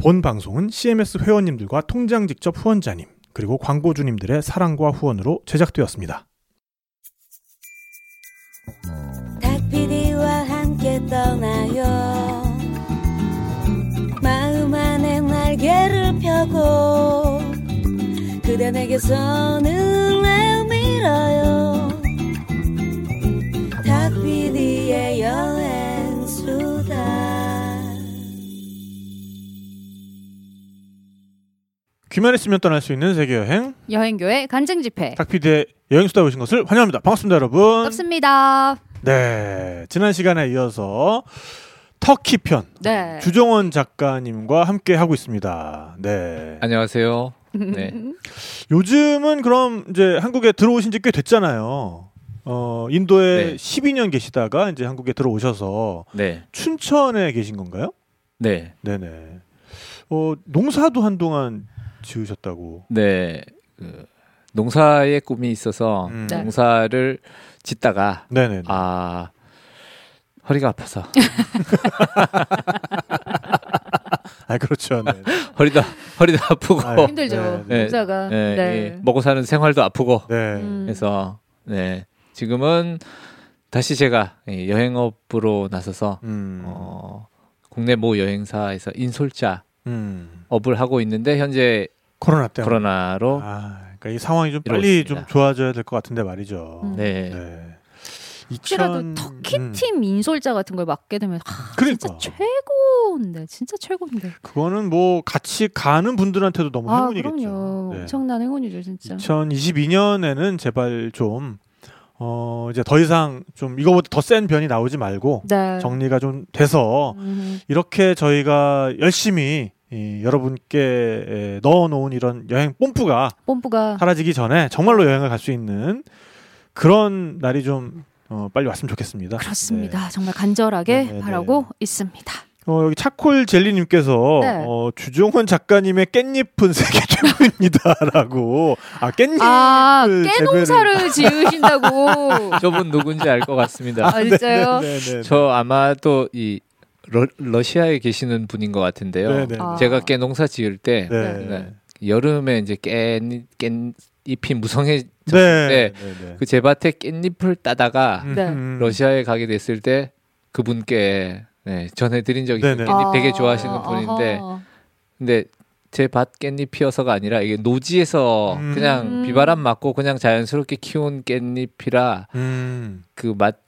본 방송은 CMS 회원님들과 통장 직접 후원자님 그리고 광고주님들의 사랑과 후원으로 제작되었습니다. 닭피디와 함께 떠나요. 마음 안에 날개를 펴고 그대 내게서 눈을 밀어요. 닭피디의 여행수다 귀만 있으면 떠날 수 있는 세계 여행 여행교회 간증 집회. 탁피디의 여행수다 오신 것을 환영합니다. 반갑습니다, 여러분. 반갑습니다. 네, 지난 시간에 이어서 터키 편 네. 주정원 작가님과 함께 하고 있습니다. 네. 안녕하세요. 네. 요즘은 그럼 이제 한국에 들어오신 지 꽤 됐잖아요. 어, 인도에 네. 12년 계시다가 이제 한국에 들어오셔서 네. 춘천에 계신 건가요? 네. 네네. 어, 농사도 한동안 지으셨다고. 네. 그 농사의 꿈이 있어서 음. 네. 농사를 짓다가 네네. 아 허리가 아파서 아, 그렇죠. 네. 허리도 허리도 아프고 아유, 힘들죠. 네, 네. 농사가. 네, 네. 예, 먹고 사는 생활도 아프고 네. 음. 그래서 네 지금은 다시 제가 예, 여행업으로 나서서 음. 어, 국내 모 여행사에서 인솔자 음. 업을 하고 있는데 현재 코로나 때문에. 코로나로 아, 그러니까 이 상황이 좀 빨리 있습니다. 좀 좋아져야 될 것 같은데 말이죠. 음. 네. 네. 혹시라도 2000 터키 음. 팀 인솔자 같은 걸 맡게 되면 하, 그러니까. 진짜 최고인데 진짜 최고인데. 그거는 뭐 같이 가는 분들한테도 너무 아 행운이겠죠. 그럼요. 네. 엄청난 행운이죠 진짜. 2022년에는 제발 좀 어, 이제 더 이상 좀 이거보다 더 센 변이 나오지 말고 네. 정리가 좀 돼서 음, 이렇게 저희가 열심히 이, 여러분께 에, 넣어놓은 이런 여행 뽐뿌가 뽐뿌가 사라지기 전에 정말로 여행을 갈 수 있는 그런 날이 좀 어, 빨리 왔으면 좋겠습니다. 그렇습니다. 정말 간절하게 네, 네, 네. 바라고 있습니다. 네. 어, 여기 차콜 젤리님께서 네. 어, 주종원 작가님의 깻잎은 세계 최고입니다라고 아 깻잎 아그 깨농사를 지으신다고. 저분 누군지 알 것 같습니다. 아 진짜요? 네네. 저 아마도 이 러, 러시아에 계시는 분인 것 같은데요. 네네. 아. 제가 깨 농사 지을 때 네. 네. 여름에 이제 깻 깻잎이 무성해졌을 네. 때 네. 그제 밭에 깻잎을 따다가 네. 음. 러시아에 가게 됐을 때 그분께 네, 전해드린 적이 있어요. 네네. 깻잎 되게 아, 좋아하시는 분인데 아하. 근데 제밭 깻잎이어서가 아니라 이게 노지에서 음. 그냥 음. 비바람 맞고 그냥 자연스럽게 키운 깻잎이라 음. 그맛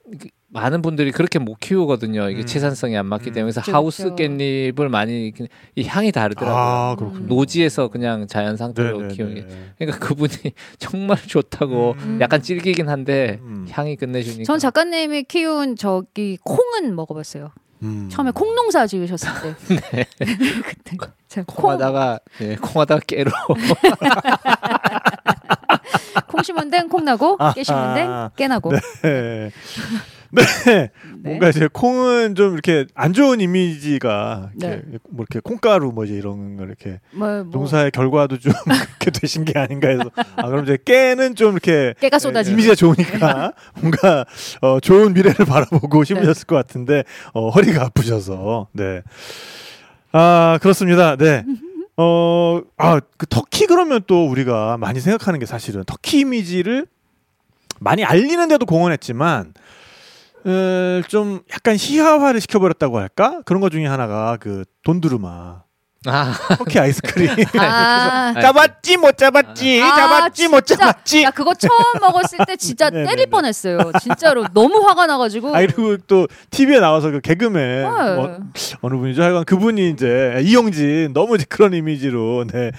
많은 분들이 그렇게 못 키우거든요. 이게 음. 채산성이 안 맞기 음. 때문에 그래서 그렇죠, 하우스. 깻잎을 많이 이 향이 다르더라고요. 아 그렇군요. 노지에서 그냥 자연 상태로 네네네. 키우는 게. 그러니까 그분이 정말 좋다고 음. 약간 질기긴 한데 음. 향이 끝내주니까. 전 작가님이 키운 저기 콩은 먹어봤어요. 음. 처음에 콩 농사 지으셨을 때. 네. 그때 제가 콩, 콩하다가 네, 콩하다가 깨로 콩 심은 데는 콩 나고 깨 심은 데는 깨 나고. 네. 네. 네. 뭔가 이제 콩은 좀 이렇게 안 좋은 이미지가 이렇게 뭐 이렇게 콩가루 뭐지 이런 거 이렇게 뭐, 뭐 농사의 결과도 좀 그렇게 되신 게 아닌가 해서 아 그럼 이제 깨는 좀 이렇게 깨가 쏟아지는. 이미지가 좋으니까 뭔가 어, 좋은 미래를 바라보고 심으셨을 것 같은데 어, 허리가 아프셔서 네. 아 그렇습니다. 네. 어, 아, 그 터키 그러면 또 우리가 많이 생각하는 게 사실은 터키 이미지를 많이 알리는데도 공헌했지만 에, 좀 약간 희화화를 시켜버렸다고 할까? 그런 것 중에 하나가 그 돈두루마 아, 터키 아이스크림 아, 잡았지 못 잡았지 아, 잡았지 못 진짜. 잡았지 나 그거 처음 먹었을 때 진짜 네네네. 때릴 뻔했어요. 진짜로 너무 화가 나가지고. 아 그리고 또 TV에 나와서 그 개그맨 네. 뭐, 어느 분이죠? 하여간 그분이 이제 이영진 너무 이제 그런 이미지로 네.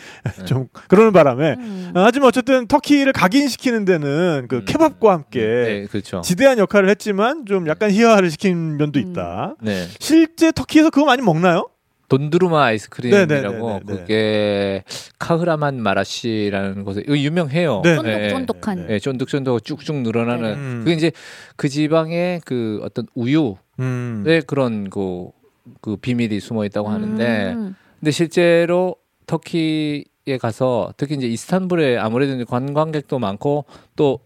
좀 그러는 바람에 음. 어, 하지만 어쨌든 터키를 각인시키는 데는 그 음. 케밥과 함께 네, 그렇죠. 지대한 역할을 했지만 좀 약간 희화화를 시킨 면도 음. 있다. 네. 실제 터키에서 그거 많이 먹나요? 돈두루마 아이스크림이라고 네네네네네. 그게 카흐라만 마라시라는 곳에 이거 유명해요. 네. 쫀득쫀득한. 네, 쫀득쫀득 쭉쭉 늘어나는 네. 음. 그게 이제 그 지방의 그 어떤 우유의 음. 그런 그, 그 비밀이 숨어 있다고 하는데 음. 근데 실제로 터키에 가서 특히 이제 이스탄불에 아무래도 관광객도 많고 또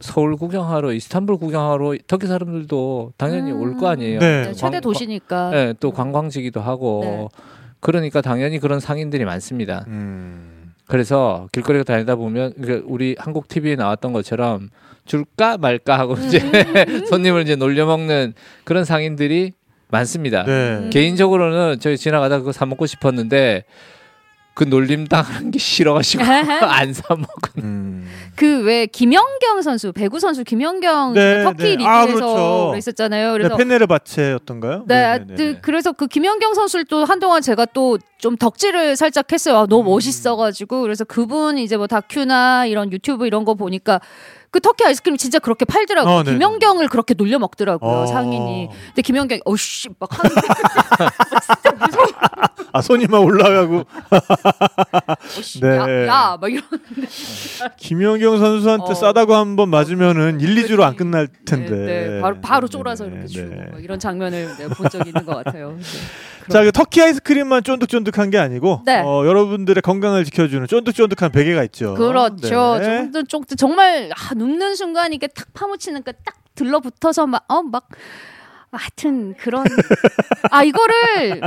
서울 구경하러 이스탄불 구경하러 터키 사람들도 당연히 음. 올거 아니에요. 네. 네, 최대 광- 도시니까. 네, 또 관광지기도 하고 네. 그러니까 당연히 그런 상인들이 많습니다. 음. 그래서 길거리 다니다 보면 그러니까 우리 한국 TV에 나왔던 것처럼 줄까 말까 하고 이제 손님을 이제 놀려먹는 그런 상인들이 많습니다. 네. 개인적으로는 저희 지나가다 그거 사 먹고 싶었는데 그 놀림 당하는 게 싫어가지고 안 사 먹은. 음. 그왜 김연경 선수 배구 선수 김연경 네, 터키 네. 리그에서 아, 그렇죠. 있었잖아요. 네, 그래서 페네르바체였던가요? 네, 네네네. 그- 그래서 그 김연경 선수를 또 한동안 제가 또 좀 덕질을 살짝 했어요. 아, 음. 너무 멋있어가지고 그래서 그분 이제 뭐 다큐나 이런 유튜브 이런 거 보니까 그 터키 아이스크림 진짜 그렇게 팔더라고요. 어, 네네. 김연경을 그렇게 놀려 먹더라고요 어. 상인이. 근데 김연경이 어씨 막 하는데 진짜 무서워. 아 손이 막 올라가고 어씨 네. 야야막 이런. 김연경 선수한테 어. 싸다고 한 번 맞으면은 1, 2주로 안 끝날 텐데. 네, 네. 바로 바로 네, 쫄아서 네, 이렇게 네. 주고 막 이런 장면을 네, 본 적이 있는 것 같아요. 네. 자, 그 터키 아이스크림만 쫀득쫀득한 게 아니고 네. 어, 여러분들의 건강을 지켜주는 쫀득쫀득한 베개가 있죠. 그렇죠. 네. 좀, 좀, 정말 아, 눕는 순간 이게 탁 파묻히는 게딱 들러붙어서 막 어 막 하여튼 그런 아 이거를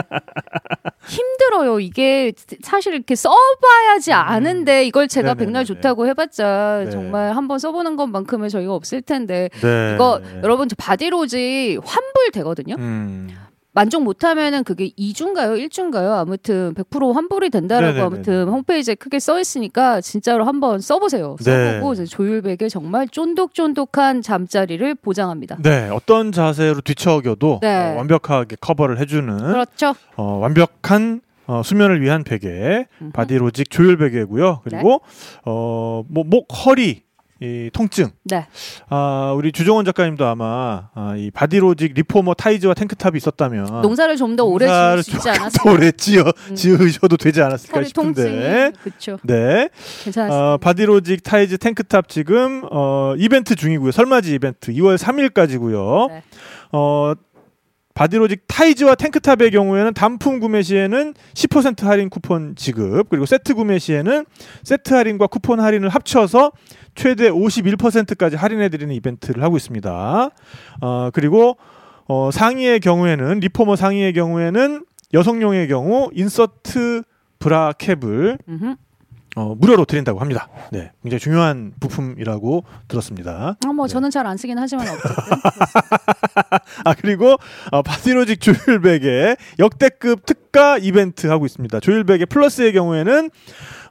힘들어요. 이게 사실 이렇게 써봐야지 아는데 이걸 제가 네네네네. 백날 좋다고 해봤자 네. 정말 한번 써보는 것만큼의 저희가 없을 텐데 네. 이거 여러분 저 바디로지 환불 되거든요. 음. 만족 못하면은 그게 2주인가요? 1주인가요? 아무튼 100% 환불이 된다라고 네네네네. 아무튼 홈페이지에 크게 써 있으니까 진짜로 한번 써보세요. 네. 써보고 이제 조율백에 정말 쫀득쫀득한 잠자리를 보장합니다. 네, 어떤 자세로 뒤척여도 네. 어, 완벽하게 커버를 해주는 그렇죠. 어, 완벽한 어, 수면을 위한 베개, 음흠. 바디로직 조율 베개고요. 그리고 어, 뭐, 목, 허리, 이 통증. 네. 아, 우리 주종원 작가님도 아마 아, 이 바디로직 리포머 타이즈와 탱크탑이 있었다면 농사를 좀 더 오래 지을 수 있지 않았을까? 오래 지어 음. 지으셔도 되지 않았을까 싶은데. 그렇죠. 네. 괜찮았어요. 어, 바디로직 타이즈 탱크탑 지금 어, 이벤트 중이고요. 설맞이 이벤트 2월 3일까지고요. 네. 어, 바디로직 타이즈와 탱크탑의 경우에는 단품 구매 시에는 10% 할인 쿠폰 지급 그리고 세트 구매 시에는 세트 할인과 쿠폰 할인을 합쳐서 최대 51%까지 할인해 드리는 이벤트를 하고 있습니다. 어, 그리고 어, 상의의 경우에는 리포머 상의의 경우에는 여성용의 경우 insert 브라 캡을 음흠. 어, 무료로 드린다고 합니다. 네, 굉장히 중요한 부품이라고 들었습니다. 아, 뭐 네. 저는 잘 안 쓰긴 하지만 어쨌든 아 그리고 어, 바디로직 조율베개 역대급 특가 이벤트 하고 있습니다. 조율베개 플러스의 경우에는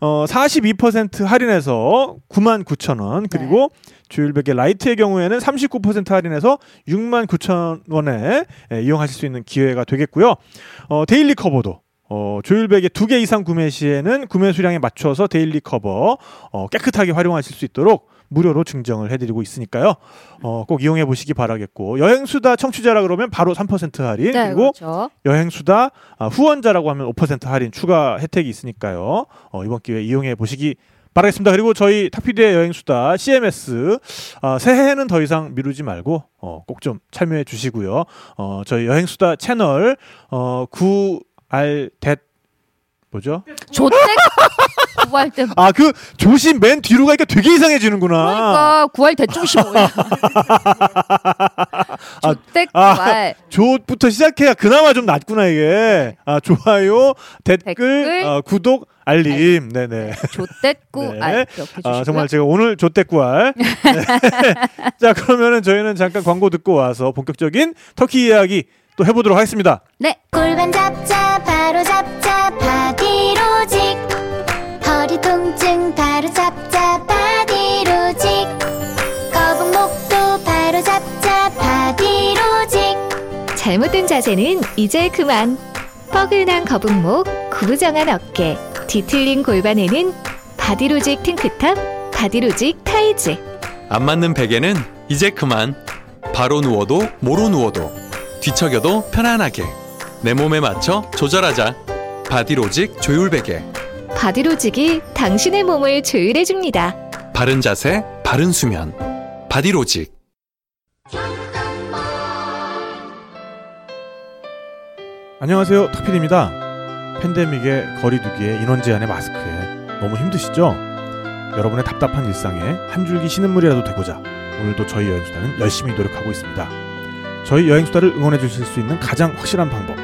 어, 42% 할인해서 99,000원 그리고 조율베개 라이트의 경우에는 39% 할인해서 69,000원에 예, 이용하실 수 있는 기회가 되겠고요. 어, daily 커버도 어, 조율베개 두 개 이상 구매 시에는 구매 수량에 맞춰서 daily 커버 어, 깨끗하게 활용하실 수 있도록 무료로 증정을 해드리고 있으니까요. 어, 꼭 이용해 보시기 바라겠고 여행수다 청취자라 그러면 바로 3% 할인 네, 그리고 그렇죠. 여행수다 아, 후원자라고 하면 5% 할인 추가 혜택이 있으니까요. 어, 이번 기회에 이용해 보시기 바라겠습니다. 그리고 저희 탁피디의 여행수다 CMS 아, 새해에는 더 이상 미루지 말고 어, 꼭 좀 참여해 주시고요. 어, 저희 여행수다 채널 어, 9 알 뭐죠? 조땡 구할 때 아 그 조심 맨 뒤로 가니까 되게 이상해지는구나. 그러니까 구할 대충시 뭐야? 아, 구할 조부터 시작해야 그나마 좀 낫구나 이게. 아 좋아요, 댓글, 댓글, 어, 구독, 알림. 네네. 조땡구 네. 알. 아 정말 제가 오늘 조대꾸알. 네. 자 그러면은 저희는 잠깐 광고 듣고 와서 본격적인 터키 이야기 또 해보도록 하겠습니다. 네. 골반 잡자 바로 잡자 바디로직 허리 통증 바로 잡자 바디로직 거북 목도 바로 잡자 바디로직 잘못된 자세는 이제 그만. 뻐근한 거북목, 구부정한 어깨, 뒤틀린 골반에는 바디로직 탱크탑, 바디로직 타이즈. 안 맞는 베개는 이제 그만. 바로 누워도 모로 누워도 뒤척여도 편안하게 내 몸에 맞춰 조절하자. 바디로직 조율 베개. 바디로직이 당신의 몸을 조율해줍니다. 바른 자세, 바른 수면. 바디로직. 안녕하세요 탁필입니다. 팬데믹의 거리두기에 인원 제한의 마스크에 너무 힘드시죠? 여러분의 답답한 일상에 한 줄기 신음물이라도 되고자 오늘도 저희 여행수다는 열심히 노력하고 있습니다. 저희 여행수다를 응원해 주실 수 있는 가장 확실한 방법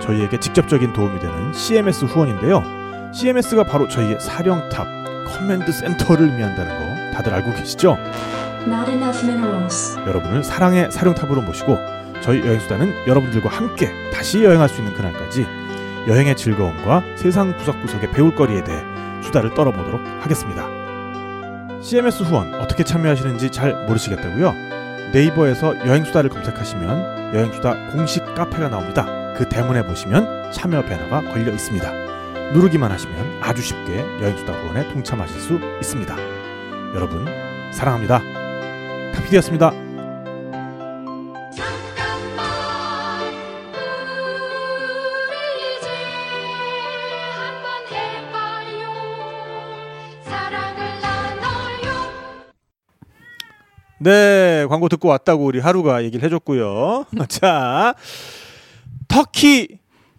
저희에게 직접적인 도움이 되는 CMS 후원인데요. CMS가 바로 저희의 사령탑, command center를 의미한다는 거 다들 알고 계시죠? Not enough minerals. 여러분을 사랑의 사령탑으로 모시고 저희 여행수다는 여러분들과 함께 다시 여행할 수 있는 그날까지 여행의 즐거움과 세상 구석구석의 배울 거리에 대해 수다를 떨어보도록 하겠습니다. CMS 후원 어떻게 참여하시는지 잘 모르시겠다고요? 네이버에서 여행수다를 검색하시면 여행수다 공식 카페가 나옵니다. 그 대문에 보시면 참여 배너가 걸려 있습니다. 누르기만 하시면 아주 쉽게 여행수다 후원에 동참하실 수 있습니다. 여러분 사랑합니다. 타피디였습니다. 네, 광고 듣고 왔다고 우리 하루가 얘기를 해줬고요. 자, 터키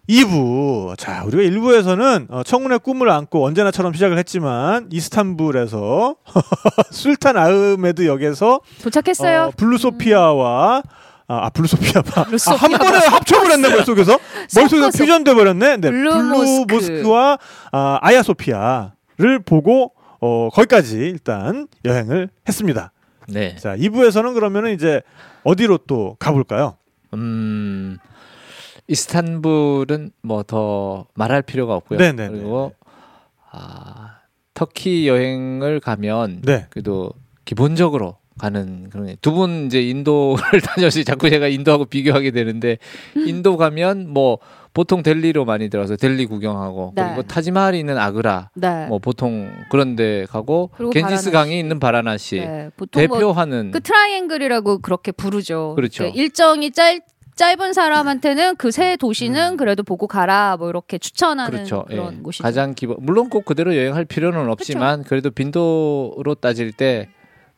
2부. 자, 우리가 1부에서는 어, 청운의 꿈을 안고 언제나처럼 시작을 했지만 이스탄불에서 술탄 아흐메드 역에서 도착했어요. 어, 블루소피아와 아, 아, 블루소피아 봐. 아, 블루소피아 한 번에 합쳐버렸네 머릿속에서 머릿속에서. 퓨전돼 버렸네. 네, 블루 블루 모스크. 모스크와 아, 아야소피아를 보고 어, 거기까지 일단 여행을 했습니다. 네. 자, 2부에서는 그러면은 이제 어디로 또 가볼까요? 음, 이스탄불은 뭐 더 말할 필요가 없고요. 네네네. 그리고 아, 터키 여행을 가면 네. 그래도 기본적으로 가는 그런 두 분 이제 인도를 다녀서 자꾸 제가 인도하고 비교하게 되는데 인도 가면 뭐 보통 델리로 많이 들어서 델리 구경하고 네. 그리고 타지마할이 있는 아그라 네. 뭐 보통 그런 데 가고 그리고 겐지스 바라나시. 강이 있는 바라나시 네. 뭐 대표하는 그 트라이앵글이라고 그렇게 부르죠. 그렇죠. 그 일정이 짧 짧은 사람한테는 그 세 도시는 그래도 보고 가라 뭐 이렇게 추천하는 음. 그렇죠. 그런 예. 곳이죠. 가장 기본 물론 꼭 그대로 여행할 필요는 없지만 그래도 빈도로 따질 때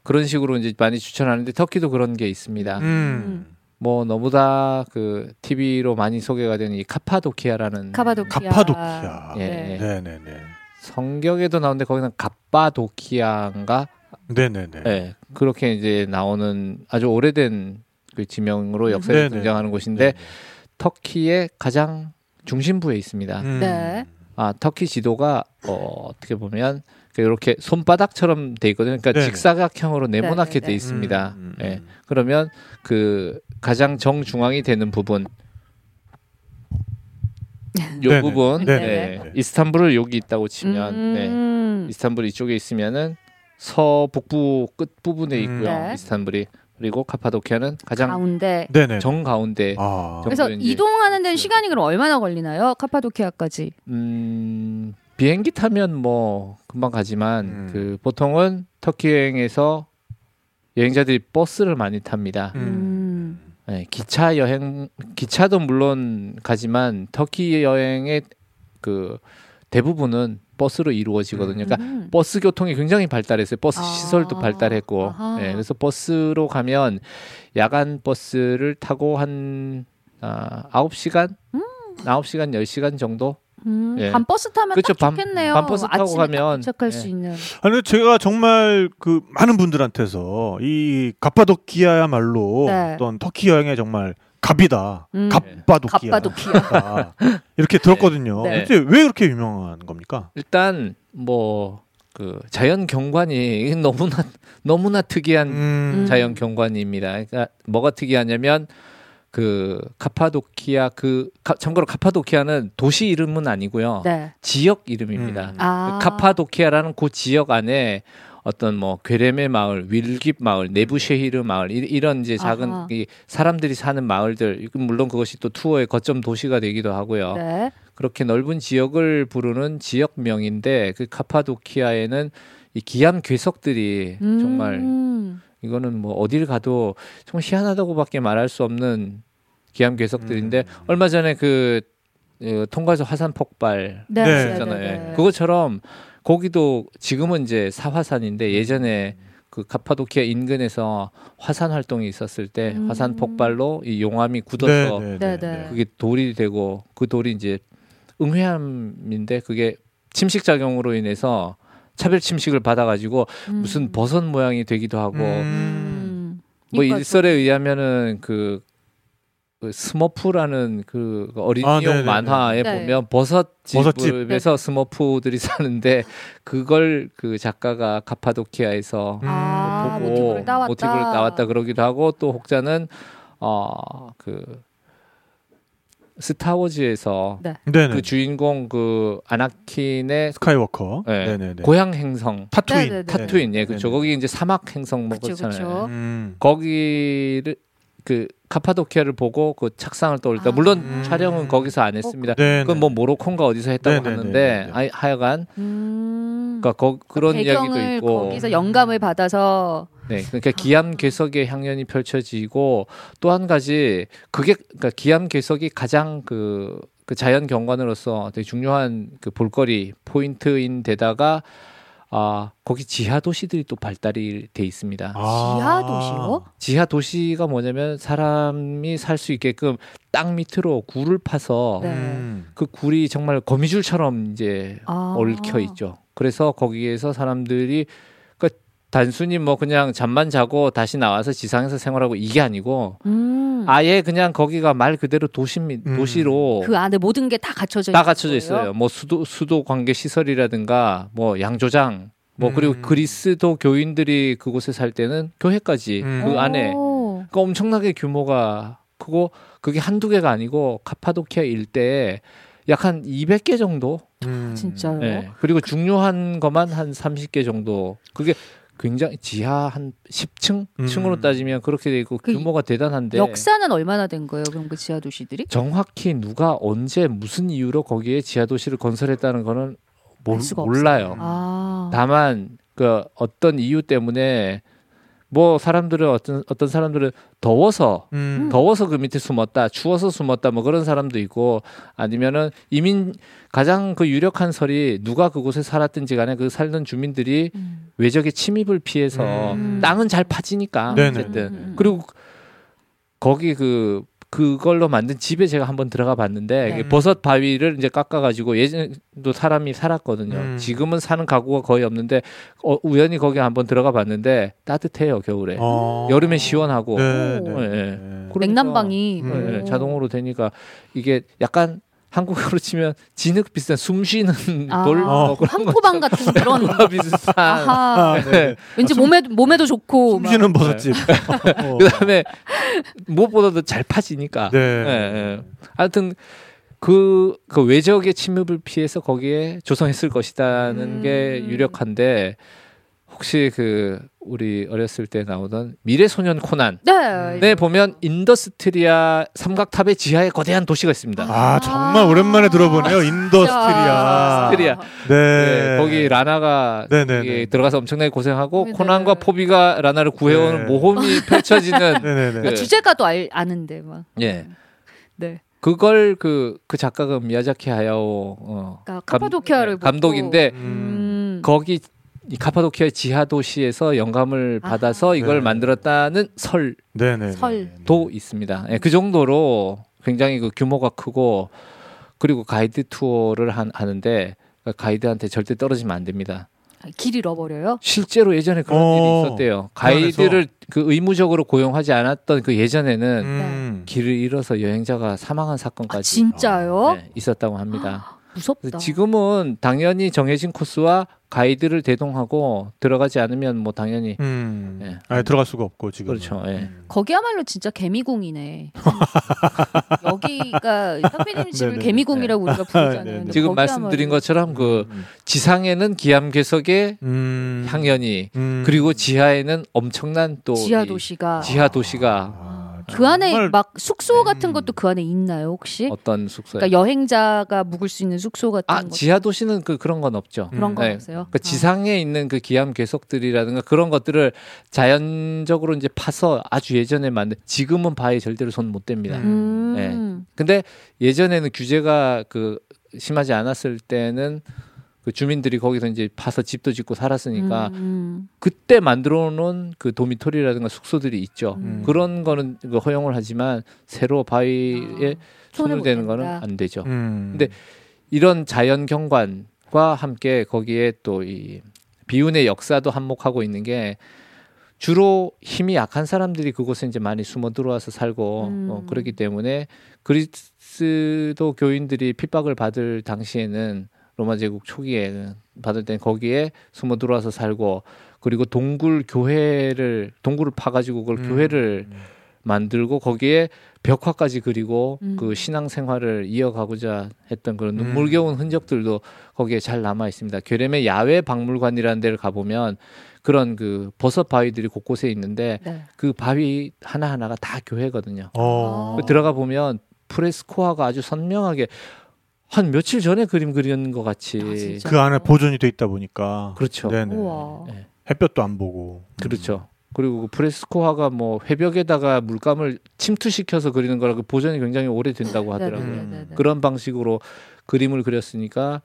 그런 식으로 이제 많이 추천하는데 터키도 그런 게 있습니다. 음. 뭐 너무나 그 TV로 많이 소개가 되는 이 카파도키아라는 카바도키아. 카파도키아. 예, 네. 예. 네, 네, 네. 성경에도 나오는데 거기는 갑바도키아인가? 네, 네, 네. 예. 그렇게 이제 나오는 아주 오래된 그 지명으로 역사에 네네. 등장하는 곳인데 터키의 가장 중심부에 있습니다. 음. 네. 아 터키 지도가 어, 어떻게 보면 이렇게 손바닥처럼 돼 있거든요. 그러니까 네네. 직사각형으로 네모나게. 돼 있습니다. 음, 음, 예. 음. 그러면 그 가장 정중앙이 되는 부분 요 네네. 부분 네네. 예. 네. 이스탄불을 여기 있다고 치면 음. 네. 이스탄불 이쪽에 있으면은 서북부 끝 부분에 있고요. 네. 이스탄불이 그리고 카파도키아는 가장 가운데. 네, 네. 정 가운데 아. 정- 그래서 이동하는 데는 시간이 그럼 얼마나 걸리나요? 카파도키아까지. 음, 비행기 타면 뭐 금방 가지만 음. 그 보통은 터키 여행에서 여행자들이 버스를 많이 탑니다. 음. 네, 기차 여행 기차도 물론 가지만 터키 여행의 그 대부분은 버스로 이루어지거든요. 그러니까 음. 버스 교통이 굉장히 발달했어요. 버스 아. 시설도 발달했고. 예, 그래서 버스로 가면 야간 버스를 타고 한 아, 9시간, 음. 9시간, 10시간 정도 음, 예. 밤 버스 타면 그쵸, 딱 밤- 좋겠네요. 밤 버스 타고 가면, 딱 도착할 예. 수 있는. 아니 제가 정말 그 많은 분들한테서 이 갑바도키아야말로 네. 어떤 터키 여행의 정말 갑이다. 음. 갑바도키아. 갑바도키아. 이렇게 들었거든요. 네. 도대체 왜 그렇게 유명한 겁니까? 일단 뭐 그 자연 경관이 너무나 너무나 특이한 음. 자연 경관입니다. 그러니까 뭐가 특이하냐면 그 카파도키아 그 가- 참고로 카파도키아는 도시 이름은 아니고요. 네. 지역 이름입니다. 음. 아. 그 카파도키아라는 그 지역 안에 어떤 뭐 괴레메 마을, 윌깁 마을, 네부쉐히르 마을 이- 이런 이제 작은 아하. 이 사람들이 사는 마을들 물론 그것이 또 투어의 거점 도시가 되기도 하고요. 네. 그렇게 넓은 지역을 부르는 지역명인데 그 카파도키아에는 이 기암 괴석들이 음. 정말 이거는 뭐 어딜 가도 정말 희한하다고밖에 말할 수 없는 기암 괴석들인데 음. 얼마 전에 그 어, 통과에서 화산 폭발 네. 네. 네. 있잖아요. 네. 네. 그것처럼 거기도 지금은 이제 사화산인데 예전에 그 카파도키아 인근에서 화산 활동이 있었을 때 음. 화산 폭발로 이 용암이 굳어서 네, 네, 네. 그게 돌이 되고 그 돌이 이제 응회암인데 그게 침식 작용으로 인해서 차별 침식을 받아가지고 음. 무슨 버섯 모양이 되기도 하고 음. 음. 뭐 일설에 의하면은 그 그 스머프라는 그 어린이용 아, 네네네. 만화에 네. 보면 버섯 버섯집. 집에서 스머프들이 사는데 그걸 그 작가가 카파도키아에서 아, 보고 모티브를 따왔다. 모티브를 따왔다 그러기도 하고 또 혹자는 어그 스타워즈에서 네네. 그 주인공 그 아나킨의 스카이워커. 네, 네네네. 고향 행성 타투인. 네네네. 타투인 예 그렇죠 네네. 거기 이제 사막 행성 뭐 그렇잖아요 그쵸. 음. 거기를 그 카파도키아를 보고 그 착상을 떠올리다 아. 물론 음. 촬영은 거기서 안 했습니다 네네. 그건 뭐 모로콘가 어디서 했다고 네네네네. 하는데 아, 하여간 음. 그러니까 거, 그런 이야기도 배경을 있고 거기서 영감을 받아서 네, 그러니까 기암 괴석의 향연이 펼쳐지고 또 한 가지 그게 그러니까 기암 괴석이 가장 그, 그 자연 경관으로서 되게 중요한 그 볼거리 포인트인 데다가 아 거기 지하 도시들이 또 발달이 돼 있습니다. 아. 지하 도시요? 지하 도시가 뭐냐면 사람이 살 수 있게끔 땅 밑으로 굴을 파서 네. 음. 그 굴이 정말 거미줄처럼 이제 아. 얽혀 있죠. 그래서 거기에서 사람들이 단순히 뭐 그냥 잠만 자고 다시 나와서 지상에서 생활하고 이게 아니고 음. 아예 그냥 거기가 말 그대로 도시 미- 음. 도시로 그 안에 모든 게 다 갖춰져 다 갖춰져 거예요? 있어요. 뭐 수도 수도 관계 시설이라든가 뭐 양조장 뭐 그리고 음. 그리스도 교인들이 그곳에 살 때는 교회까지 음. 그 안에 오. 그러니까 엄청나게 규모가 크고 그게 한두 개가 아니고 카파도키아 일대에 약한 200개 정도 음. 진짜요? 네. 그리고 중요한 것만 한 30개 정도. 그게 굉장히 지하 한 10층 음. 층으로 따지면 그렇게 돼 있고 그 규모가 대단한데 역사는 얼마나 된 거예요? 그럼 그 지하 도시들이? 정확히 누가 언제 무슨 이유로 거기에 지하 도시를 건설했다는 거는 몰, 알 수가 몰라요. 아. 다만 그 어떤 이유 때문에 뭐 사람들은 어떤 어떤 사람들은 더워서 음. 더워서 그 밑에 숨었다, 추워서 숨었다, 뭐 그런 사람도 있고 아니면은 이민 가장 그 유력한 설이 누가 그곳에 살았든지 간에 그 살던 주민들이 음. 외적의 침입을 피해서 음. 땅은 잘 파지니까 네네. 어쨌든 음. 그리고 거기 그 그걸로 만든 집에 제가 한번 들어가 봤는데 네. 버섯 바위를 이제 깎아가지고 예전에도 사람이 살았거든요. 음. 지금은 사는 가구가 거의 없는데 어, 우연히 거기 한번 들어가 봤는데 따뜻해요 겨울에. 어. 여름에 시원하고 네, 오. 네, 네, 네. 그러니까 냉난방이 음. 네, 오. 자동으로 되니까 이게 약간 한국으로 치면 진흙 비슷한 숨 쉬는 아, 돌뭐 그런 황토방 같은 그런 비슷한. 아하. 아, 네. 왠지 몸에 몸에도 좋고 막. 숨쉬는 버섯집. 어. 그다음에 무엇보다도 잘 파지니까. 네. 예, 예. 하여튼 그, 그 외적의 침입을 피해서 거기에 조성했을 것이다는 음. 게 유력한데 혹시 그 우리 어렸을 때 나오던 미래소년 코난 네. 네 보면 인더스트리아 삼각탑의 지하에 거대한 도시가 있습니다. 아 정말 오랜만에 들어보네요. 인더스트리아. 인더스트리아. 네. 네, 거기 라나가 네네네. 거기 들어가서 엄청나게 고생하고 네. 코난과 포비가 라나를 구해오는 네. 모험이 펼쳐지는 네네네. 그- 주제가도 알, 아는데 막. 예 네. 그걸 그그 작가가 미야자키 하야오 어, 그러니까 카파도키아를 보고. 감독인데 음. 거기 이 카파도키아 지하 도시에서 영감을 아하. 받아서 이걸 네. 만들었다는 설도 네네. 설. 있습니다. 예, 그 정도로 굉장히 그 규모가 크고 그리고 가이드 투어를 한, 하는데 그 가이드한테 절대 떨어지면 안 됩니다. 길 잃어버려요? 실제로 예전에 그런 어, 일이 있었대요. 가이드를 그 의무적으로 고용하지 않았던 그 예전에는 음. 길을 잃어서 여행자가 사망한 사건까지 아, 진짜요? 네, 있었다고 합니다. 무섭다. 그래서 지금은 당연히 정해진 코스와 가이드를 대동하고 들어가지 않으면 뭐 당연히 음. 예. 아예 들어갈 수가 없고 지금. 그렇죠. 예. 거기야말로 진짜 개미궁이네. 여기가 상피님 집을 네네. 개미궁이라고 우리가 부르잖아요. 네네. 근데 지금 말씀드린 것처럼 그 음. 지상에는 기암괴석의 음. 향연이 음. 그리고 지하에는 엄청난 또 지하 이 도시가 지하 도시가 아, 그 안에 막 숙소 같은 음. 것도 그 안에 있나요 혹시? 어떤 숙소에 그러니까 여행자가 묵을 수 있는 숙소 같은 아것 지하 도시는 그 그런 건 없죠. 그런 거 네. 없어요? 그 지상에 있는 그 기암 괴석들이라든가 그런 것들을 자연적으로 이제 파서 아주 예전에 만든 지금은 바에 절대로 손 못 댑니다. 아. 음. 네. 근데 예전에는 규제가 그 심하지 않았을 때는 그 주민들이 거기서 이제 파서 집도 짓고 살았으니까 음. 그때 만들어 놓은 그 도미토리라든가 숙소들이 있죠. 음. 그런 거는 그 허용을 하지만 새로 바위에 손을 손을 못 대는 거는. 안 되죠. 음. 근데 이런 자연 경관과 함께 거기에 또 이 비운의 역사도 한몫하고 있는 게 주로 힘이 약한 사람들이 그곳에 이제 많이 숨어 들어와서 살고 음. 어, 그렇기 때문에 그리스도 교인들이 핍박을 받을 당시에는 로마 제국 초기에 받을 땐 거기에 숨어 들어와서 살고 그리고 동굴 교회를 동굴을 파가지고 그걸 음. 교회를 만들고 거기에 벽화까지 그리고 음. 그 신앙 생활을 이어가고자 했던 그런 음. 눈물겨운 흔적들도 거기에 잘 남아 있습니다. 괴렘의 야외 박물관이라는 데를 가보면 그런 그 버섯 바위들이 곳곳에 있는데 네. 그 바위 하나 하나가 다 교회거든요. 어. 아. 들어가 보면 프레스코아가 아주 선명하게 한 며칠 전에 그림 그리는 것 같이 아? 그 안에 보존이 돼 있다 보니까 그렇죠. 네네. 우와. 네. 햇볕도 안 보고. 그렇죠. 그리고 그 프레스코화가 뭐 회벽에다가 물감을 침투시켜서 그리는 거라 그 보존이 굉장히 오래 된다고 하더라고요. 네, 네, 네, 네. 그런 방식으로 그림을 그렸으니까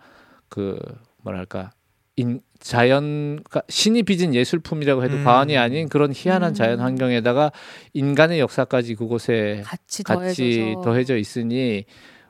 그 뭐랄까 인 자연 가 신이 빚은 예술품이라고 해도 음. 과언이 아닌 그런 희한한 음. 자연 환경에다가 인간의 역사까지 그곳에 같이 같이 더해져서 더해져 있으니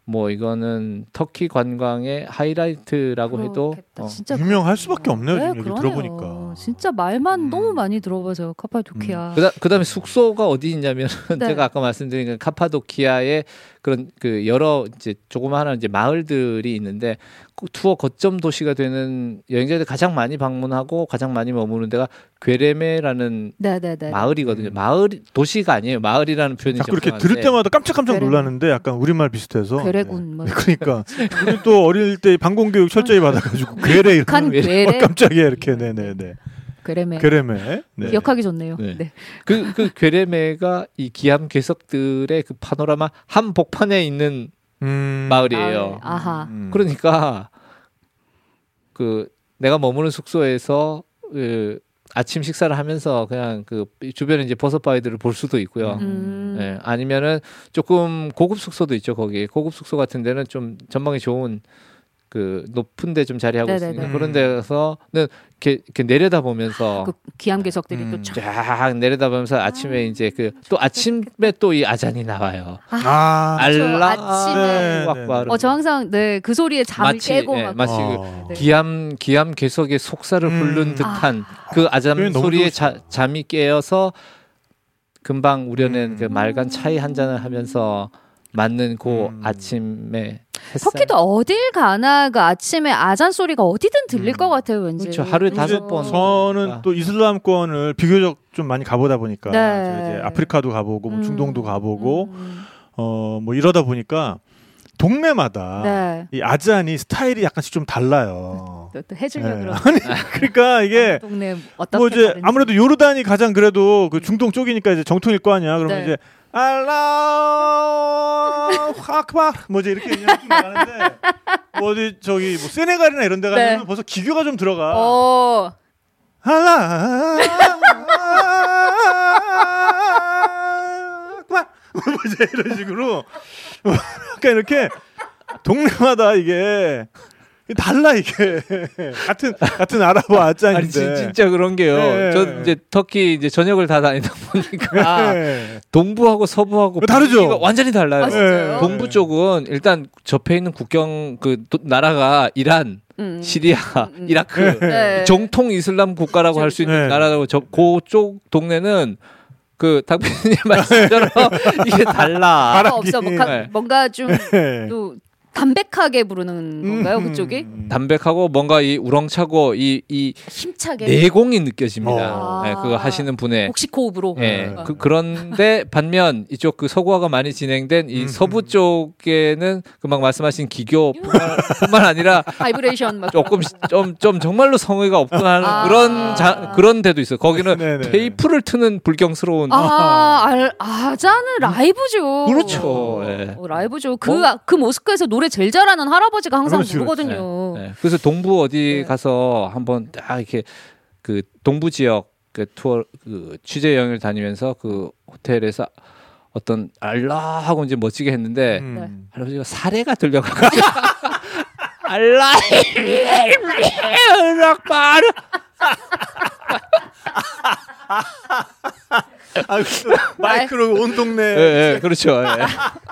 뭐 이거는 터키 관광의 하이라이트라고 해도 그렇겠다. 어, 진짜 유명할 수밖에 없네요. 네, 지금. 들어보니까. 진짜 말만 음. 너무 많이 들어봐서 카파도키아. 그다, 그다 음에 숙소가 어디 있냐면 네. 제가 아까 말씀드린 그 카파도키아의 그런 그 여러 이제 조그마한 이제 마을들이 있는데 그 투어 거점 도시가 되는 여행자들 가장 많이 방문하고 가장 많이 머무는 데가 괴레메라는 네네네. 마을이거든요. 음. 마을 도시가 아니에요. 마을이라는 표현이 자꾸 이렇게 들을 때마다 깜짝깜짝 괴뢰. 놀라는데 약간 우리말 비슷해서. 괴뢰군 뭐. 네. 그러니까 우리 또 어릴 때 방공 교육 철저히 받아가지고 괴뢰 이런 깜짝이야 이렇게 네네네 괴뢰매. 괴뢰매 네. 기억하기 좋네요. 네. 네. 그, 그 괴레메가 이 기암 괴석들의 그 파노라마 한복판에 있는 음. 마을이에요. 아, 아하. 음. 그러니까 그 내가 머무는 숙소에서 그 아침 식사를 하면서 그냥 그 주변에 이제 버섯 바위들을 볼 수도 있고요. 음. 예, 아니면은 조금 고급 숙소도 있죠 거기 고급 숙소 같은 데는 좀 전망이 좋은 그 높은 데 좀 자리하고 네네네. 있으니까 그런 데서는 이렇게, 이렇게 내려다 보면서 그 기암괴석들이 음. 또 쫙. 쫙 내려다 보면서 아침에 이제 그 또 아침에 또 이 아잔이 나와요. 아. 알라 아침에. 네, 악바르. 어, 저 항상 네 그 소리에 잠을 마치, 깨고 예, 막. 마치 어. 네. 기암 기암 괴석의 속살을 음. 훑는 듯한 그 표현 아잠 소리에. 자, 잠이 깨어서 금방 우려낸 음. 그 맑은 차이 한 잔을 하면서 맞는 그 음. 아침에 햇살. 터키도 어딜 가나 그 아침에 아잔 소리가 어디든 들릴 음. 것 같아요 왠지. 그렇죠. 하루에 다섯 번. 저는 아. 또 이슬람권을 비교적 좀 많이 가보다 보니까 네. 저 이제 아프리카도 가보고 뭐 음. 중동도 가보고 음. 어뭐 이러다 보니까 동네마다 네. 이 아잔이 스타일이 약간씩 좀 달라요. 또, 또 해주려 네. 그러. 아니 그러니까 이게 동네 어떻게 뭐 이제 다른지. 아무래도 요르단이 가장 그래도 그 중동 쪽이니까 이제 정통일 거 아니야. 그러면 네. 이제 알라 하크바 뭐지 이렇게 그냥 쭉 나가는데 뭐 어디 저기 뭐 세네갈이나 이런 데 가면 네. 벌써 기교가 좀 들어가. 어. 알라 하크바 뭐지 이런 식으로 약간 이렇게 동네마다 이게 달라 이게 같은 같은 아랍어 아니 아짠인데 진- 진짜 그런 게요. 네. 저 이제 터키 이제 저녁을 다 다니다 보니까 네. 동부하고 서부하고 어, 다르죠? 완전히 달라요. 아? 동부 쪽은 일단 접해 있는 국경 그 도- 나라가 이란, 음. 시리아, 음. 이라크 네. 정통 이슬람 국가라고 할 수 있는 네. 나라라고 저 그쪽 동네는 그 당빈님 말씀처럼 이게 달라. 아, 없어 뭐 가- 네. 뭔가 좀 네. 또 담백하게 부르는 건가요 음, 그쪽이? 음. 담백하고 뭔가 이 우렁차고 이, 이 힘차게 내공이 느껴집니다. 어. 네, 그거 하시는 분의 복식호흡으로. 예. 어. 그, 그런데 반면 이쪽 그 서구화가 많이 진행된 이 음. 서부 쪽에는 금방 말씀하신 기교뿐만 뿐만 아니라 바이브레이션 막 조금 좀, 좀 정말로 성의가 없구나 하는 아. 그런 자, 그런 데도 있어요. 거기는 네네. 테이프를 트는 불경스러운 아, 알, 아자는 라이브죠. 그렇죠. 예. 어, 라이브죠. 그, 뭐? 그 모스크에서 노래 제일 잘하는 할아버지가 항상 그렇지, 부르거든요. 네. 그래서 동부 어디 네. 가서 한번 딱 이렇게 그 동부 지역 그 투어 그 취재 여행을 다니면서 그 호텔에서 어떤 알라 하고 이제 멋지게 했는데 음. 할아버지가 사례가 들려가지고 알라 락바르 아, 그 마이크로 온 동네. 예, 예, 그렇죠. 예.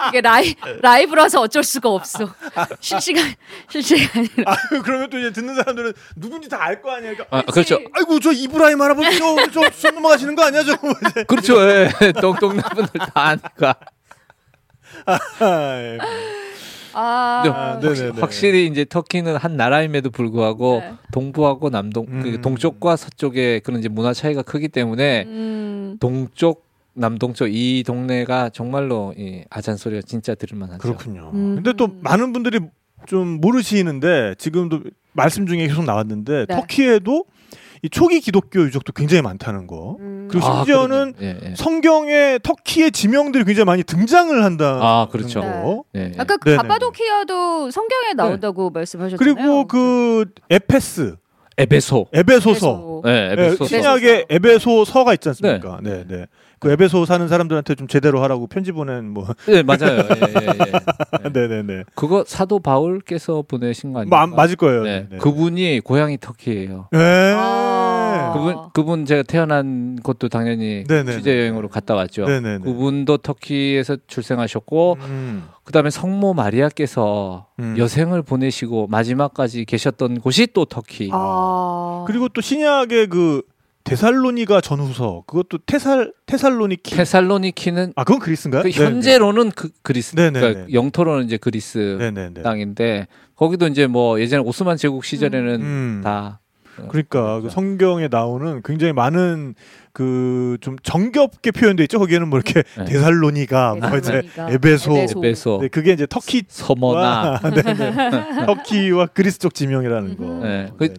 이게 라이 라이브라서 어쩔 수가 없어. 실시간 실시간이라. 아, 그러면 또 이제 듣는 사람들은 누군지 다 알 거 아니야. 그러니까, 아, 그렇죠. 아이고 저 이브라임 할아버지 저저 넘어가시는 거 아니야 저. 그렇죠. 예. 동동네 분들 다 아니까. 아, 예. 아, 아, 네네네. 확실히 이제 터키는 한 나라임에도 불구하고 네. 동부하고 남동 그 음. 동쪽과 서쪽의 그런 이제 문화 차이가 크기 때문에 음, 동쪽 남동쪽 이 동네가 정말로 이 아잔 소리가 진짜 들을만하죠. 그렇군요. 음. 근데 또 많은 분들이 좀 모르시는데 지금도 말씀 중에 계속 나왔는데 네. 터키에도 이 초기 기독교 유적도 굉장히 많다는 거. 음. 그리고 아, 심지어는 그러네. 예, 예. 성경에 터키의 지명들이 굉장히 많이 등장을 한다. 아, 그렇죠. 거. 예, 예. 아까 그 네네네. 카파도키아도 성경에 나온다고 말씀하셨잖아요. 그리고 그 에페스, 에베소. 에베소서. 예, 예, 에베소. 신약에 에베소서가 있지 않습니까? 네, 네. 그 에베소 사는 사람들한테 좀 제대로 하라고 편지 보낸 뭐. 네, 맞아요. 예, 예, 예. 네, 네, 네. 그거 사도 바울께서 보내신 거 아니에요? 마, 맞을 거예요. 네. 네. 그분이 고향이 터키예요. 네. 아. 그분 그분 제가 태어난 곳도 당연히 네네네. 취재 여행으로 갔다 왔죠. 네네네. 그분도 터키에서 출생하셨고 음, 그다음에 성모 마리아께서 음. 여생을 보내시고 마지막까지 계셨던 곳이 또 터키. 아. 그리고 또 신약의 그 데살로니가 전후서 그것도 테살 테살로니키 테살로니키는 아 그건 그리스인가요? 그 현재로는 그 그리스 네네네. 그러니까 영토로는 이제 그리스 네네네. 땅인데 거기도 이제 뭐 예전에 오스만 제국 시절에는 음. 다 그러니까 그 성경에 나오는 굉장히 많은 그 좀 정겹게 표현돼 있죠. 거기에는 뭐 이렇게 네. 데살로니가 뭐 이제 데살로니가, 에베소, 에베소. 에베소, 네, 그게 이제 터키 서머나 네네. 터키와 그리스 쪽 지명이라는 거. 네. 그-.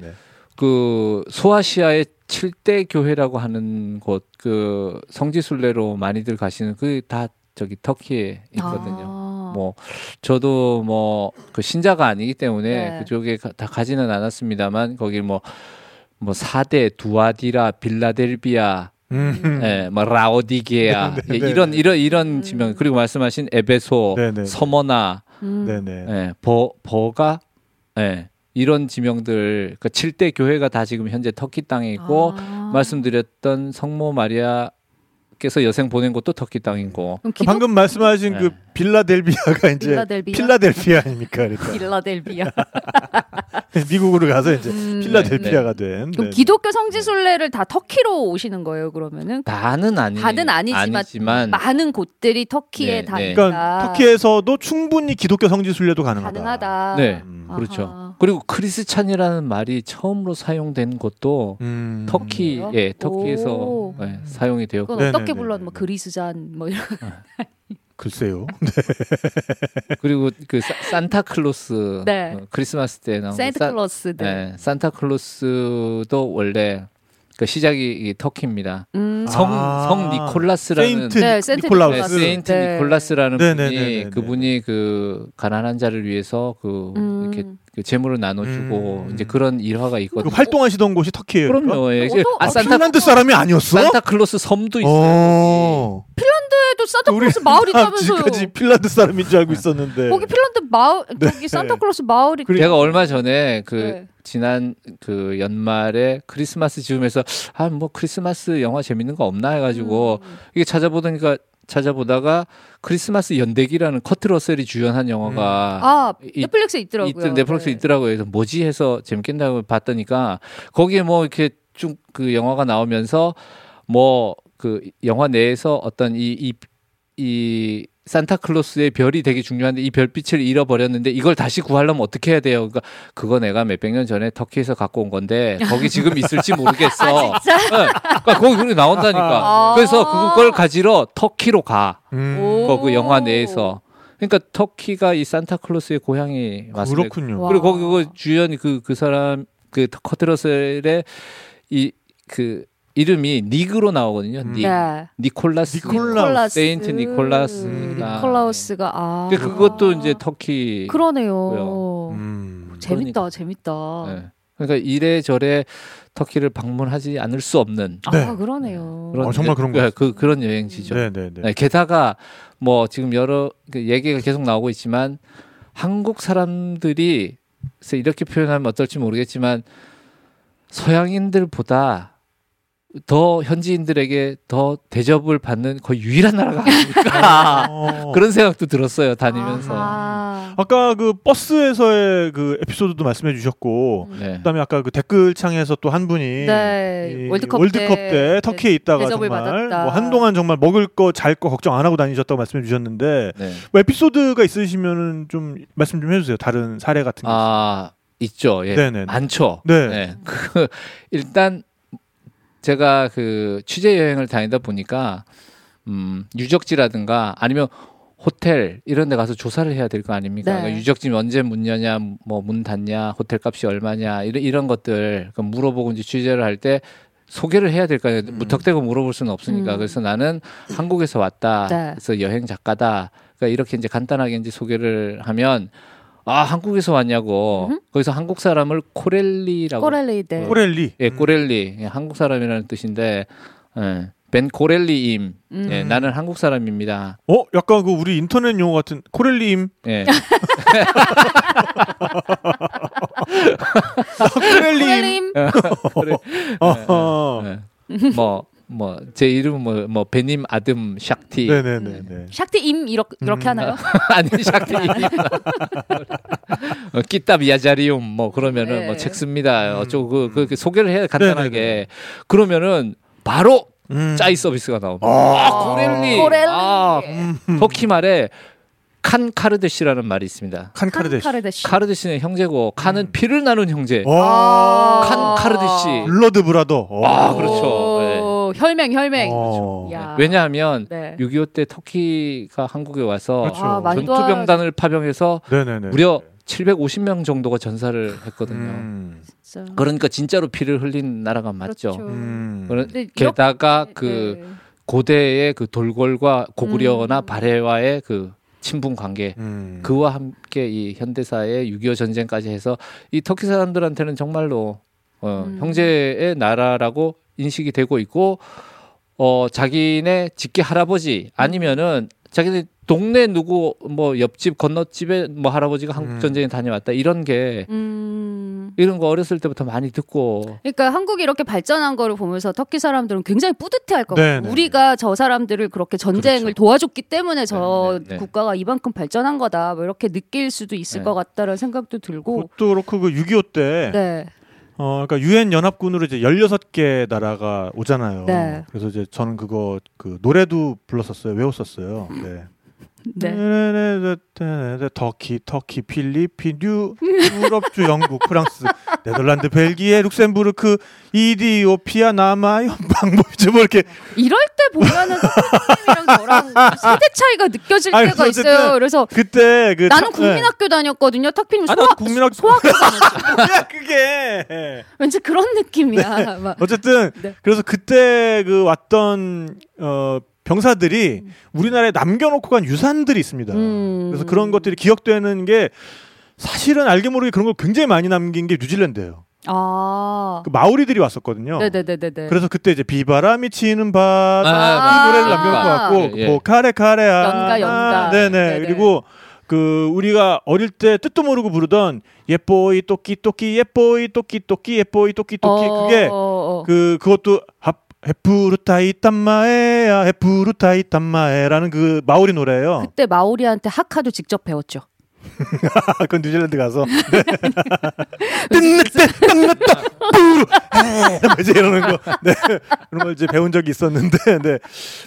그 소아시아의 7대 교회라고 하는 곳 그 성지순례로 많이들 가시는 그 다 저기 터키에 있거든요. 아. 뭐 저도 뭐 그 신자가 아니기 때문에 네. 그쪽에 가- 다 가지는 않았습니다만 거기 뭐뭐 사대, 두아디라, 빌라델비아, 음. 예, 뭐 라오디게아 네, 네, 예, 네, 이런 네. 이런 이런 음. 지명 그리고 말씀하신 에베소, 네, 네. 서머나, 음. 네네. 예, 버 버가 예, 이런 지명들 그 7대 교회가 다 지금 현재 터키 땅에 있고 아. 말씀드렸던 성모 마리아 께서 여생 보낸 곳도 터키 땅이고 기독 방금 말씀하신 네. 그 빌라델비아가 이제 필라델비아? 필라델피아 아닙니까? 그러니까 필라델비아. 미국으로 가서 이제 음. 필라델피아가 된. 그럼 네. 기독교 성지순례를 다 터키로 오시는 거예요, 그러면은? 다는 아니 다는 아니지만, 많은 곳들이 터키에 네, 다 네. 그러니까 터키에서도 충분히 기독교 성지순례도 가능하다. 가능하다. 네. 음. 그렇죠. 그리고 크리스찬이라는 말이 처음으로 사용된 곳도 음. 터키? 예, 터키에서 오. 예, 사용이 되었고 그건 네, 어떻게 네, 네, 불러? 네. 뭐 그리스잔 뭐 이런. 글쎄요. 그리고 그 사- 산타클로스 네. 어, 크리스마스 때 나온 그 산타클로스. 사, 네. 네, 산타클로스도 원래 그 시작이 이 터키입니다. 음. 성, 아. 성 니콜라스라는 Saint 네, Saint 니콜라우스. 네, 니콜라스. Saint 네. 니콜라스라는 네, 네, 분이 네, 네, 네. 그분이 그 가난한 자를 위해서 그 음. 이렇게 그 재물을 나눠주고 음. 이제 그런 일화가 그 있거든요. 활동하시던 곳이 터키예요. 그럼요. 예. 어떤- 아, 아, 산타 핀란드 사람이 아니었어? 산타클로스 섬도 있어요. 어. 핀란드에도 산타클로스 마을이 다 있다면서요. 지금까지 핀란드 사람인 줄 알고 있었는데. 거기 핀란드 마을 네. 거기 산타클로스 마을이 그리고- 제가 얼마 전에 그 네. 지난 그 연말에 크리스마스 즈음에서 아 뭐 크리스마스 영화 재밌는 거 없나 해가지고 음. 이게 찾아보니까 찾아보다가 크리스마스 연대기라는 커트 러셀이 주연한 영화가 아 이- 넷플릭스에 있더라고요. 있, 넷플릭스 네. 있더라고요. 그래서 뭐지 해서 재밌겠다고 봤더니까 거기에 뭐 이렇게 쭉 그 영화가 나오면서 뭐 그 영화 내에서 어떤 이 이 이 산타클로스의 별이 되게 중요한데 이 별빛을 잃어버렸는데 이걸 다시 구하려면 어떻게 해야 돼요? 그러니까 그거 내가 몇백 년 전에 터키에서 갖고 온 건데 거기 지금 있을지 모르겠어. 아, 진짜? 네. 그러니까 거기 그렇게 나온다니까. 아. 그래서 그걸 가지러 터키로 가. 음. 오. 그, 그 영화 내에서. 그러니까 터키가 이 산타클로스의 고향이 맞습니다. 그렇군요. 와. 그리고 거기 그 주연이 그그 사람 그 커트러셀의 이그 이름이 닉으로 나오거든요. 음. 닉. 네. 니콜라스. 니콜라우스. 세인트 니콜라스가. 음, 니콜라우스가 아그 그것도 이제 터키. 그러네요. 음. 재밌다, 재밌다. 네. 그러니까 이래저래 터키를 방문하지 않을 수 없는 아 네. 그러네요. 어, 정말 그런 것 그, 그 그런 여행지죠. 네네네. 네, 게다가 뭐 지금 여러 그 얘기가 계속 나오고 있지만 한국 사람들이 이렇게 표현하면 어떨지 모르겠지만 서양인들보다 더 현지인들에게 더 대접을 받는 거의 유일한 나라가 아닐까 어. 그런 생각도 들었어요 다니면서. 아하. 아까 그 버스에서의 그 에피소드도 말씀해 주셨고 네. 그다음에 아까 그 댓글창에서 또 한 분이 네, 이 월드컵, 월드컵 때, 터키에 있다가 대접을 정말 받았다. 뭐 한동안 정말 먹을 거 잘 거 걱정 안 하고 다니셨다고 말씀해 주셨는데 네. 뭐 에피소드가 있으시면은 좀 말씀 좀 해주세요. 다른 사례 같은 게. 아 있죠. 예. 네네. 많죠. 네. 그 일단 제가 그 취재 여행을 다니다 보니까 음, 유적지라든가 아니면 호텔 이런 데 가서 조사를 해야 될 거 아닙니까? 네. 그러니까 유적지 언제 문 여냐, 뭐 문 닫냐, 호텔 값이 얼마냐 이런 이런 것들 그 물어보고 이제 취재를 할 때 소개를 해야 될 거 아니에요. 음. 무턱대고 물어볼 수는 없으니까. 음. 그래서 나는 한국에서 왔다. 네. 그래서 여행 작가다. 그러니까 이렇게 이제 간단하게 이제 소개를 하면 아 한국에서 왔냐고. 음흠. 거기서 한국 사람을 코렐리라고 꼬렐리데. 코렐리. 예, 꼬렐리. 예, 한국 사람이라는 뜻인데, 예, 벤 코렐리임. 음. 예, 나는 한국 사람입니다. 어, 약간 그 우리 인터넷 용어 같은 코렐리임. 예. 코렐리임. Koreliyim. 어허. 예. 뭐, 뭐, 제 이름은 뭐, 뭐, benim adım 샥티. 네네네네. 샥티임 이렇게 이렇게 음. 하나요? 아니, 샥티. 어, kitap yazarıyım, 뭐, 그러면은, 네. 뭐, 책 씁니다. 음. 어쩌고, 그, 그, 그 소개를 해, 간단하게. 네네네. 그러면은, 바로 음. 짜이 서비스가 나옵니다. 아, 아, Koreli. Koreli. 아, 음. 터키 말에 kan kardeşi라는 말이 있습니다. kan kardeşi. kardeşi. kardeşi는 형제고 kan은 음. 피를 나눈 형제. 와. kan kardeşi. blood brother. 어. 아, 그렇죠. 오, 혈맹 혈맹. 어. 야. 왜냐하면 네. 6.25 때 터키가 한국에 와서 그렇죠. 아, 전투병단을 파병해서 네네네. 무려 750명 정도가 전사를 했거든요. 음. 진짜. 그러니까 진짜로 피를 흘린 나라가 맞죠. 그렇죠. 음. 게다가 이렇게- 그 네. 고대의 그 돌궐과 고구려나 음. 발해와의 그 친분 관계 음. 그와 함께 이 현대사의 6.25 전쟁까지 해서 이 터키 사람들한테는 정말로 어, 음. 형제의 나라라고 인식이 되고 있고 어 자기네 직계 할아버지 아니면은 자기네 동네 누구 뭐 옆집 건너집에 뭐 할아버지가 한국 음. 전쟁에 다녀왔다 이런 게 음. 이런 거 어렸을 때부터 많이 듣고 그러니까 한국이 이렇게 발전한 거를 보면서 터키 사람들은 굉장히 뿌듯해할 것 네, 같아요. 네, 우리가 저 사람들을 그렇게 전쟁을 그렇죠. 도와줬기 때문에 저 네, 네, 네. 국가가 이만큼 발전한 거다. 뭐 이렇게 느낄 수도 있을 네. 것 같다는 생각도 들고. 그것도 그렇고 그 6.25때 네. 어, 그러니까 유엔 연합군으로 이제 16개 나라가 오잖아요. 네. 그래서 이제 저는 그거 그 노래도 불렀었어요. 외웠었어요. 네. 네. 터키, 터키, 필리핀, 뉴, 유럽주, 영국, 프랑스, 네덜란드, 벨기에, 룩셈부르크, 이디오피아, 남아, 연방, 뭐뭐 이렇게 이럴 때 보면은 탁피님이랑 저랑 세대 차이가 느껴질 아니, 때가 있어요. 그래서 그때 그 나는 차- 국민학교 다녔거든요. 탁피님 아, 소학 나도 국민학교 소학교 다녔어. 그게. 왠지 그런 느낌이야. 막. 어쨌든 네. 그래서 그때 그 왔던 어 병사들이 우리나라에 남겨놓고 간 유산들이 있습니다. 음. 그래서 그런 것들이 기억되는 게 사실은 알게 모르게 그런 걸 굉장히 많이 남긴 게 뉴질랜드예요. 아. 그 마오리들이 왔었거든요. 네네네네. 그래서 그때 이제 비바람이 치는 바다 아, 이 노래를 아. 남겨놓고 왔고 예, 예. 뭐 카레 카레야 연가, 연가. 네네. 네네. 그리고 그 우리가 어릴 때 뜻도 모르고 부르던 예뻐이 토끼 토끼 예뻐이 토끼 토끼 예뻐이 토끼 토끼 어, 그게 어, 어. 그 그것도 합 헤푸르타이 땀마에야 헤푸르타이 땀마에라는 그 마오리 노래예요. 그때 마오리한테 하카도 직접 배웠죠. 그건 뉴질랜드 가서 뜬났다 뜬났다 뿌르 뭐 이제 이러는 거 네. 그런 걸 이제 배운 적이 있었는데 네.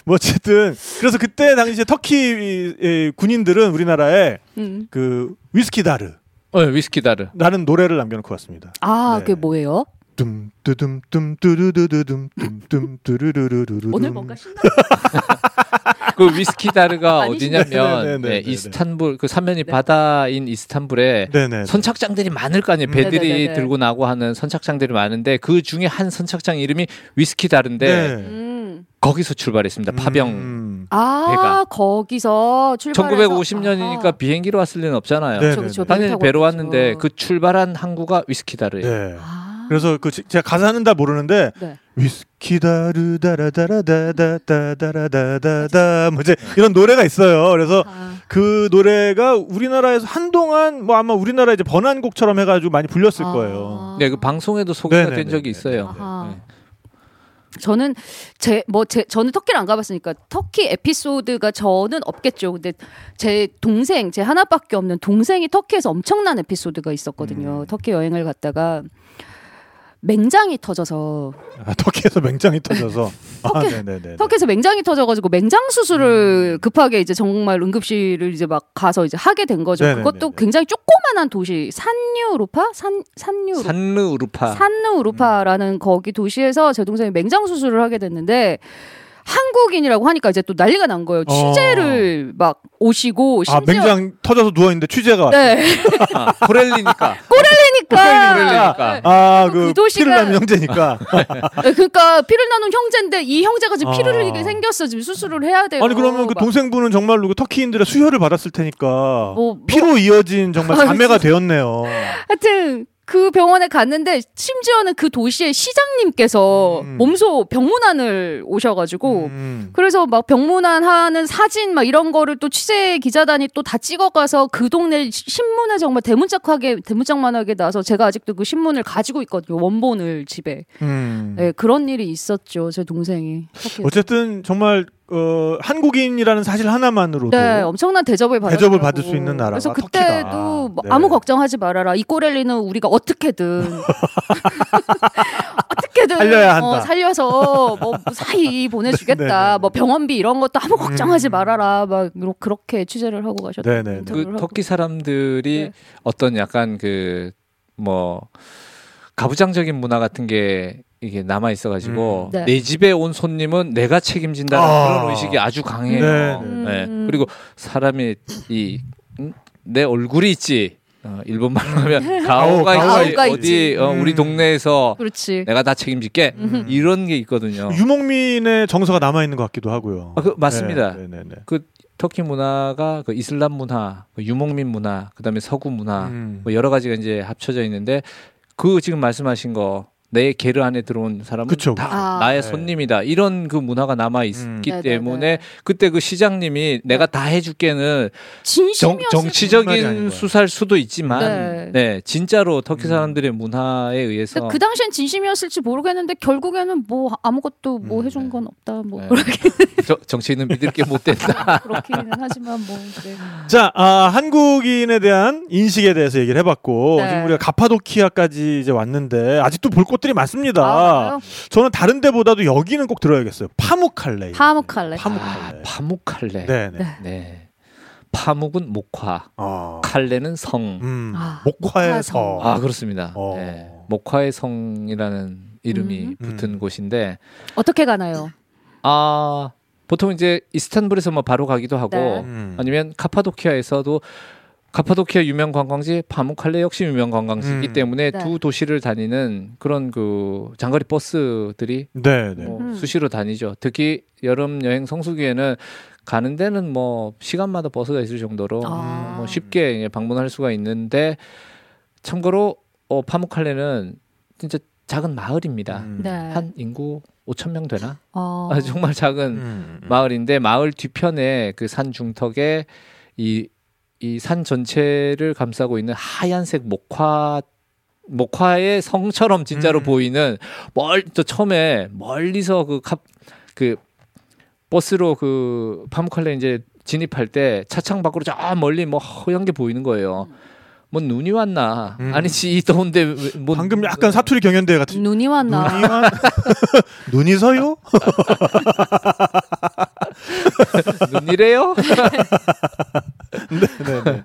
뭐 어쨌든 그래서 그때 당시에 터키 의 군인들은 우리나라에 음. 그 위스퀴다르 어, 위스퀴다르 네. 라는 노래를 남겨놓고 왔습니다. 아, 네. 그게 뭐예요? Dum뚜둠둠 뚜루두두둠 둠둠 뚜루루루루루 오늘 뭔가 신나. 그 위스퀴다르가 많이 어디냐면. 네, 네, 네, 네, 이스탄불 그 삼면이 네. 바다인 이스탄불에 네네 선착장들이 많을 거 아니에요. 배들이 네네네네. 들고 나고 하는 선착장들이 많은데 그 중에 한 선착장 이름이 위스키 다른데 네. 음. 거기서 출발했습니다. 파병. 음. 아, 배가. 거기서 출발해서 1950년이니까 아하. 비행기로 왔을 리는 없잖아요. 네. 그쵸. 당연히 배로. 왔는데 그 출발한 항구가 위스키 다르예요. 네. 아. 그래서 그 지- 제가 가사는 다 모르는데 네. 위스키 다르 다라다라다다다다다다다 뭐 이제 이런 노래가 있어요. 그래서 아. 그 노래가 우리나라에서 한동안 뭐 아마 우리나라 이제 번안곡처럼 해가지고 많이 불렸을 아. 거예요. 네, 그 방송에도 소개가 네네네네. 된 적이 있어요. 아하. 네. 저는 제 뭐 제 저는 터키를 안 가봤으니까 터키 에피소드가 저는 없겠죠. 근데 제 동생 제 하나밖에 없는 동생이 터키에서 엄청난 에피소드가 있었거든요. 터키 여행을 갔다가 맹장이 터져서 아, 터키에서 맹장이 터져서. 아, 터키- 네네네. 터키에서 맹장이 터져가지고 맹장 수술을 급하게 이제 정말 응급실을 이제 막 가서 이제 하게 된 거죠. 네네네네. 그것도 굉장히 조그만한 도시 산유루파 산 산유루 산르우루파. 산누우루파라는 거기 도시에서 제 동생이 맹장 수술을 하게 됐는데 한국인이라고 하니까 이제 또 난리가 난 거예요. 취재를 막 오시고 아, 심지어 맹장 터져서 누워 있는데 취재가 왔어. 네. 아, 코렐리니까. 그러니까 코렐리니까. 아, 그 그 도시가- 피를 나는 형제니까. 네, 그러니까 피를 나눈 형제인데 이 형제가 지금 피를 아. 흘리게 생겼어. 지금 수술을 해야 돼요. 아니 그러면 그 막 동생분은 정말로 그 터키인들의 수혈을 받았을 테니까 뭐, 뭐 피로 이어진 정말 아, 자매가 되었네요. 하여튼 그 병원에 갔는데 심지어는 그 도시의 시장님께서 음. 몸소 병문안을 오셔가지고 음. 그래서 막 병문안 하는 사진 막 이런 거를 또 취재 기자단이 또 다 찍어가서 그 동네 시- 신문에 정말 대문짝하게 대문짝만하게 나서 제가 아직도 그 신문을 가지고 있거든요 원본을 집에 음. 네, 그런 일이 있었죠 제 동생이. 어쨌든 정말 어, 한국인이라는 사실 하나만으로도 네, 엄청난 대접을 받았 대접을 받을 수 있는 나라가 그래서. 그때도 뭐 네. 아무 걱정하지 말아라. 이 꼬렐리는 우리가 어떻게든 어떻게든 살려야 한다. 어, 살려서 뭐 사이 보내주겠다. 네네네. 뭐 병원비 이런 것도 아무 걱정하지 음. 말아라. 막 그렇게 취재를 하고 가셨던 네네네. 그. 터키 사람들이 네. 어떤 약간 그 뭐 가부장적인 문화 같은 게 이게 남아 있어가지고 음. 네. 내 집에 온 손님은 내가 책임진다는 아. 그런 의식이 아주 강해요. 네, 네. 음. 그리고 사람이 이내 얼굴이 있지. 어, 일본말로 하면 가오가, 가오가 있지. 있지. 어디 어, 우리 음. 동네에서 그렇지. 내가 다 책임질게. 음. 이런 게 있거든요. 유목민의 정서가 남아 있는 것 같기도 하고요. 아, 그, 맞습니다. 네, 네, 네. 터키 문화가 그 이슬람 문화, 그 유목민 문화, 그다음에 서구 문화 음. 뭐 여러 가지가 이제 합쳐져 있는데 그 지금 말씀하신 거 내 게르 안에 들어온 사람은 그쵸. 다 아. 나의 네. 손님이다 이런 그 문화가 남아 있기 음. 때문에 그때 그 시장님이 내가 다 해줄게는 정, 정치적인. 수사일 수도 있지만 네. 네, 진짜로 터키 음. 사람들의 문화에 의해서 그 당시엔 진심이었을지 모르겠는데 결국에는 뭐 아무것도 뭐 음, 해준 네. 건 없다 뭐 네. 그렇게 저- 정치인은 믿을 게 못 된다. 그렇기는 하지만 뭐 네. 자, 아, 한국인에 대한 인식에 대해서 얘기를 해봤고 네. 지금 우리가 가파도키아까지 이제 왔는데 아직도 볼곳 들이 많습니다. 아? 저는 다른 데보다도 여기는 꼭 들어야겠어요. 파묵칼레. 파묵칼레. 파묵칼레. 파묵칼레. 네, 네. 네. 파묵은 목화, 어. 칼레는 성. 음. 아, 목화의 목화 성. 아 그렇습니다. 어. 네. 목화의 성이라는 이름이 음. 붙은 음. 곳인데 어떻게 가나요? 아 보통 이제 이스탄불에서 뭐 바로 가기도 하고 네. 음. 아니면 카파도키아에서도 카파도키아 유명 관광지 파묵칼레 역시 유명 관광지이기 음. 때문에 네. 두 도시를 다니는 그런 그 장거리 버스들이 네, 네. 뭐 음. 수시로 다니죠. 특히 여름 여행 성수기에는 가는 데는 뭐 시간마다 버스가 있을 정도로 아. 뭐 쉽게 방문할 수가 있는데 참고로 어, 파묵칼레는 진짜 작은 마을입니다. 음. 네. 한 인구 5천 명 되나? 어. 아, 정말 작은 음. 마을인데 마을 뒤편에 그 산 중턱에 이 이 산 전체를 감싸고 있는 하얀색 목화 목화의 성처럼 진짜로 음. 보이는 멀 저 처음에 멀리서 그컵그 버스로 그 파묵칼레 이제 진입할 때 차창 밖으로 저 멀리 뭐 허연 게 보이는 거예요. 뭐 눈이 왔나? 음. 아니지 이 더운데 왜- 뭐 방금 약간 사투리 경연대회 같은 눈이 왔나? 눈이 와- 눈이 서요? 눈이래요? 네, 네.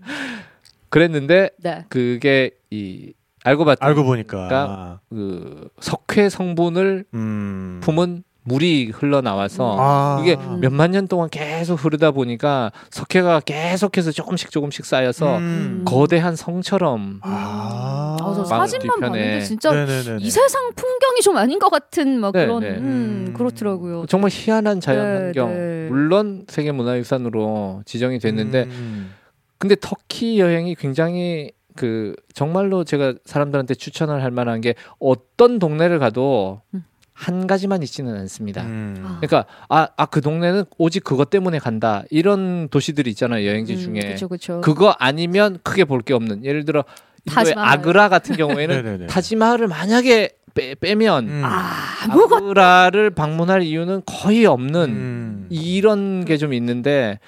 그랬는데 네. 그게 이 알고 봤더니 알고 보니까 그 석회 성분을 음. 품은 물이 흘러나와서 아. 이게 몇만 년 동안 계속 흐르다 보니까 석회가 계속해서 조금씩 조금씩 쌓여서 음. 거대한 성처럼 아. 아, 저 사진만 뒤편에. 봤는데 진짜 네네네. 이 세상 풍경이 좀 아닌 것 같은 막 네, 그런 네. 음, 음. 그렇더라고요. 정말 희한한 자연 네, 환경 네. 물론 세계문화유산으로 지정이 됐는데 음. 근데 터키 여행이 굉장히 그 정말로 제가 사람들한테 추천을 할 만한 게 어떤 동네를 가도 음. 한 가지만 있지는 않습니다. 음. 아. 그러니까 아 아 그 동네는 오직 그것 때문에 간다 이런 도시들이 있잖아요 여행지 중에 그렇죠, 그렇죠. 그거 아니면 크게 볼 게 없는 예를 들어 인도의. 아그라 같은 경우에는 네네네. 타지마할을 만약에 빼, 빼면 음. 아, 아그라를 방문할 이유는 거의 없는 음. 이런 게 좀 있는데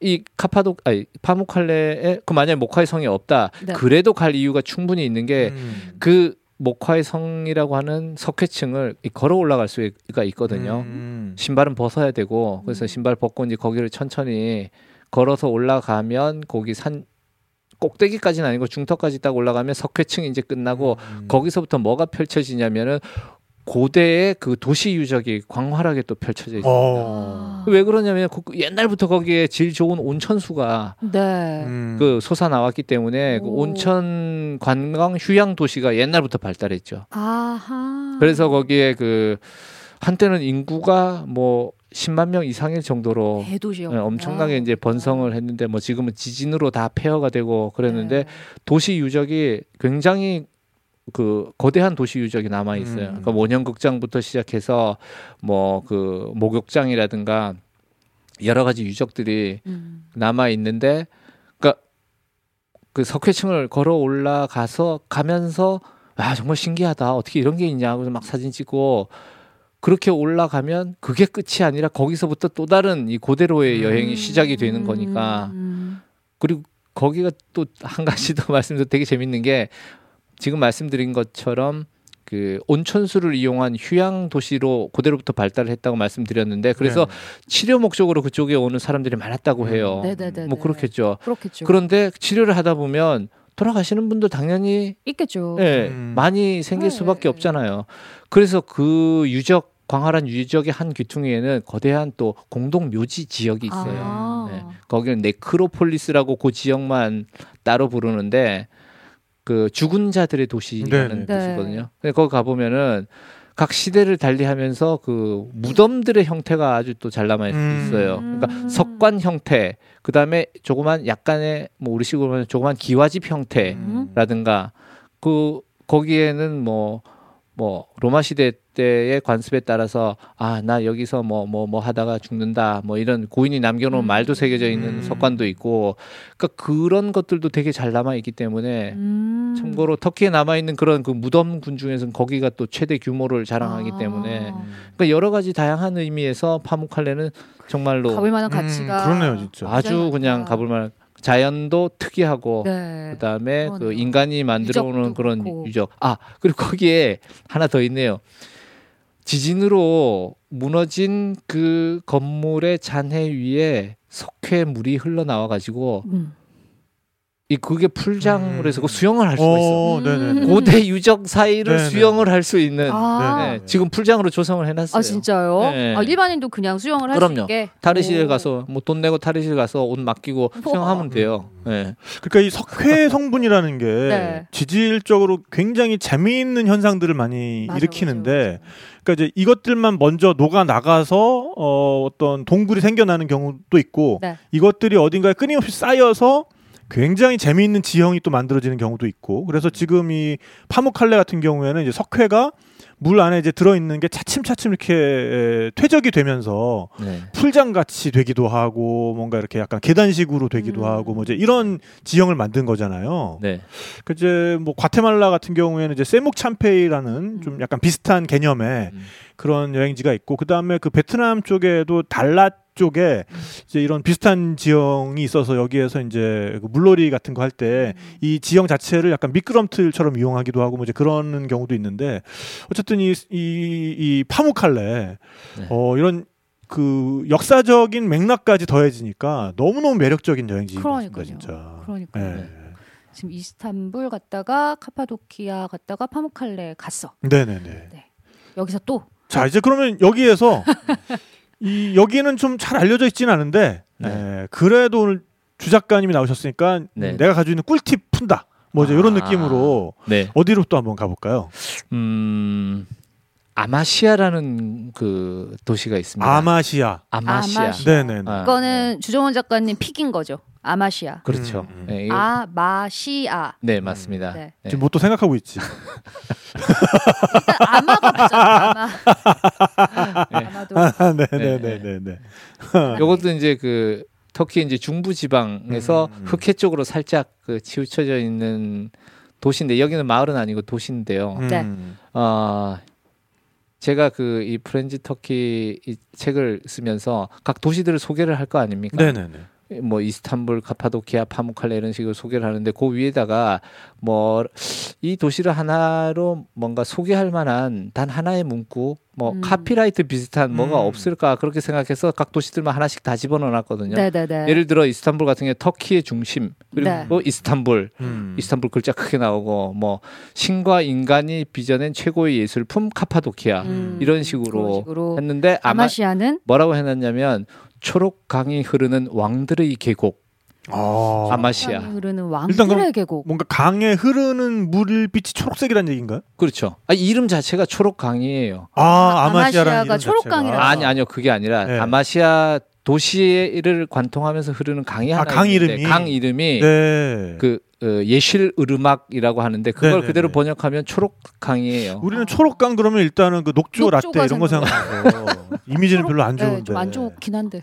이 카파도 아니 파묵칼레에 그 만약에 모카의 성이 없다 네. 그래도 갈 이유가 충분히 있는 게 음. 그 모카의 성이라고 하는 석회층을 이 걸어 올라갈 수가 있거든요. 음. 신발은 벗어야 되고 그래서 신발 벗고 이제 거기를 천천히 걸어서 올라가면 거기 산 꼭대기까지는 아니고 중턱까지 딱 올라가면 석회층이 이제 끝나고 음. 거기서부터 뭐가 펼쳐지냐면은 고대의 그 도시 유적이 광활하게 또 펼쳐져 있어요. 어. 왜 그러냐면 그 옛날부터 거기에 질 좋은 온천수가 네. 음. 그 솟아 나왔기 때문에 그 오. 온천 관광 휴양 도시가 옛날부터 발달했죠. 아하. 그래서 거기에 그 한때는 인구가 뭐 10만 명 이상일 정도로 대도시였 예, 엄청나게 이제 번성을 했는데 뭐 지금은 지진으로 다 폐허가 되고 그랬는데 네. 도시 유적이 굉장히 그 거대한 도시 유적이 남아 있어요. 음. 그러니까 원형극장부터 시작해서 뭐 그 목욕장이라든가 여러 가지 유적들이 음. 남아 있는데 그러니까 그 석회층을 걸어 올라가서 가면서 아 정말 신기하다 어떻게 이런 게 있냐 그래서 막 사진 찍고 그렇게 올라가면 그게 끝이 아니라 거기서부터 또 다른 이 고대로의 여행이 시작이 되는 거니까 음. 그리고 거기가 또 한 가지 더 말씀도 되게 재밌는 게 지금 말씀드린 것처럼 그 온천수를 이용한 휴양 도시로 고대로부터 발달을 했다고 말씀드렸는데 그래서 치료 목적으로 그쪽에 오는 사람들이 많았다고 해요. 네. 네네네. 뭐 그렇겠죠. 그렇겠죠. 그런데 치료를 하다 보면 돌아가시는 분도 당연히 있겠죠. 예, 음. 많이 생길 네. 수밖에 없잖아요. 그래서 그 유적 광활한 유적의 한 귀퉁이에는 거대한 또 공동 묘지 지역이 있어요. 아. 네. 거기는 네크로폴리스라고 그 지역만 따로 부르는데 그 죽은 자들의 도시라는 네네. 도시거든요. 근데 거기 가 보면은 각 시대를 달리하면서 그 무덤들의 형태가 아주 또 잘 남아 있- 음. 있어요. 음. 그러니까 석관 형태, 그 다음에 조그만 약간의 뭐 우리 식으로 하면 조그만 기와집 형태라든가 그 거기에는 뭐 뭐 로마 시대 때의 관습에 따라서 아 나 여기서 뭐뭐 뭐 하다가 죽는다 뭐 이런 고인이 남겨놓은 음. 말도 새겨져 있는 음. 석관도 있고 그러니까 그런 것들도 되게 잘 남아 있기 때문에 음. 참고로 터키에 남아 있는 그런 그 무덤군 중에서는 거기가 또 최대 규모를 자랑하기 아. 때문에 그러니까 여러 가지 다양한 의미에서 파묵칼레는 정말로 가볼 만한 음, 가치가 그러네요, 진짜. 아주 그냥. 가볼 만한 자연도 특이하고 네. 그다음에 그. 인간이 만들어 오는 그런 그렇고. 유적. 아, 그리고 거기에 하나 더 있네요. 지진으로 무너진 그 건물의 잔해 위에 석회 물이 흘러나와 가지고 음. 이 그게 풀장으로 음. 해서 그 수영을 할 수가 있어. 어, 네네. 음. 고대 유적 사이를 네네. 수영을 할 수 있는 아. 네, 지금 풀장으로 조성을 해놨어요. 아 진짜요? 네. 아, 일반인도 그냥 수영을 할수 그럼요. 있게 탈의실 오. 가서 뭐 돈 내고 탈의실 가서 옷 맡기고 수영하면 돼요. 네. 그러니까 이 석회 성분이라는 게 네. 지질적으로 굉장히 재미있는 현상들을 많이 맞아, 일으키는데 그러니까 이제 이것들만 먼저 녹아 나가서 어, 어떤 동굴이 생겨나는 경우도 있고 네. 이것들이 어딘가에 끊임없이 쌓여서 굉장히 재미있는 지형이 또 만들어지는 경우도 있고 그래서 지금 이 파묵칼레 같은 경우에는 이제 석회가 물 안에 이제 들어 있는 게 차츰차츰 이렇게 에, 퇴적이 되면서 네. 풀장 같이 되기도 하고 뭔가 이렇게 약간 계단식으로 되기도 음. 하고 뭐 이제 이런 지형을 만든 거잖아요. 네. 그 이제 뭐 과테말라 같은 경우에는 이제 세묵 참페이라는 좀 약간 비슷한 개념의 음. 그런 여행지가 있고 그 다음에 그 베트남 쪽에도 달랏 쪽에 이제 이런 비슷한 지형이 있어서 여기에서 이제 그 물놀이 같은 거 할 때 이 지형 자체를 약간 미끄럼틀처럼 이용하기도 하고 뭐 이제 그런 경우도 있는데 어쨌든 이 이 이 파묵칼레 네. 어 이런 그 역사적인 맥락까지 더해지니까 너무너무 매력적인 여행지인 것 같습니다, 그러니까요. 진짜. 그러니까 네. 요 지금 이스탄불 갔다가 카파도키아 갔다가 파묵칼레 갔어. 네네네. 여기서 또 자 이제 그러면 여기에서 이 여기는 좀 잘 알려져 있지는 않은데 네. 에, 그래도 오늘 주 작가님이 나오셨으니까 네. 음, 내가 가지고 있는 꿀팁 푼다. 뭐 이제 이런 아. 느낌으로 네. 어디로 또 한번 가볼까요? 음 아마시아라는 그 도시가 있습니다. 아마시아. 아마시아. 아마시아. 네네. 아, 이거는 주정원 작가님 픽인 거죠. 아마시아. 그렇죠. 음, 음. 네, 이거- 아마시아. 네 맞습니다. 네. 네. 지금 뭐 또 생각하고 있지. 일단 아마가 맞잖아. 아마. 아마도. 아, 네네네네네. 요것도 이제 그 터키 이제 중부 지방에서 음, 음. 흑해 쪽으로 살짝 그 치우쳐져 있는 도시인데 여기는 마을은 아니고 도시인데요. 네. 음. 어, 제가 그 이 프렌즈 터키 이 책을 쓰면서 각 도시들을 소개를 할 거 아닙니까? 네네네. 뭐 이스탄불, 카파도키아, 파무칼레 이런 식으로 소개를 하는데 그 위에다가 뭐 이 도시를 하나로 뭔가 소개할 만한 단 하나의 문구 뭐 음. copyright 비슷한 뭐가 음. 없을까 그렇게 생각해서 각 도시들만 하나씩 다 집어넣어 놨거든요. 네네네. 예를 들어 이스탄불 같은 경우 터키의 중심 그리고 네. 뭐 이스탄불 음. 이스탄불 글자 크게 나오고 뭐 신과 인간이 빚어낸 최고의 예술품 카파도키아 음, 이런 식으로, 식으로. 했는데 아마 아마시아는 뭐라고 해놨냐면 초록 강이 흐르는 왕들의 계곡 아. 아마시아 강이 흐르는 일단 왕들의 그럼 계곡. 뭔가 강에 흐르는 물빛이 초록색이라는 얘기인가요? 그렇죠. 아, 이름 자체가 초록 강이에요. 아, 아마시아가 아마시아라는 이름 초록강이라는 자체가. 아니 아니요 그게 아니라 네. 아마시아 도시를 관통하면서 흐르는 강이 아, 하나 강 있는데 이름이? 강 이름이 네. 그 어, 예실 으르막이라고 하는데 그걸 네네네. 그대로 번역하면 초록 강이에요. 우리는 초록강 그러면 일단은 그 녹조 라떼 이런 거 생각하고 이미지는 별로 안 좋은데. 네, 좀안 좋긴 한데.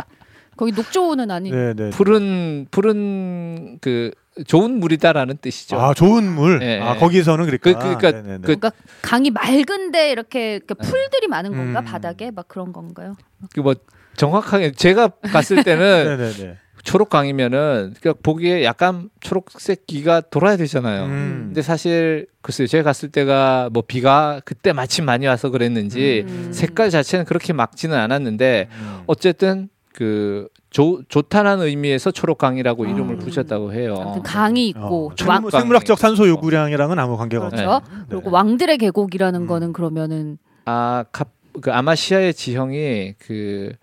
거기 녹조는 아니. 네, 네. 푸른 푸른 그 좋은 물이다라는 뜻이죠. 아, 좋은 물. 네, 아, 네. 거기서는 그러니까. 그- 그러니까 네네네. 그- 그러니까 강이 맑은데 이렇게 그 네. 풀들이 많은 건가 음. 바닥에 막 그런 건가요? 그뭐 정확하게 제가 봤을 때는 네네네. 초록 강이면은 그러니까 보기에 약간 초록색 기가 돌아야 되잖아요. 음. 근데 사실 글쎄요 제가 갔을 때가 뭐 비가 그때 마침 많이 와서 그랬는지 음. 색깔 자체는 그렇게 막지는 않았는데 음. 어쨌든 그 좋, 좋다는 의미에서 초록강이라고 이름을 음. 붙였다고 해요. 아무튼 강이 있고 어, 좀 왕, 생물- 생물학적 산소 요구량이랑은 아무 관계가 그렇죠. 없죠. 네. 그리고 왕들의 계곡이라는 음. 거는 그러면은 아, 카, 그 아마시아의 지형이 그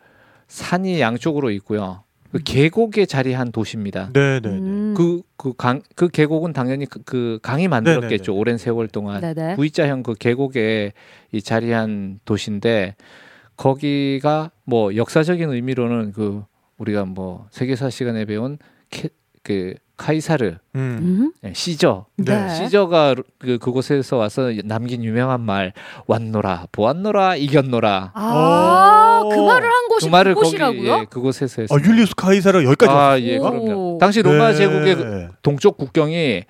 산이 양쪽으로 있고요. 그 계곡에 자리한 도시입니다. 네 네. 음. 그그 강 그 계곡은 당연히 그, 그 강이 만들었겠죠. 네네네. 오랜 세월 동안 네네. V자형 그 계곡에 이 자리한 도시인데 거기가 뭐 역사적인 의미로는 그 우리가 뭐 세계사 시간에 배운 케, 그 카이사르 음. 음? 예, 시저 네. 시저가 그 그곳에서 와서 남긴 유명한 말 왔노라 보았노라 이겼노라 아, 오. 그 말을 한 곳이 그 말을 그 곳이라고요? 거기 예, 그곳에서 아, 했어요. 율리우스 카이사르가 여기까지 왔어요. 아, 예, 오. 그럼요. 당시 로마 네. 제국의 그 동쪽 국경이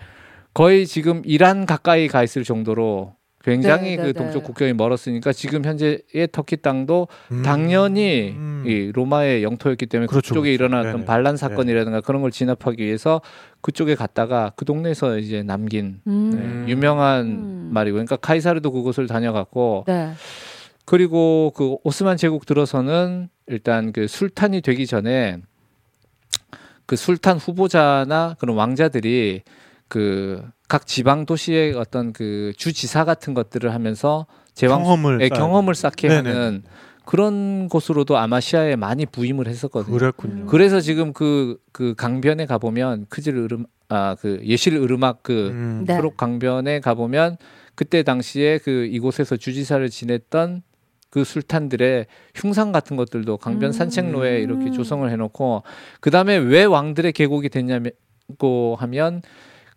거의 지금 이란 가까이 가 있을 정도로 굉장히 네, 네, 그 네. 동쪽 국경이 멀었으니까 지금 현재의 터키 땅도 음. 당연히 음. 이 로마의 영토였기 때문에 그렇죠, 그쪽에 그렇죠. 일어났던 네네. 반란 사건이라든가 그런 걸 진압하기 위해서 그쪽에 갔다가 그 동네에서 이제 남긴 음. 네, 유명한 음. 말이고 그러니까 카이사르도 그곳을 다녀갔고 네. 그리고 그 오스만 제국 들어서는 일단 그 술탄이 되기 전에 그 술탄 후보자나 그런 왕자들이 그 각 지방 도시의 어떤 그 주지사 같은 것들을 하면서 제왕 경험을 예. 경험을 쌓게 네네. 하는 그런 곳으로도 아마시아에 많이 부임을 했었거든요. 그랬군요. 음. 그래서 지금 그 그 강변에 가보면 크질 으름 아 그 예실 으르막 그 음. 네. 초록 강변에 가보면 그때 당시에 그 이곳에서 주지사를 지냈던 그 술탄들의 흉상 같은 것들도 강변 음. 산책로에 이렇게 조성을 해놓고 그 다음에 왜 왕들의 계곡이 됐냐고 하면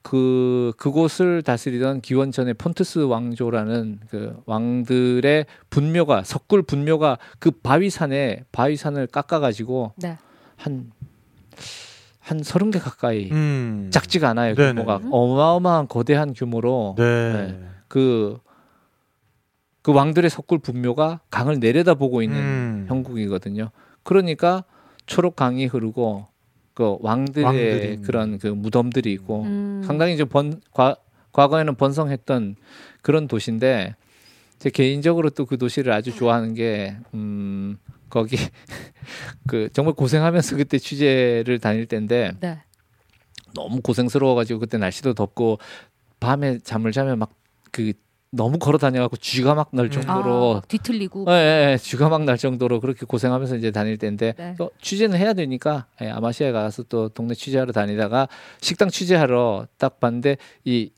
그 그곳을 다스리던 기원전의 폰트스 왕조라는 그 왕들의 분묘가 석굴 분묘가 그 바위산에 바위산을 깎아가지고 네. 한한 서른 개 가까이 음. 작지가 않아요 네네. 규모가 어마어마한 거대한 규모로 네. 네. 그, 그 왕들의 석굴 분묘가 강을 내려다보고 있는 음. 형국이거든요. 그러니까 초록 강이 흐르고 그 왕들의 있는. 그런 그 무덤들이 있고 음. 상당히 좀 번, 과, 과거에는 번성했던 그런 도시인데 제 개인적으로 또 그 도시를 아주 좋아하는 게 음, 거기 그 정말 고생하면서 그때 취재를 다닐 때인데 네. 너무 고생스러워가지고 그때 날씨도 덥고 밤에 잠을 자면 막 그 너무 걸어 다녀갖고 쥐가 막날 음. 정도로 아, 뒤틀리고 예, 예, 예, 쥐가 막 날 정도로 그렇게 고생하면서 이제 다닐 때인데 네. 또 취재는 해야 되니까 예, 아마시아에 가서 또 동네 취재하러 다니다가 식당 취재하러 딱 봤는데 이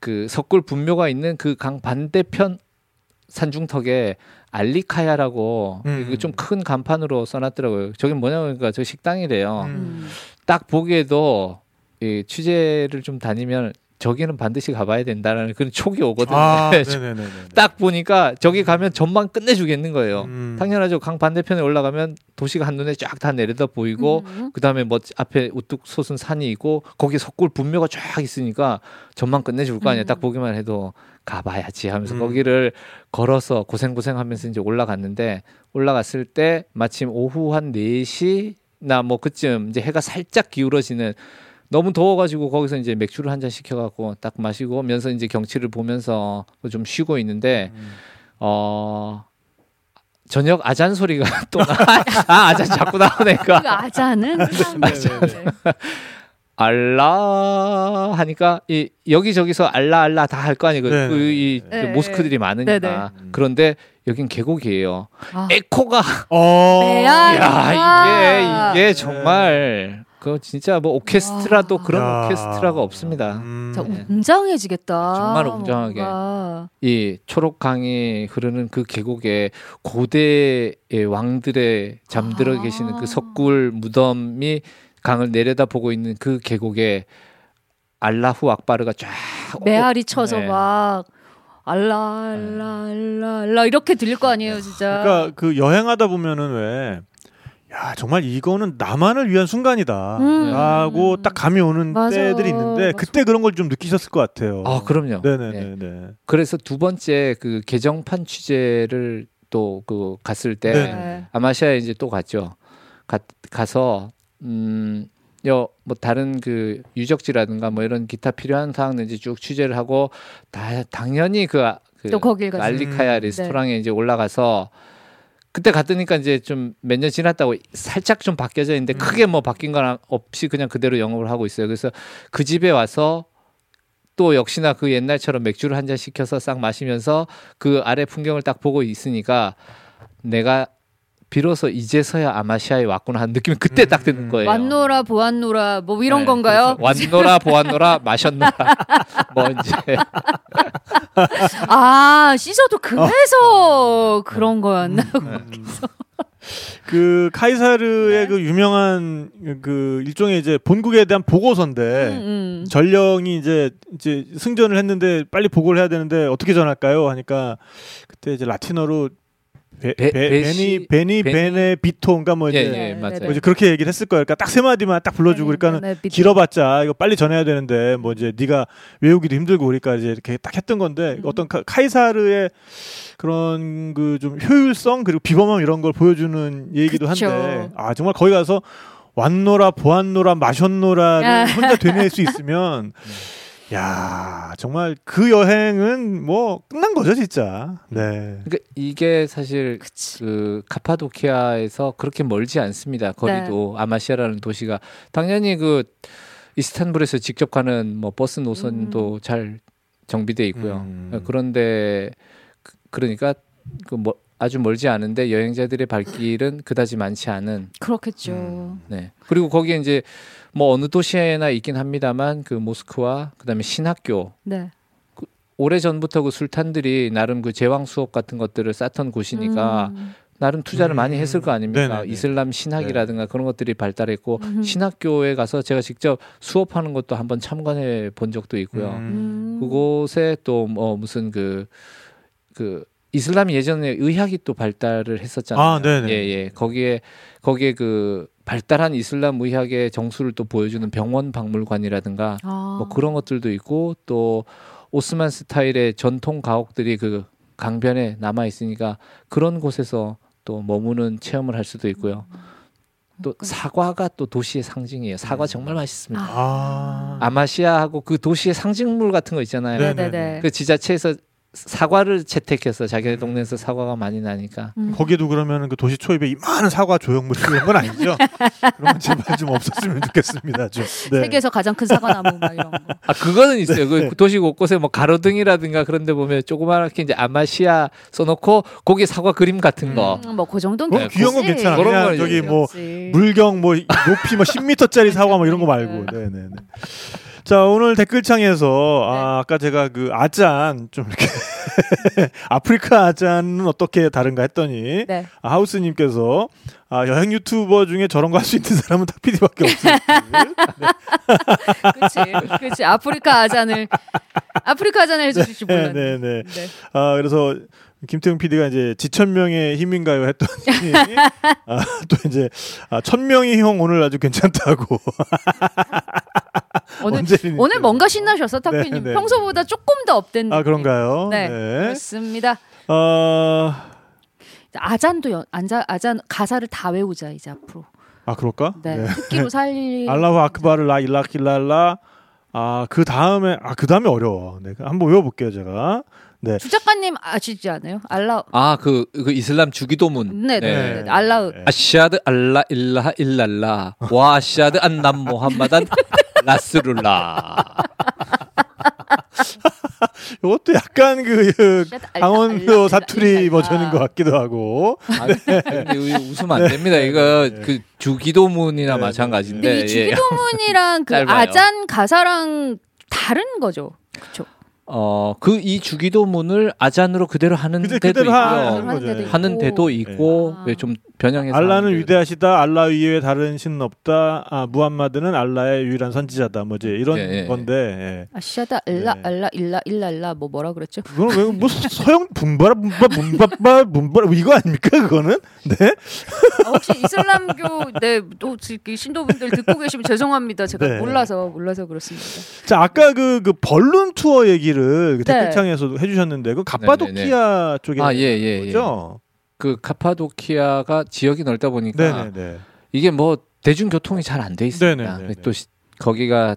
그 석굴 분묘가 있는 그 강 반대편 산중턱에 알리카야라고 음. 좀큰 간판으로 써놨더라고요. 저게 뭐냐면 그러니까 저 식당이래요. 음. 음. 딱 보기에도 이 취재를 좀 다니면 저기는 반드시 가봐야 된다는 그런 촉이 오거든요. 아. 딱 보니까 저기 가면 전망 끝내주겠는 거예요. 음. 당연하죠. 강 반대편에 올라가면 도시가 한눈에 쫙 다 내려다 보이고 음. 그 다음에 뭐 앞에 우뚝 솟은 산이 있고 거기 석굴 분묘가 쫙 있으니까 전망 끝내줄 거 아니야. 음. 딱 보기만 해도 가봐야지 하면서 음. 거기를 걸어서 고생고생 하면서 이제 올라갔는데 올라갔을 때 마침 오후 한 4시나 뭐 그쯤 이제 해가 살짝 기울어지는 너무 더워가지고 거기서 이제 맥주를 한 잔 시켜갖고 딱 마시고 면서 이제 경치를 보면서 좀 쉬고 있는데 음. 어 저녁 아잔 소리가 또 나. 아 아잔 자꾸 나오니까 그 아자는 네네네. 알라 하니까 이 여기저기서 알라 알라 다 할 거 아니에요. 그- 네. 그 이, 그 네. 모스크들이 많으니까. 네네. 그런데 여긴 계곡이에요. 아. 에코가 어. 메아리. 야 이게 네. 이게 정말 그 진짜 뭐 오케스트라도 와. 그런 야. 오케스트라가 없습니다. 음. 자, 웅장해지겠다. 정말 웅장하게. 뭔가. 이 초록강이 흐르는 그 계곡에 고대의 왕들의 잠들어 아. 계시는 그 석굴 무덤이 강을 내려다보고 있는 그 계곡에 알라후 악바르가 쫙 메아리 쳐서 네. 막 알라 알라 알라 알라 이렇게 들릴 거 아니에요, 진짜. 그러니까 그 여행하다 보면은 왜. 야 정말 이거는 나만을 위한 순간이다. 음. 라고 딱 감이 오는 맞아. 때들이 있는데 맞아. 그때 그런 걸 좀 느끼셨을 것 같아요. 아 그럼요. 네네네. 네. 네. 그래서 두 번째 그 개정판 취재를 또 그 갔을 때 네. 네. 아마시아에 이제 또 갔죠. 가, 가서 음. 여, 뭐, 다른 그 유적지라든가 뭐 이런 기타 필요한 사항들 이제 쭉 취재를 하고, 다, 당연히 그, 아- 그또 거길 가서. 알리카야 음. 레스토랑에 이제 올라가서, 그때 갔더니까 이제 좀 몇 년 지났다고 살짝 좀 바뀌어져 있는데 음. 크게 뭐 바뀐 건 없이 그냥 그대로 영업을 하고 있어요. 그래서 그 집에 와서 또 역시나 그 옛날처럼 맥주를 한 잔 시켜서 싹 마시면서 그 아래 풍경을 딱 보고 있으니까 내가 비로소 이제서야 아마시아에 왔구나 하는 느낌이 그때 딱 드는 거예요. 왔노라 보았노라 뭐 이런 네, 건가요? 왔노라 보았노라 마셨노라 뭐 이제 아 시저도 그래서 그런 거였나? 음. 그 카이사르의 네. 그 유명한 그 일종의 이제 본국에 대한 보고서인데 음, 음. 전령이 이제 이제 승전을 했는데 빨리 보고를 해야 되는데 어떻게 전할까요? 하니까 그때 이제 라틴어로 베, 베- 베, 베시- veni veni veni- 베네 비토인가 뭐 이제 예, 예, 네, 맞아요. 네, 뭐 이제 그렇게 얘기를 했을 거예요. 그러니까 딱 세 마디만 딱 불러주고 그러니까는 네, 네, 네, 길어봤자 이거 빨리 전해야 되는데 뭐 이제 네가 외우기도 힘들고 그러니까 이제 이렇게 딱 했던 건데 음. 어떤 카, 카이사르의 그런 그 좀 효율성 그리고 비범함 이런 걸 보여주는 얘기도 그쵸. 한데 아 정말 거기 가서 왔노라 보았노라 마셨노라를 아. 혼자 되뇌일 수 있으면 야 정말 그 여행은 뭐 끝난 거죠 진짜 네 그러니까 이게 사실 그치. 그 카파도키아에서 그렇게 멀지 않습니다. 거리도 네. 아마시아라는 도시가 당연히 그 이스탄불에서 직접 가는 뭐 버스 노선도 잘 정비돼 있고요. 음. 그런데 그- 그러니까 그뭐 아주 멀지 않은데 여행자들의 발길은 그다지 많지 않은 그렇겠죠. 음. 네. 그리고 거기에 이제 뭐 어느 도시에나 있긴 합니다만 그 모스크와 그다음에 신학교 네. 오래 전부터 그 술탄들이 나름 그 제왕 수업 같은 것들을 쌓던 곳이니까 음. 나름 투자를 많이 음. 했을 거 아닙니까? 네네네. 이슬람 신학이라든가 그런 것들이 발달했고 음. 신학교에 가서 제가 직접 수업하는 것도 한번 참관해 본 적도 있고요. 음. 음. 그곳에 또 뭐 무슨 그그 이슬람이 예전에 의학이 또 발달을 했었잖아요. 아, 네네. 예, 예. 거기에 거기에 그 발달한 이슬람 의학의 정수를 또 보여주는 병원 박물관이라든가 아. 뭐 그런 것들도 있고 또 오스만 스타일의 전통 가옥들이 그 강변에 남아 있으니까 그런 곳에서 또 머무는 체험을 할 수도 있고요. 또 그러니까. 사과가 또 도시의 상징이에요. 사과 정말 맛있습니다. 아, 아마시아하고 그 도시의 상징물 같은 거 있잖아요. 네. 네네네. 그 지자체에서 사과를 채택해서 자기네 동네에서 사과가 많이 나니까 음. 거기도 그러면 그 도시 초입에 이만한 사과 조형물 이런 건 아니죠? 그런 건 제발 좀 없었으면 좋겠습니다. 좀. 네. 세계에서 가장 큰 사과나무 막 이런 거. 아 그거는 있어요. 네. 그 도시 곳곳에 뭐 가로등이라든가 그런데 보면 조그맣게 이제 아마시아 써놓고 거기 사과 그림 같은 거. 음, 뭐그 정도는 네, 귀여운 건. 괜찮아. 그런 건 저기 뭐 그렇지. 물경 뭐 높이 뭐 10m짜리 사과 뭐 이런 거 말고. 네. 네네네. 자 오늘 댓글창에서 아, 아까 제가 그 아잔 좀 이렇게 아프리카 아잔은 어떻게 다른가 했더니 네. 아, 하우스님께서 아, 여행 유튜버 중에 저런 거 할 수 있는 사람은 탁피디밖에 없어요. 그렇지, 그렇지. 아프리카 아잔을 아프리카 아잔을 해주실지 네, 몰랐네. 네, 네. 네. 아 그래서 김태형 PD가 이제 지천명의 힘인가요 했더니 아, 또 이제 아, 천명의 형 오늘 아주 괜찮다고 오늘 이제- 뭔가 신나셨어, 탁피님. 네, 네. 평소보다 조금 더 업된. 아 그런가요? 네, 그렇습니다. 어, 아잔도 연, 안자, 아잔 가사를 다 외우자 이제 앞으로. 아 그럴까? 네, 특기로 살리. 알라후 아크바르 라 일라킬랄라 아그 다음에 아그 다음에 어려워. 네, 한번 외워볼게요 제가. 네. 주 작가님 아시지 않아요? 알라. 아그 그 이슬람 주기도문. 네, 네, 네. 알라. 네. 아시아드 알라 일라하 일랄라 와 아시아드 안남 모함마단 라스룰라. 이것도 약간 그, 강원도 사투리. 버전인 것 같기도 하고. 아, 근데 웃으면 안 됩니다. 이거 그 주기도문이나 네, 마찬가지인데. 근데 이 예. 주기도문이랑 그. 아잔 가사랑 다른 거죠. 그렇죠. 어, 그 이 주기도문을 아잔으로 그대로 하는 그대- 데도 그대로 있고요. 하는 하는 거죠. 데도 있고. 하는 데도 있고 아. 네, 좀 변형해서 알라는 하는 데도 위대하시다. 알라 위에 다른 신은 없다. 아, 무함마드는 알라의 유일한 선지자다. 뭐지 이런 예, 예. 건데. 예. 아시아다 일라 네. 알라 일라 일랄라 뭐 뭐라 그랬죠? 그거는 왜 무슨 서영 붐바라 붐바 붐바바 붐바라 이거 아닙니까 그거는? 네. 아, 혹시 이슬람교 네또 신도분들 듣고 계시면 죄송합니다. 제가 네. 몰라서 몰라서 그렇습니다. 자 아까 그, 그 벌룬 투어 얘기를 그 네. 댓글창에서도 해주셨는데 그 갑바도키아 쪽에 아, 예, 예, 예. 거죠? 그 카파도키아가 지역이 넓다 보니까 네네네. 이게 뭐 대중교통이 잘 안 돼 있습니다. 또 시- 거기가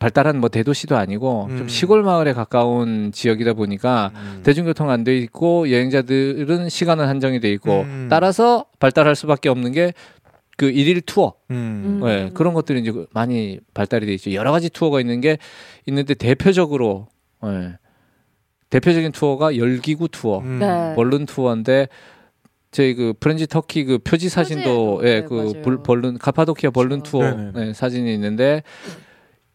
발달한 뭐 대도시도 아니고 음. 좀 시골 마을에 가까운 지역이다 보니까 음. 대중교통 안 돼 있고 여행자들은 시간은 한정이 돼 있고 음. 따라서 발달할 수밖에 없는 게 그 일일 투어 음. 음. 네, 그런 것들이 이제 많이 발달이 돼 있죠. 여러 가지 투어가 있는 게 있는데 대표적으로 예, 대표적인 투어가 열기구 투어, 음. 네. balloon 투어인데 저희 그 프렌즈 터키 그 표지 사진도 표지에도, 예, 네, 그 맞아요. 불- balloon 카파도키아 balloon 그렇죠. 투어 네네. 네, 사진이 있는데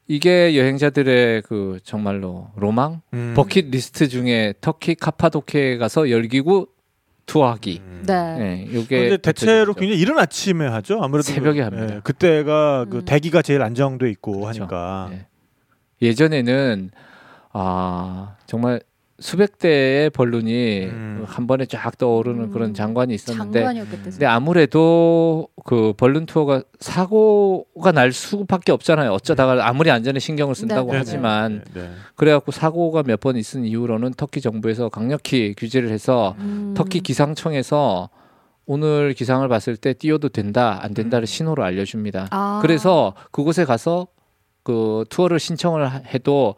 이게 여행자들의 그 정말로 로망 음. 버킷 리스트 중에 터키 카파도키아에 가서 열기구 투어하기. 음. 네. 네, 요게 근데 대체로. 굉장히 이른 아침에 하죠. 아무래도 새벽에 그- 합니다. 예, 그때가 그 음. 대기가 제일 안정돼 있고 그렇죠. 하니까. 네. 예전에는 아 정말 수백 대의 벌룬이 음. 한 번에 쫙 떠오르는 음. 그런 장관이 있었는데 장관이었겠다. 근데 아무래도 그 벌룬 투어가 사고가 날 수밖에 없잖아요. 어쩌다가 아무리 안전에 신경을 쓴다고 네, 네, 하지만 네, 네. 그래갖고 사고가 몇 번 있은 이후로는 터키 정부에서 강력히 규제를 해서 음. 터키 기상청에서 오늘 기상을 봤을 때 뛰어도 된다 안 된다를 신호를 알려줍니다. 아. 그래서 그곳에 가서 그 투어를 신청을 하- 해도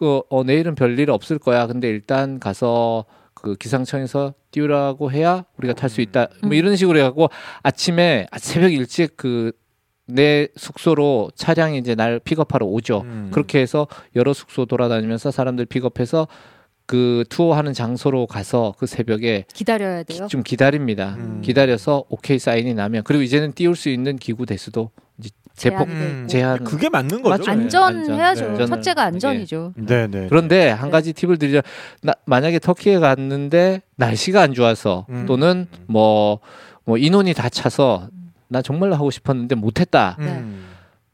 그 어, 내일은 별일 없을 거야. 근데 일단 가서 그 기상청에서 띄우라고 해야 우리가 탈 수 있다. 뭐 음. 이런 식으로 해갖고 아침에 아, 새벽 일찍 그 내 숙소로 차량이 이제 날 픽업하러 오죠. 음. 그렇게 해서 여러 숙소 돌아다니면서 사람들 픽업해서 그 투어하는 장소로 가서 그 새벽에 기다려야 돼요. 좀 기다립니다. 음. 기다려서 오케이 사인이 나면 그리고 이제는 띄울 수 있는 기구 대수도 이 제 제폭. 음, 제한 그게 맞는 거죠. 맞죠. 안전해야죠. 안전. 첫째가 안전이죠. 네, 네. 그런데 한 가지 팁을 드리자. 나, 만약에 터키에 갔는데 날씨가 안 좋아서 음. 또는 뭐, 뭐 인원이 다 차서 나 정말로 하고 싶었는데 못했다. 음.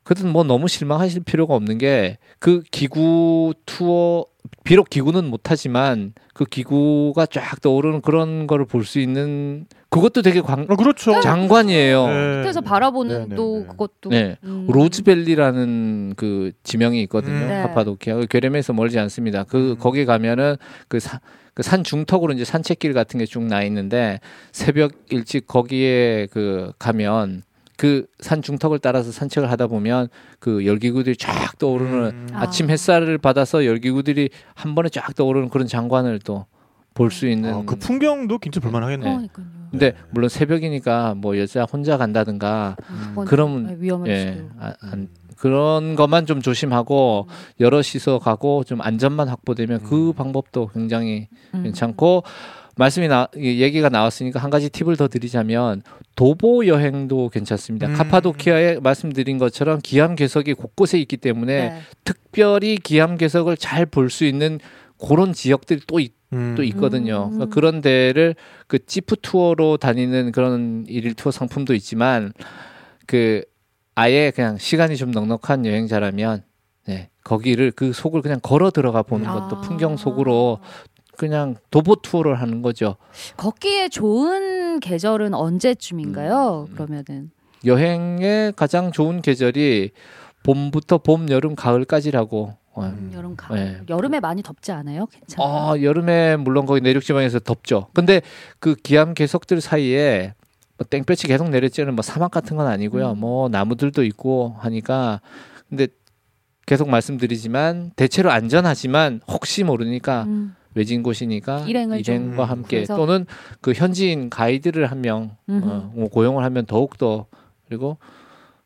그든 뭐 너무 실망하실 필요가 없는 게 그 기구 투어 비록 기구는 못하지만 그 기구가 쫙 떠오르는 그런 거를 볼 수 있는 그것도 되게 광, 어, 그렇죠. 장관이에요. 네. 밑에서 바라보는 네, 네, 또 네. 그것도 네. 음. 로즈밸리라는 그 지명이 있거든요. 음. 네. 카파도키아 그 괴렘에서 멀지 않습니다. 그 음. 거기 가면은 그산그산 중턱으로 이제 산책길 같은 게 쭉 나 있는데 새벽 일찍 거기에 그 가면 그 산 중턱을 따라서 산책을 하다 보면 그 열기구들이 쫙 떠오르는 음. 아. 아침 햇살을 받아서 열기구들이 한 번에 쫙 떠오르는 그런 장관을 또 볼 수 있는 아, 그 풍경도 진짜 볼만하겠네. 그러니까요. 근데 네. 물론 새벽이니까 뭐 여자 혼자 간다든가 음, 그러면- 네, 위험할 예, 수도. 아, 안, 그런 것만 좀 조심하고 여럿이서 가고 좀 안전만 확보되면 그 음. 방법도 굉장히 음. 괜찮고 말씀이 나이 얘기가 나왔으니까 한 가지 팁을 더 드리자면 도보 여행도 괜찮습니다. 음. 카파도키아에 말씀드린 것처럼 기암 괴석이 곳곳에 있기 때문에 네. 특별히 기암 괴석을 잘 볼 수 있는 그런 지역들이 또, 있, 음. 또 있거든요. 음. 그러니까 그런 데를 그 지프 투어로 다니는 그런 일일 투어 상품도 있지만 그 아예 그냥 시간이 좀 넉넉한 여행자라면 네, 거기를 그 속을 그냥 걸어 들어가 보는 것도 아. 풍경 속으로 그냥 도보 투어를 하는 거죠. 걷기에 좋은 계절은 언제쯤인가요? 음. 그러면은 여행의 가장 좋은 계절이 봄부터 봄, 여름, 가을까지라고. 어. 음. 여름 가을 네. 여름에 많이 덥지 않아요? 괜찮아요. 아, 여름에 물론 거기 내륙 지방에서 덥죠. 근데 그 기암 계석들 사이에 뭐 땡볕이 계속 내렸지는 뭐 사막 같은 건 아니고요. 음. 뭐 나무들도 있고 하니까 근데 계속 말씀드리지만 대체로 안전하지만 혹시 모르니까 음. 외진 곳이니까 일행을 좀- 일행과 음, 함께 그래서- 또는 그 현지인 가이드를 한명 음흠. 어, 뭐 고용을 하면 더욱 더 그리고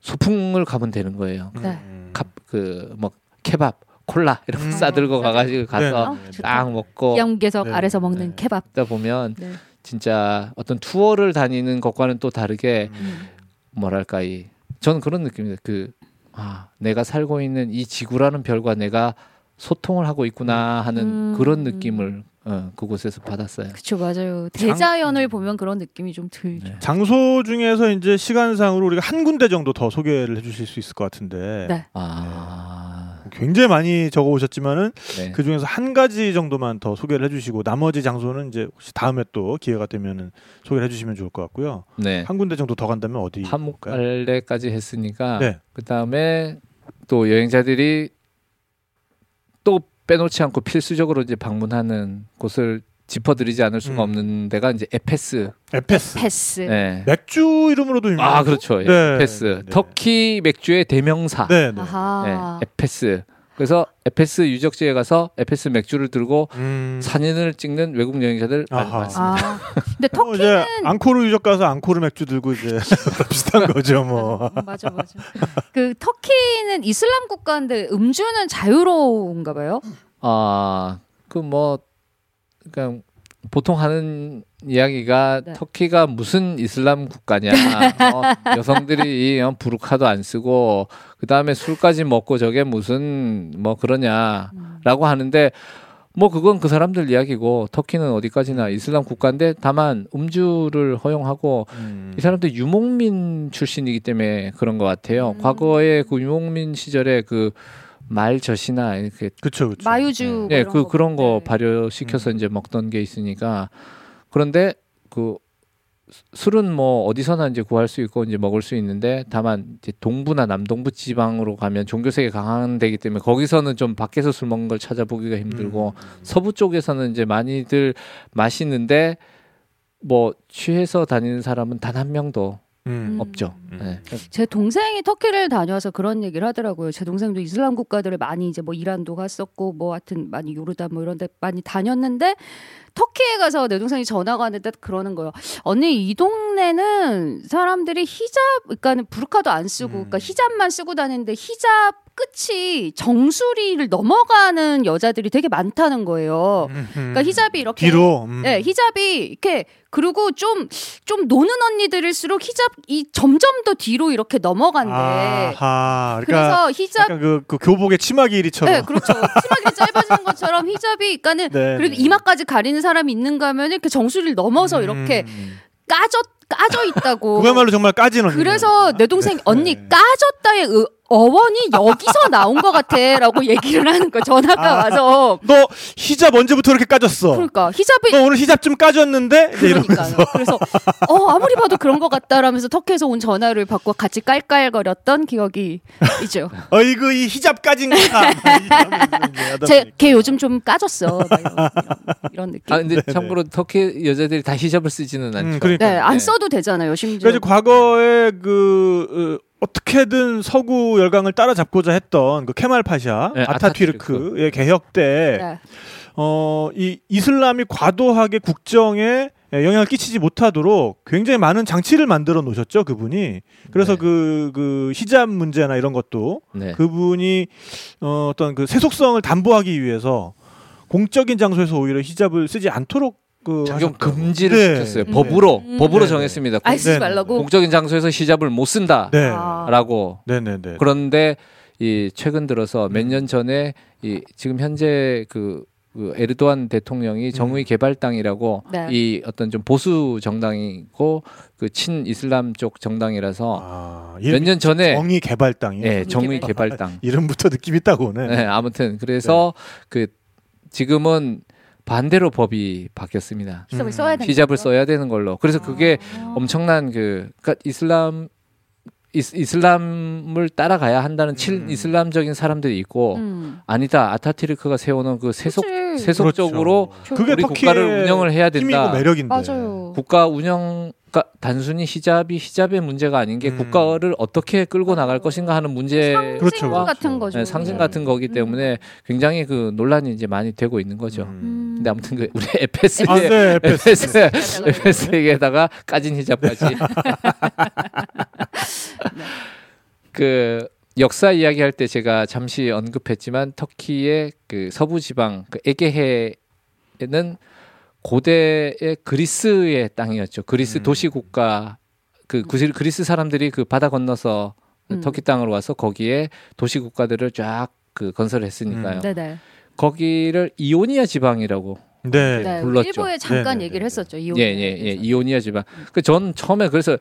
소풍을 가면 되는 거예요. 네. 음. 그뭐 케밥, 콜라 이런 거 음. 싸들고 가가지고 가서 네. 어, 좋다. 딱 먹고 기암계석 네. 아래서 먹는 네. 케밥. 있다 보면 네. 진짜 어떤 투어를 다니는 것과는 또 다르게 음. 뭐랄까 이 저는 그런 느낌입니다. 그 아, 내가 살고 있는 이 지구라는 별과 내가 소통을 하고 있구나 하는 음. 그런 느낌을 어, 그곳에서 받았어요. 그쵸 맞아요. 대자연을 보면 그런 느낌이 좀 들죠. 네. 장소 중에서 이제 시간상으로 우리가 한 군데 정도 더 소개를 해주실 수 있을 것 같은데 네. 아, 굉장히 많이 적어 오셨지만은 네. 그 중에서 한 가지 정도만 더 소개를 해주시고 나머지 장소는 이제 혹시 다음에 또 기회가 되면은 소개를 해주시면 좋을 것 같고요. 네. 한 군데 정도 더 간다면 어디? 파묵칼레까지 했으니까 네. 그 다음에 또 여행자들이 또 빼놓지 않고 필수적으로 이제 방문하는 곳을 짚어드리지 않을 수가 음. 없는 데가 이제 에페스. 에페스. 패스. 네. 맥주 이름으로도 유명한. 아 그렇죠. 예, 네. 에페스. 네. 터키 맥주의 대명사. 네, 네. 아하. 네, 에페스. 그래서 에페스 유적지에 가서 에페스 맥주를 들고 음. 사진을 찍는 외국 여행자들 많이 아하. 많습니다. 아, 근데 어, 터키는 이제 앙코르 유적 가서 앙코르 맥주 들고 이제 비슷한 거죠, 뭐. 음, 맞아 맞아. 그 터키는 이슬람 국가인데 음주는 자유로운가 봐요. 아, 그 뭐 그냥 보통 하는 이야기가 네. 터키가 무슨 이슬람 국가냐. 어, 여성들이 이, 어, 부르카도 안 쓰고 그 다음에 술까지 먹고 저게 무슨 뭐 그러냐라고 하는데 뭐 그건 그 사람들 이야기고 터키는 어디까지나 이슬람 국가인데 다만 음주를 허용하고 음. 이 사람들 유목민 출신이기 때문에 그런 것 같아요. 음. 과거에 그 유목민 시절에 그 말젓이나 이렇게 그쵸, 그쵸. 마유주 뭐 네, 이런 그 그런 거 네. 발효시켜서 이제 먹던 게 있으니까 그런데 그 수- 술은 뭐 어디서나 이제 구할 수 있고 이제 먹을 수 있는데 다만 이제 동부나 남동부 지방으로 가면 종교색이 강한 데기 때문에 거기서는 좀 밖에서 술 먹는 걸 찾아보기가 힘들고 음. 서부 쪽에서는 이제 많이들 마시는데 뭐 취해서 다니는 사람은 단 한 명도 음. 없죠. 음. 네. 제 동생이 터키를 다녀와서 그런 얘기를 하더라고요. 제 동생도 이슬람 국가들을 많이 이제 뭐 이란도 갔었고 뭐 하여튼 많이 요르단 뭐 이런 데 많이 다녔는데 터키에 가서 내 동생이 전화가 왔는데 그러는 거예요. 언니 이 동네는 사람들이 히잡 그러니까는 부르카도 안 쓰고 음. 그러니까 히잡만 쓰고 다니는데 히잡 끝이 정수리를 넘어가는 여자들이 되게 많다는 거예요. 그러니까 히잡이 이렇게 뒤로. 음. 네, 히잡이 이렇게 그리고 좀좀 노는 언니들일수록 히잡 이 점점 더 뒤로 이렇게 넘어간대. 아하. 그러니까 그래서 히잡 그, 그 교복의 치마 길이처럼. 네, 그렇죠. 치마 길이 짧아지는 것처럼 히잡이 그러니까는 네, 그래도 네. 이마까지 가리는 사람이 있는가 하면 이렇게 정수리를 넘어서 이렇게 음. 까져 까져 있다고. 그야말로 정말 까진 언니. 그래서 내 동생 네. 언니 네. 까졌다의 의- 어원이 여기서 나온 것 같아라고 얘기를 하는 거야. 전화가 아. 와서 너 히잡 언제부터 이렇게 까졌어? 그러니까 히잡이 너 오늘 히잡 좀 까졌는데? 그러니까요. 그래서 어 아무리 봐도 그런 것 같다라면서 터키에서 온 전화를 받고 같이 깔깔거렸던 기억이 있죠. 어이구 이 히잡 까진 거다. 제걔 요즘 좀 까졌어. 막 이런, 이런, 느낌. 아 근데 참고로 터키 여자들이 다 히잡을 쓰지는 않죠. 음, 그러니까. 네, 안 네. 써도 되잖아요. 심지어. 그래서 과거에 그 어, 어떻게든 서구 열강을 따라잡고자 했던 그 케말 파샤 네, 아타튀르크의 개혁 때 네. 어, 이 이슬람이 과도하게 국정에 영향을 끼치지 못하도록 굉장히 많은 장치를 만들어 놓으셨죠 그분이 그래서 네. 그, 그 히잡 문제나 이런 것도 네. 그분이 어, 어떤 그 세속성을 담보하기 위해서 공적인 장소에서 오히려 히잡을 쓰지 않도록 그 하셨다고. 금지를 네. 시켰어요. 음. 법으로 음. 법으로 네, 정했습니다. 아이 쓰지 네. 말라고. 공적인 장소에서 히잡을 못 쓴다라고. 네. 아. 네네네. 그런데 이 최근 들어서 몇 년 전에 이 지금 현재 그, 그 에르도안 대통령이 정의 개발당이라고 네. 이 어떤 좀 보수 정당이고 그 친 이슬람 쪽 정당이라서 아, 몇년 전에 정의 개발당이요. 예, 정의 개발- 개발당. 이름부터 느낌 있다고 오네. 네, 아무튼 그래서 그 지금은 반대로 법이 바뀌었습니다. 히잡을 음. 써야 되는 히잡을 거죠? 써야 되는 걸로. 그래서 그게 아. 엄청난 그 그러니까 이슬람 이스, 이슬람을 따라가야 한다는 친 음. 이슬람적인 사람들이 있고 음. 아니다 아타튀르크가 세워놓은 그 세속 그치. 세속적으로 그렇죠. 우리 국가를 운영을 해야 힘이고 된다. 매력인데. 맞아요. 국가 운영 그러니까 단순히 히잡이 히잡의 문제가 아닌 게 음. 국가를 어떻게 끌고 나갈 것인가 하는 문제 상징 그렇죠, 그렇죠. 같은 거죠. 네, 상징 같은 거기 때문에 굉장히 그 논란이 이제 많이 되고 있는 거죠. 음. 근데 아무튼 그 우리 에페스의 아, 네, 에페스. 에페스 에페스에게다가 까진 히잡까지 그 역사 이야기할 때 제가 잠시 언급했지만 터키의 그 서부 지방 그 에게해는 고대의 그리스의 땅이었죠. 그리스 음. 도시 국가 그 그리스 사람들이 그 바다 건너서 음. 터키 땅으로 와서 거기에 도시 국가들을 쫙 그 건설했으니까요. 음. 네네. 거기를 이오니아 지방이라고 네. 네, 불렀죠. 일부에 잠깐 네네네. 얘기를 했었죠. 이온. 예, 예, 예. 이오니아 지방. 그 전 처음에 그래서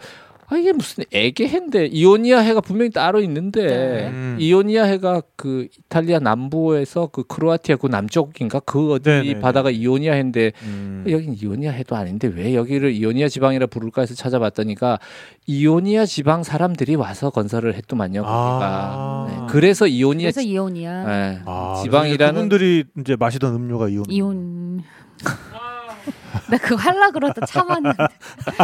아 이게 무슨 에게해인데 이오니아 해가 분명히 따로 있는데 네. 음. 이오니아 해가 그 이탈리아 남부에서 그 크로아티아 그 남쪽인가 그 어디 네네네. 바다가 이오니아 해인데 음. 여긴 이오니아 해도 아닌데 왜 여기를 이오니아 지방이라 부를까 해서 찾아봤더니까 이오니아 지방 사람들이 와서 건설을 했더만요. 아. 네. 그래서 이오니아 그래서 이온이야. 네. 아, 지방이라는 그분들이 이제 마시던 음료가 이온. 이온. 나 그거 할라 그러다 참았는데.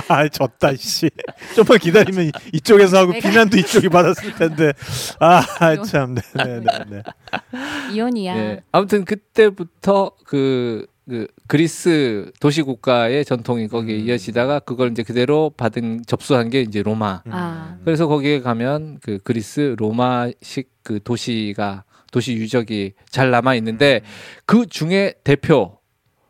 아, 졌다 씨. 좀만 기다리면 이- 이쪽에서 하고 내가- 비난도 이쪽이 받았을 텐데. 아, 참. 네, 네, 네. 네. 이온이야. 예. 아무튼 그때부터 그, 그 그리스 도시 국가의 전통이 거기에 음. 이어지다가 그걸 이제 그대로 받은 접수한 게 이제 로마. 아. 그래서 거기에 가면 그 그리스 로마식 그 도시가 도시 유적이 잘 남아 있는데 그 중에 대표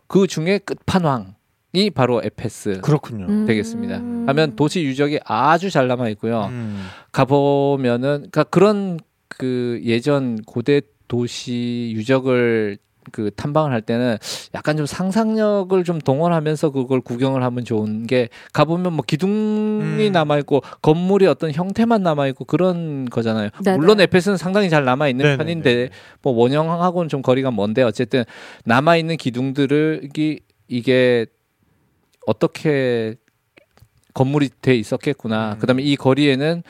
그 중에 끝판왕 이 바로 에페스 그렇군요. 음. 되겠습니다. 하면 도시 유적이 아주 잘 남아 있고요. 음. 가보면은 그러니까 그런 그 예전 고대 도시 유적을 그 탐방을 할 때는 약간 좀 상상력을 좀 동원하면서 그걸 구경을 하면 좋은 게 가보면 뭐 기둥이 음. 남아 있고 건물이 어떤 형태만 남아 있고 그런 거잖아요. 네네. 물론 에페스는 상당히 잘 남아 있는 네네네. 편인데 뭐 원형하고는 좀 거리가 먼데 어쨌든 남아 있는 기둥들을 이- 이게 어떻게 건물이 돼 있었겠구나. 음. 그다음에 이 거리에는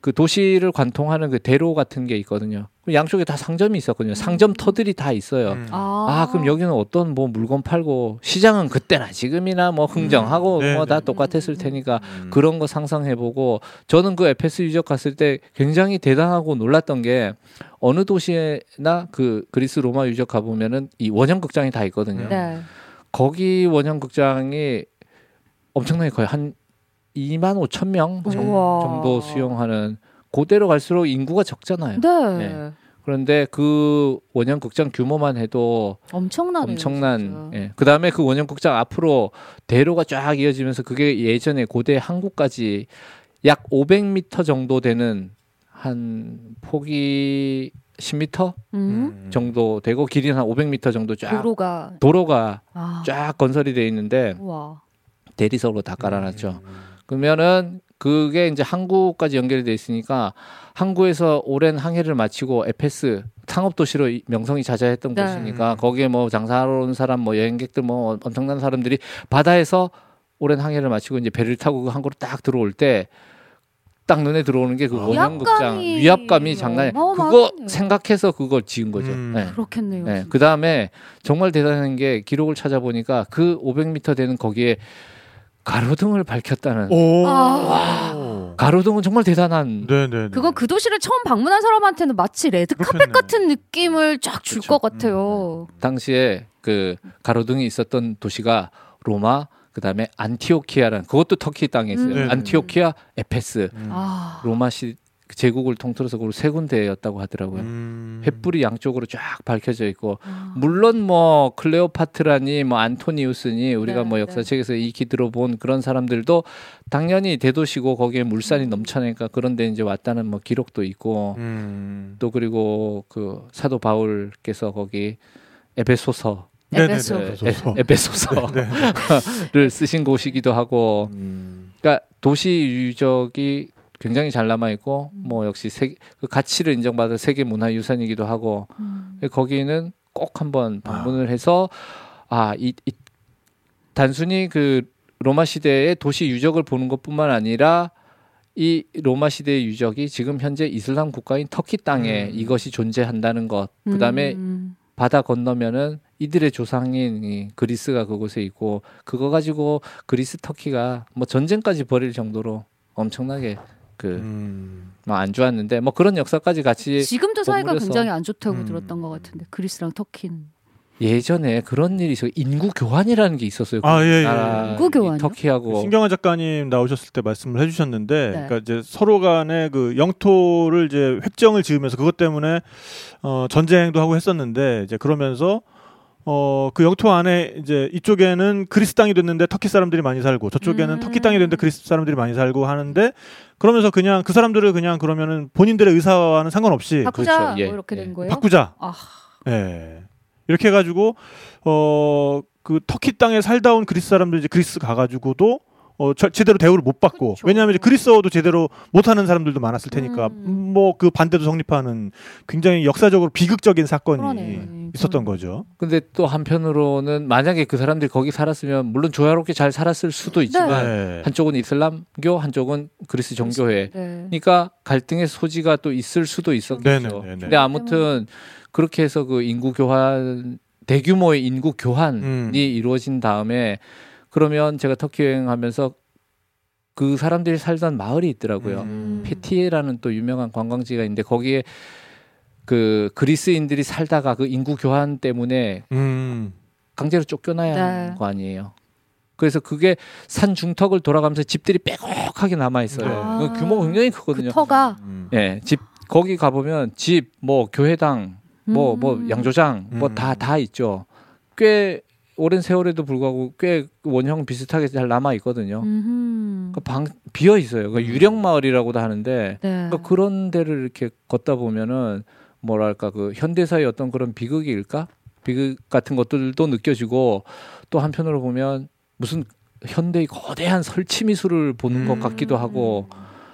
그 도시를 관통하는 그 대로 같은 게 있거든요. 그 양쪽에 다 상점이 있었거든요. 상점 터들이 다 있어요. 음. 아, 아, 그럼 여기는 어떤 뭐 물건 팔고 시장은 그때나 지금이나 뭐 흥정하고 음. 네, 뭐다 네. 똑같았을 테니까 음. 그런 거 상상해보고 저는 그 에페스 유적 갔을 때 굉장히 대단하고 놀랐던 게 어느 도시에나 그 그리스 로마 유적 가보면은 이 원형 극장이 다 있거든요. 네. 거기 원형 극장이 엄청나게 거의 한 2만 5천 명 정- 우와. 정도 수용하는 그대로 갈수록 인구가 적잖아요. 네. 네. 그런데 그 원형 극장 규모만 해도 엄청나네요. 엄청난. 예. 그 다음에 그 원형 극장 앞으로 대로가 쫙 이어지면서 그게 예전에 고대 한국까지 약 500m 정도 되는 한 폭이 10m 음. 정도 되고 길이는 한 500m 정도 쫙 도로가 도로가 아. 쫙 건설이 돼 있는데 와. 대리석으로 다 깔아놨죠. 음. 그러면은 그게 이제 항구까지 연결이 돼 있으니까 항구에서 오랜 항해를 마치고 에페스 상업 도시로 이- 명성이 자자했던 네. 곳이니까 거기에 뭐 장사하러 온 사람 뭐 여행객들 뭐 엄청난 사람들이 바다에서 오랜 항해를 마치고 이제 배를 타고 그 항구로 딱 들어올 때 딱 눈에 들어오는 게그 아. 원형극장 위압감이 위압감이 장난이 그거. 생각해서 그걸 지은 거죠. 음. 네. 그렇겠네요. 네. 그 다음에 정말 대단한 게 기록을 찾아보니까 그 500m 되는 거기에 가로등을 밝혔다는 오. 아. 가로등은 정말 대단한 네네. 그건 그 도시를 처음 방문한 사람한테는 마치 레드 카펫. 같은 느낌을 쫙 줄. 것 같아요. 당시에 그 가로등이 있었던 도시가 로마 그다음에 안티오키아라는 그것도 터키 땅에 있어요. 음. 안티오키아, 에페스, 음. 아. 로마시 제국을 통틀어서 그리고 세 군데였다고 하더라고요. 음. 횃불이 양쪽으로 쫙 밝혀져 있고 아. 물론 뭐 클레오파트라니 뭐 안토니우스니 우리가 네, 뭐 네. 역사책에서 익히 들어본 그런 사람들도 당연히 대도시고 거기에 물산이 음. 넘쳐나니까 그런 데 이제 왔다는 뭐 기록도 있고 음. 또 그리고 그 사도 바울께서 거기 에베소서. 에베소. 에베소서. 에베소서를 쓰신 곳이기도 하고 음. 그러니까 도시 유적이 굉장히 잘 남아 있고 뭐 역시 세계 그 가치를 인정받은 세계 문화 유산이기도 하고 음. 거기는 꼭 한번 방문을 해서 아 이 이, 단순히 그 로마 시대의 도시 유적을 보는 것뿐만 아니라 이 로마 시대의 유적이 지금 현재 이슬람 국가인 터키 땅에 음. 이것이 존재한다는 것 그 다음에 음. 바다 건너면은 이들의 조상인 이 그리스가 그곳에 있고 그거 가지고 그리스 터키가 뭐 전쟁까지 벌일 정도로 엄청나게 그뭐안 음. 좋았는데 뭐 그런 역사까지 같이 지금도 사이가. 굉장히 안 좋다고 음. 들었던 것 같은데 그리스랑 터키는 예전에 그런 일이 있어 인구 교환이라는 게 있었어요. 아, 예, 예. 나라 인구? 이 터키하고 신경화 작가님 나오셨을 때 말씀을 해주셨는데, 네. 그러니까 이제 서로 간에 그 영토를 이제 획정을 지으면서 그것 때문에 어, 전쟁도 하고 했었는데 이제 그러면서 어, 그 영토 안에 이제 이쪽에는 그리스 땅이 됐는데 터키 사람들이 많이 살고 저쪽에는 음. 터키 땅이 됐는데 그리스 사람들이 많이 살고 하는데 그러면서 그냥 그 사람들을 그냥 그러면은 본인들의 의사와는 상관없이 바꾸자 그렇죠. 예, 뭐 이렇게 예. 된 거예요. 바꾸자. 아, 예. 이렇게 해가지고 어 그 터키 땅에 살다 온 그리스 사람들 이제 그리스 가가지고도 어 저- 제대로 대우를 못 받고 그쵸. 왜냐하면 이제 그리스어도 제대로 못하는 사람들도 많았을 테니까 음. 뭐그 반대도 성립하는 굉장히 역사적으로 비극적인 사건이 그러네. 있었던 음. 거죠. 근데 또 한편으로는 만약에 그 사람들이 거기 살았으면 물론 조화롭게 잘 살았을 수도 있지만 네. 한쪽은 이슬람교 한쪽은 그리스 정교회 네. 그러니까 갈등의 소지가 또 있을 수도 있었겠죠. 네네네네. 근데 아무튼 그렇게 해서 그 인구 교환 대규모의 인구 교환이 음. 이루어진 다음에 그러면 제가 터키 여행하면서 그 사람들이 살던 마을이 있더라고요. 음. 페티에라는 또 유명한 관광지가 있는데 거기에 그 그리스인들이 살다가 그 인구 교환 때문에 음. 강제로 쫓겨나야 네. 하는 거 아니에요. 그래서 그게 산 중턱을 돌아가면서 집들이 빼곡하게 남아 있어요. 아. 그 규모가 굉장히 그 크거든요. 터가 음. 예, 집 거기 가 보면 집 뭐 교회당 뭐뭐 음. 양조장 뭐 음. 다다 있죠. 꽤 오랜 세월에도 불구하고 꽤 원형 비슷하게 잘 남아 있거든요. 음흠. 그방 비어 있어요. 그 음. 유령 마을이라고도 하는데 네. 그러니까 그런 데를 이렇게 걷다 보면은 뭐랄까 그 현대사의 어떤 그런 비극일까 비극 같은 것들도 느껴지고 또 한편으로 보면 무슨 현대의 거대한 설치 미술을 보는 것 음. 같기도 하고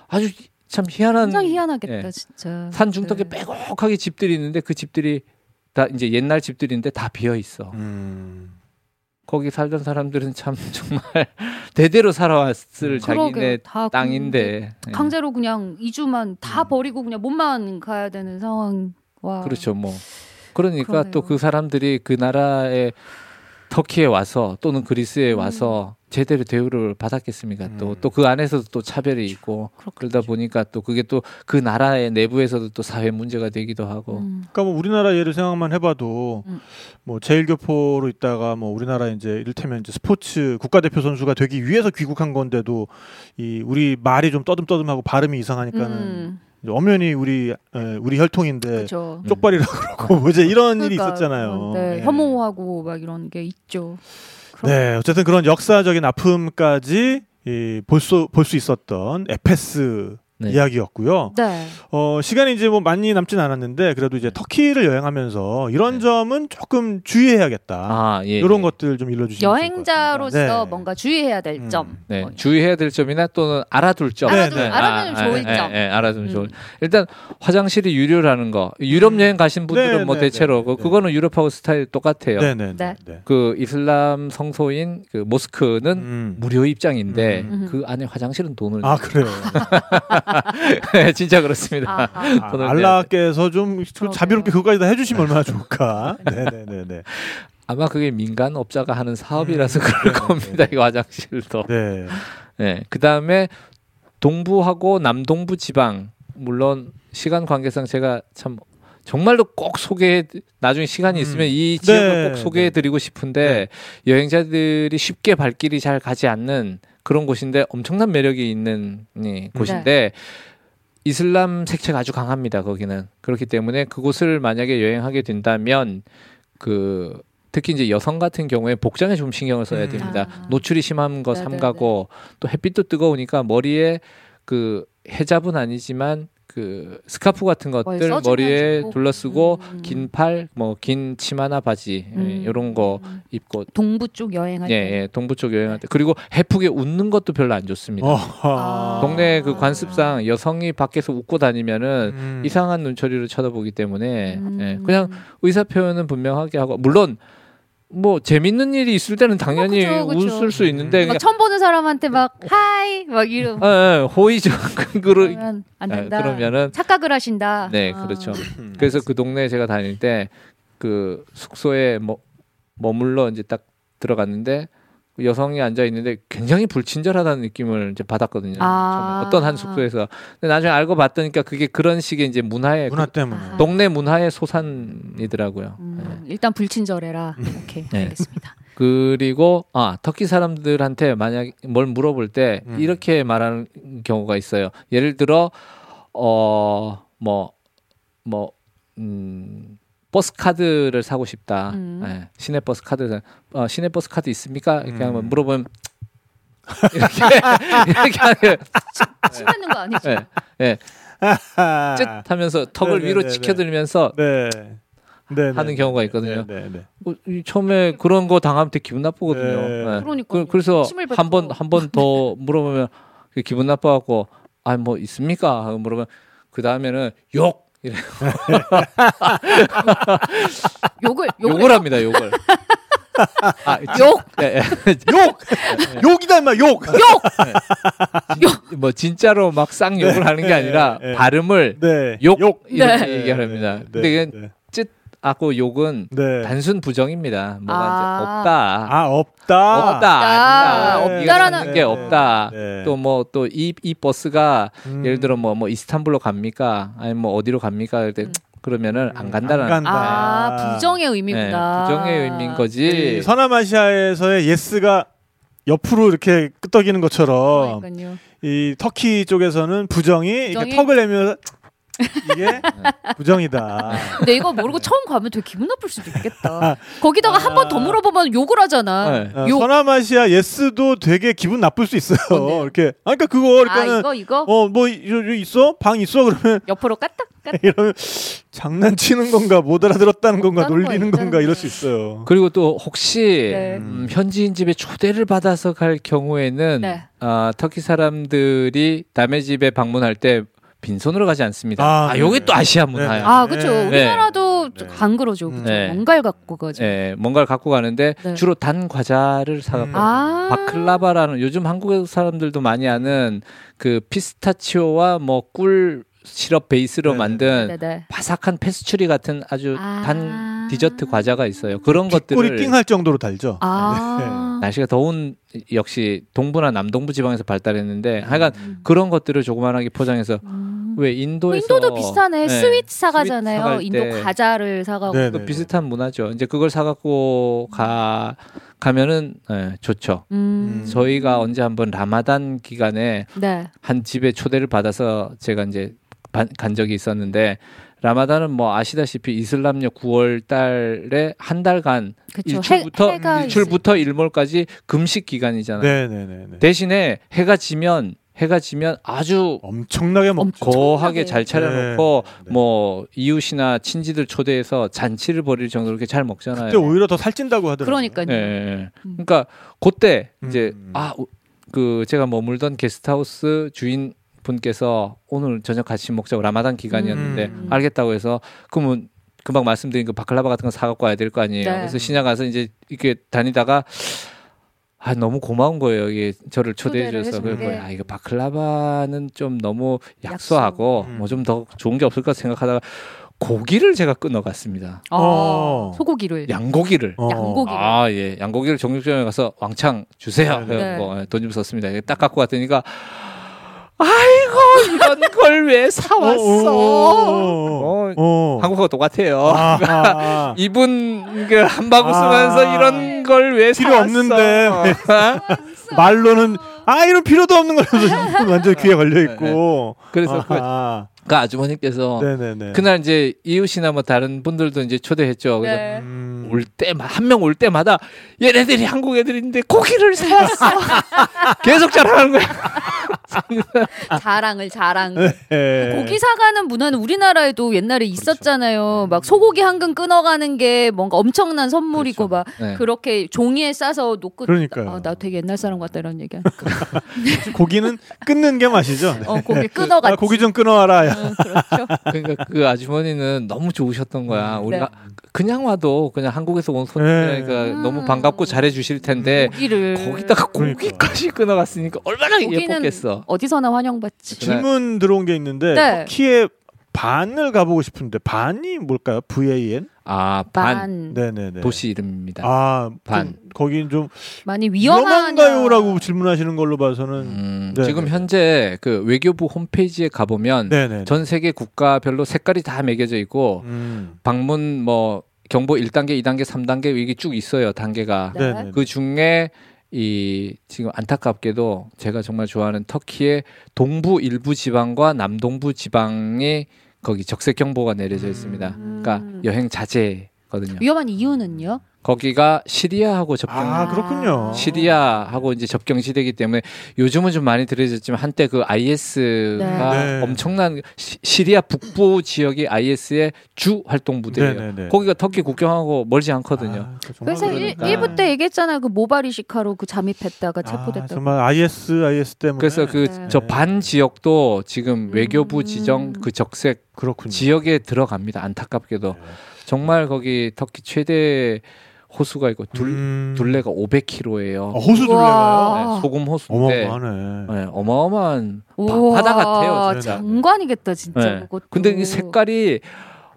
아주 참 희한한 굉장히 희한하겠다 예. 진짜. 산 중턱에 네. 빼곡하게 집들이 있는데 그 집들이 다 이제 옛날 집들인데 다 비어 있어. 음. 거기 살던 사람들은 참 정말 대대로 살아왔을 음. 자기네 다 땅인데 예. 강제로 그냥 2주만 다 음. 버리고 그냥 몸만 가야 되는 상황. 와. 그렇죠 뭐 그러니까. 또 그 사람들이 그 나라에 터키에 와서 또는 그리스에 음. 와서 제대로 대우를 받았겠습니까 또 음. 또그 안에서도 또 차별이 있고 그러다 보니까 또 그게 또 그 나라의 내부에서도 또 사회 문제가 되기도 하고 음. 그러니까 뭐 우리나라 예를 생각만 해봐도 음. 뭐 제일교포로 있다가 뭐 우리나라 이제 이를테면 이제 스포츠 국가대표 선수가 되기 위해서 귀국한 건데도 이 우리 말이 좀 떠듬떠듬하고 발음이 이상하니까는 음. 엄연히 우리 에, 우리 혈통인데 그렇죠. 쪽발이라 그러고 뭐 이제 이런 일이 그러니까, 있었잖아요. 네, 예. 혐오하고 막 이런 게 있죠. 그럼- 네, 어쨌든 그런 역사적인 아픔까지 볼수 볼 수 있었던 에페스 네. 이야기였고요. 네. 어, 시간이 이제 뭐 많이 남진 않았는데 그래도 이제 터키를 여행하면서 이런 네. 점은 조금 주의해야겠다. 아, 예. 이런 예. 것들 좀 일러주시면 여행자로서. 네. 뭔가 주의해야 될 음. 점. 네, 뭐 주의해야 될 점이나 또는 알아둘 점. 네, 알아두면 좋을 예, 점. 예, 예, 알아두면 음. 좋을. 일단 화장실이 유료라는 거. 유럽 여행 가신 분들은 네, 뭐 네, 대체로 네, 그- 네. 그거는 유럽하고 스타일 똑같아요. 네, 네, 네. 네. 네. 그 이슬람 성소인 그 모스크는 음. 무료 입장인데 음. 그 안에 화장실은 돈을 아 그래요. 진짜 그렇습니다. 아하. 아, 돈을 알라께서 좀 그러게요. 자비롭게 그거까지 다 해주시면 얼마나 좋을까. 네네네네. 아마 그게 민간 업자가 하는 사업이라서 음, 그럴 네, 겁니다. 네. 이 화장실도. 네. 네. 그 다음에 동부하고 남동부 지방 물론 시간 관계상 제가 참 정말로 꼭 소개 나중에 시간이 음. 있으면 이 지역을 네, 꼭 소개해 드리고 싶은데 여행자들이 쉽게 발길이 잘 가지 않는 그런 곳인데 엄청난 매력이 있는 예, 곳인데 이슬람 색채가 아주 강합니다. 거기는 그렇기 때문에 그곳을 만약에 여행하게 된다면 그 특히 이제 여성 같은 경우에 복장에 좀 신경을 써야 음. 됩니다. 아. 노출이 심한 거 네네네. 삼가고 또 햇빛도 뜨거우니까 머리에 그 헤잡은 아니지만 그 스카프 같은 것들 머리에. 둘러쓰고 음. 긴팔 뭐 긴 치마나 바지 예, 음. 이런 거 입고 동부 쪽 여행할 예, 때. 예, 동부 쪽 여행할 때 그리고 해프게 웃는 것도 별로 안 좋습니다. 어허. 동네 그 관습상 여성이 밖에서 웃고 다니면은 음. 이상한 눈초리로 쳐다보기 때문에 음. 예, 그냥 의사 표현은 분명하게 하고 물론 뭐 재밌는 일이 있을 때는 당연히 어, 그쵸, 그쵸. 웃을 수 있는데 막 그냥 처음 보는 사람한테 막 하이 막 이러 예, 예, 호의적 그러 그러면 안 예, 된다. 그러면은 착각을 하신다. 네 아. 그렇죠. 그래서 그 동네에 제가 다닐 때 그 숙소에 뭐 머물러 이제 딱 들어갔는데 그 여성이 앉아 있는데 굉장히 불친절하다는 느낌을 이제 받았거든요. 아. 어떤 한 숙소에서 근데 나중에 알고 봤더니까 그게 그런 식의 이제 문화의 문화 그 때문에. 아. 동네 문화의 소산이더라고요. 음, 일단 불친절해라. 오케이 네. 알겠습니다. 그리고 아 터키 사람들한테 만약 뭘 물어볼 때 음. 이렇게 말하는 경우가 있어요. 예를 들어 어, 어뭐뭐 음 버스 카드를 사고 싶다. 음. 예, 시내 버스 카드 어, 시내 버스 카드 있습니까? 이렇게 음. 한번 물어보면 이렇게 이렇게 하는 침 뱉는 거 아니죠? 예, 예, 쯧 하면서 턱을 위로 네네네네. 치켜들면서 네. 네, 하는 경우가 있거든요. 네, 네, 네. 어, 이 처음에 그런 거 당하면 되게 기분 나쁘거든요. 네. 예. 그러니까 그, 그래서. 한 번 한 번 더 물어보면 그 기분 나빠갖고 아 뭐 있습니까? 물어보면 그 다음에는 욕 이래 욕을 욕을, 욕을 합니다 욕을 아, 욕 예, 예. 욕! 욕이다 임마 욕. 뭐 진짜로 막 쌍욕을 하는 게 아니라 네, 네. 발음을 네. yok, yok. 이렇게 네. 얘기합니다. 네, 근데 네, 네. 뜻 하고 yok은 네. 단순 부정입니다. 뭐가 아. 이제 없다. 아 없다. 없다. 아니다. 없다. 이거 없다라는- 게 없다. 네. 또뭐 또 이 이 버스가 음. 예를 들어 뭐뭐 이스탄불로 갑니까? 아니면 뭐 어디로 갑니까? 그럴 때 음. 그러면은 안 간다는 안 간다. 아 부정의 네, 의미구나. 부정의 의미인 거지. 이 서남아시아에서의 yes가 옆으로 이렇게 끄덕이는 것처럼 그러니까요. 이 터키 쪽에서는 부정이 이렇게 부정이? 턱을 내면 이게 부정이다. 근데 이거 모르고 처음 가면 되게 기분 나쁠 수도 있겠다. 거기다가 한 번 더 물어보면 욕을 하잖아. 네. 어, 욕. 서남아시아 예스도 되게 기분 나쁠 수 있어요. 뭔데요? 이렇게 아 그러니까 그거 아 그러니까는 이거 이거 어뭐 있어 방 있어 그러면 옆으로 까딱 까딱. 이러면 장난치는 건가 못 알아들었다는 건가 놀리는 거야, 건가 이럴. 수 있어요. 그리고 또 혹시 네. 음, 현지인 집에 초대를 받아서 갈 경우에는 네. 아, 터키 사람들이 남의 집에 방문할 때 빈손으로 가지 않습니다. 아, 아, 네. 요게 또 아시아 문화야. 네. 아 그렇죠. 네. 우리나라도 네. 안 그러죠. 그죠. 네. 뭔가를 갖고 가죠. 예, 뭔가를 갖고 가는데 네. 주로 단 과자를 사갖고 음. 아 baklava라는 요즘 한국 사람들도 많이 아는 그 피스타치오와 뭐꿀 시럽 베이스로 네네. 만든 네네. 바삭한 페스츄리 같은 아주 아. 단 디저트 과자가 있어요. 그런 것들을 띵할 정도로 달죠. 아 날씨가 더운 역시 동부나 남동부 지방에서 발달했는데 하여간 음. 그런 것들을 조그만하게 포장해서 음. 왜 인도에서 인도도 비슷하네. 네, sweet 사가잖아요. 인도 때 과자를 사가고. 네, 그 네. 비슷한 문화죠. 이제 그걸 사갖고 가 가면은 예, 좋죠. 음. 음. 저희가 언제 한번 라마단 기간에 네. 한 집에 초대를 받아서 제가 이제 반- 간 적이 있었는데 라마단은 뭐 아시다시피 이슬람력 9월 달에 한 달간 그렇죠. 일출부터 해가 일출부터 일몰까지 금식 기간이잖아요. 네네네. 대신에 해가 지면 해가 지면 아주 엄청나게 먹죠. 거하게 엄청나게. 잘 차려놓고 네, 네. 뭐 이웃이나 친지들 초대해서 잔치를 벌일 정도로 이렇게 잘 먹잖아요. 그때 오히려 더 살찐다고 하더라고요. 그러니까요. 예, 예. 음. 그러니까 그때 이제 음. 아그 제가 머물던 게스트하우스 주인 분께서 오늘 저녁 같이 먹자고 라마단 기간이었는데 음. 알겠다고 해서 그러면 금방 말씀드린 그 바클라바 같은 거 사갖고 와야 될 거 아니에요. 네. 그래서 시장 가서 이제 이렇게 다니다가 아 너무 고마운 거예요. 이게 저를 초대해 줘서 그걸 게. 아 이거 바클라바는 좀 너무 약소하고 약소. 뭐좀 더 좋은 게 없을까 생각하다가 고기를 제가 끊어갔습니다. 아, 어. 소고기를. 양고기를. 어. 양고기를. 아, 예. 양고기를 정육점에 가서 왕창 주세요. 네, 네. 그래갖고 돈좀 썼습니다. 딱 갖고 왔더니까 아이고 이런 걸 왜 사왔어? 어, 어, 어. 한국하고 똑같아요. 아하. 이분 그 한바구 쓰면서 아. 이런 걸 왜 필요 사왔어? 없는데. 말로는 아 이런 필요도 없는 거라서 완전 귀에 걸려 있고. 그래서 그, 그 아주머니께서 네네네. 그날 이제 이웃이나 뭐 다른 분들도 이제 초대했죠. 그래서 네. 음. 올 때마다 한 명 올 때마다 얘네들이 한국 애들인데 고기를 사왔어. 계속 자랑하는 거야. 자랑을 자랑. 예. 고기 사가는 문화는 우리나라에도 옛날에 있었잖아요. 막 소고기 한 근 끊어가는 게 뭔가 엄청난 선물이고 막 네. 그렇게 종이에 싸서 놓고 그러니까요. 아, 나 되게 옛날 사람 같다 이런 얘기. 고기는 끊는 게 맛이죠. 네. 어 고기 끊어가. 아, 고기 좀 끊어와라. 야. 응, 그렇죠. 그러니까 그 아주머니는 너무 좋으셨던 거야. 우리가 네. 그냥 와도 그냥 한국에서 온 손님이니까 네. 너무 음. 반갑고 잘해 주실 텐데 고기를 거기다가 그러니까. 고기까지 끊어갔으니까 얼마나 고기는 예뻤겠어. 어디서나 환영받지. 질문 들어온 게 있는데 네. 터키의 반을 가보고 싶은데 반이 뭘까요? VAN? 아, 반, 반 네네네. 도시 이름입니다. 아, 반. 반. 거긴 좀 많이. 위험한가요라고 질문하시는 걸로 봐서는 음, 네, 지금 네. 현재 그 외교부 홈페이지에 가 보면 네네. 전 세계 국가별로 색깔이 다 매겨져 있고 음. 방문 뭐 경보 1단계, 2단계, 3단계 이게 쭉 있어요. 단계가. 네. 네네. 그 중에 이 지금 안타깝게도 제가 정말 좋아하는 터키의 동부 일부 지방과 남동부 지방이 거기 적색 경보가 내려져 있습니다. 음. 그러니까 여행 자제거든요. 위험한 이유는요? 거기가 시리아하고 접경 아 그렇군요. 시리아하고 이제 접경지대이기 때문에 요즘은 좀 많이 들어졌지만 한때 그 IS가 네. 네. 엄청난 시, 시리아 북부 지역이 IS의 주 활동 부대예요. 네네네. 거기가 터키 국경하고 멀지 않거든요. 아, 그 그래서 그러니까. 일, 1부 때 얘기했잖아요. 그 모바리시카로 그 잠입했다가 아, 체포됐다고. 정말 IS IS 때문에 그래서 그 네. 저반 지역도 지금 외교부 음. 지정 그 적색 그렇군요. 지역에 들어갑니다. 안타깝게도 네. 정말 거기 터키 최대 호수가 있고 둘, 음. 둘레가 500km예요. 아, 호수 둘레가요? 네, 소금 호수인데 어마어마하네. 네, 어마어마한 바, 바다 같아요, 진짜. 장관이겠다 진짜 네. 그것도. 근데 이 색깔이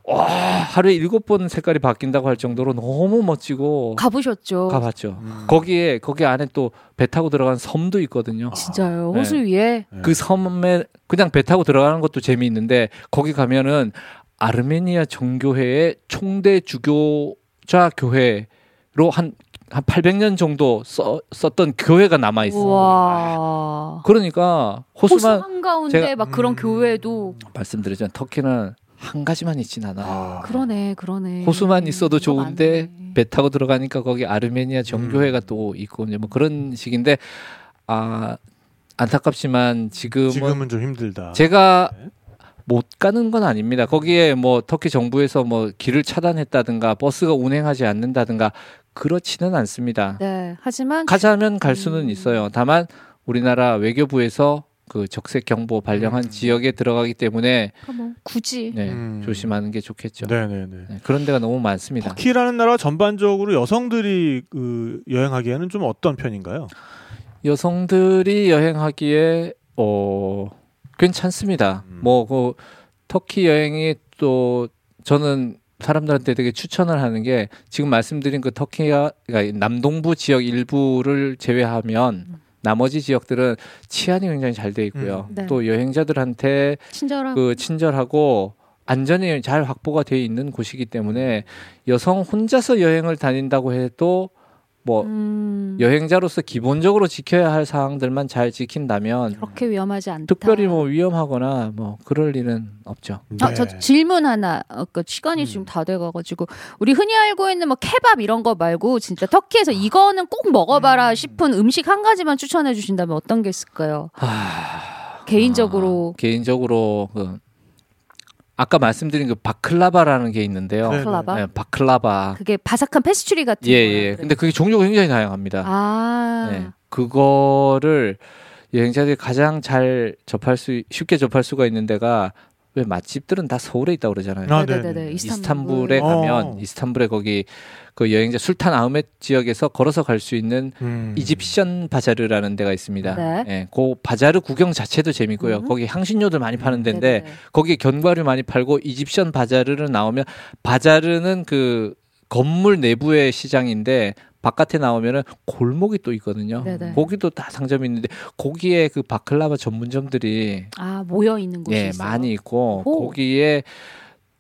와 하루에 일곱 번 색깔이 바뀐다고 할 정도로 너무 멋지고 가보셨죠? 가봤죠. 음. 거기에 거기 안에 또 배 타고 들어간 섬도 있거든요. 진짜요. 네. 호수 위에 네. 그 섬에 그냥 배 타고 들어가는 것도 재미있는데 거기 가면은 아르메니아 정교회의 총대 주교자 교회로 한 한 800년 정도 써, 썼던 교회가 남아 있어요. 우와. 그러니까 호수 호수만 한가운데 제가- 막 그런 음. 교회도 말씀드렸지만 터키는 한 가지만 있진 않아. 아. 그러네 그러네. 호수만 있어도 좋은데 많네. 배 타고 들어가니까 거기 아르메니아 정교회가 음. 또 있고 뭐 그런 식인데 아 안타깝지만 지금은, 지금은 좀 힘들다. 제가 네. 못 가는 건 아닙니다. 거기에 뭐 터키 정부에서 뭐 길을 차단했다든가 버스가 운행하지 않는다든가 그렇지는 않습니다. 네. 하지만 가자면 갈 수는 음. 있어요. 다만 우리나라 외교부에서 그 적색 경보 발령한 음. 지역에 들어가기 때문에 뭐 굳이 네, 음. 조심하는 게 좋겠죠. 네네네. 네, 그런 데가 너무 많습니다. 터키라는 나라 전반적으로 여성들이 그 여행하기에는 좀 어떤 편인가요? 여성들이 여행하기에 어 괜찮습니다. 음. 뭐그 터키 여행이 또 저는 사람들한테 되게 추천을 하는 게 지금 말씀드린 그 터키가 그러니까 남동부 지역 일부를 제외하면 나머지 지역들은 치안이 굉장히 잘 돼 있고요. 음. 네. 또 여행자들한테 친절하고 그 친절하고 안전이 잘 확보가 돼 있는 곳이기 때문에 여성 혼자서 여행을 다닌다고 해도 뭐 음, 여행자로서 기본적으로 지켜야 할 사항들만 잘 지킨다면 그렇게 위험하지 않다. 특별히 뭐 위험하거나 뭐 그럴 일은 없죠. 아, 저 네. 질문 하나. 아까 시간이 음. 지금 다 돼가가지고 우리 흔히 알고 있는 뭐 케밥 이런 거 말고 진짜 터키에서 이거는 꼭 먹어봐라 싶은 음식 한 가지만 추천해 주신다면 어떤 게 있을까요? 개인적으로 아, 개인적으로 그 아까 말씀드린 그 바클라바라는 게 있는데요. 네. 바클라바 네, 바클라바. 그게 바삭한 페스츄리 같은 예, 거예요. 예. 근데 그게 종류가 굉장히 다양합니다. 아 네. 그거를 여행자들이 가장 잘 접할 수 쉽게 접할 수가 있는 데가 왜 맛집들은 다 서울에 있다고 그러잖아요. 아, 네네네 네네. 이스탄불에 어. 가면 이스탄불에 거기 그 여행자 술탄 아흐메 지역에서 걸어서 갈 수 있는 음. 이집션 바자르라는 데가 있습니다. 네. 예, 그 바자르 구경 자체도 재밌고요. 음. 거기 향신료들 많이 파는 데인데 네네네. 거기에 견과류 많이 팔고 이집션 바자르를 나오면 바자르는 그 건물 내부의 시장인데 바깥에 나오면은 골목이 또 있거든요. 네네. 거기도 다 상점이 있는데 거기에 그 baklava 전문점들이 아 모여 있는 곳이 예 있어요. 많이 있고 오. 거기에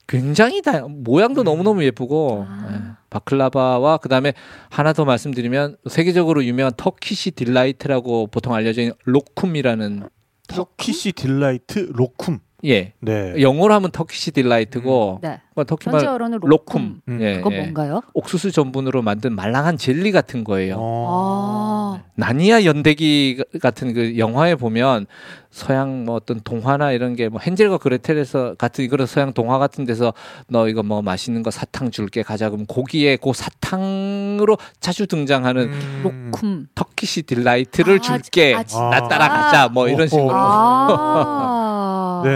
굉장히 다 모양도 너무 너무 예쁘고 아. 예, baklava와 그다음에 하나 더 말씀드리면 세계적으로 유명한 Turkish delight라고 보통 알려져 있는 lokum이라는 Turkish delight lokum. 예 네. 영어로 하면 Turkish delight고 네. 뭐 터키말 현재어로는 lokum lokum. 음. 예, 그거 예. 뭔가요? 옥수수 전분으로 만든 말랑한 젤리 같은 거예요. 어. 아. 나니아 연대기 같은 그 영화에 보면 서양 뭐 어떤 동화나 이런 게 뭐 헨젤과 그레텔에서 같은 그런 서양 동화 같은 데서 너 이거 뭐 맛있는 거 사탕 줄게 가자 그러면 거기에 그 사탕으로 자주 등장하는 음. lokum. Turkish delight를 아, 줄게 아? 나 따라가자 뭐 이런 식으로 아.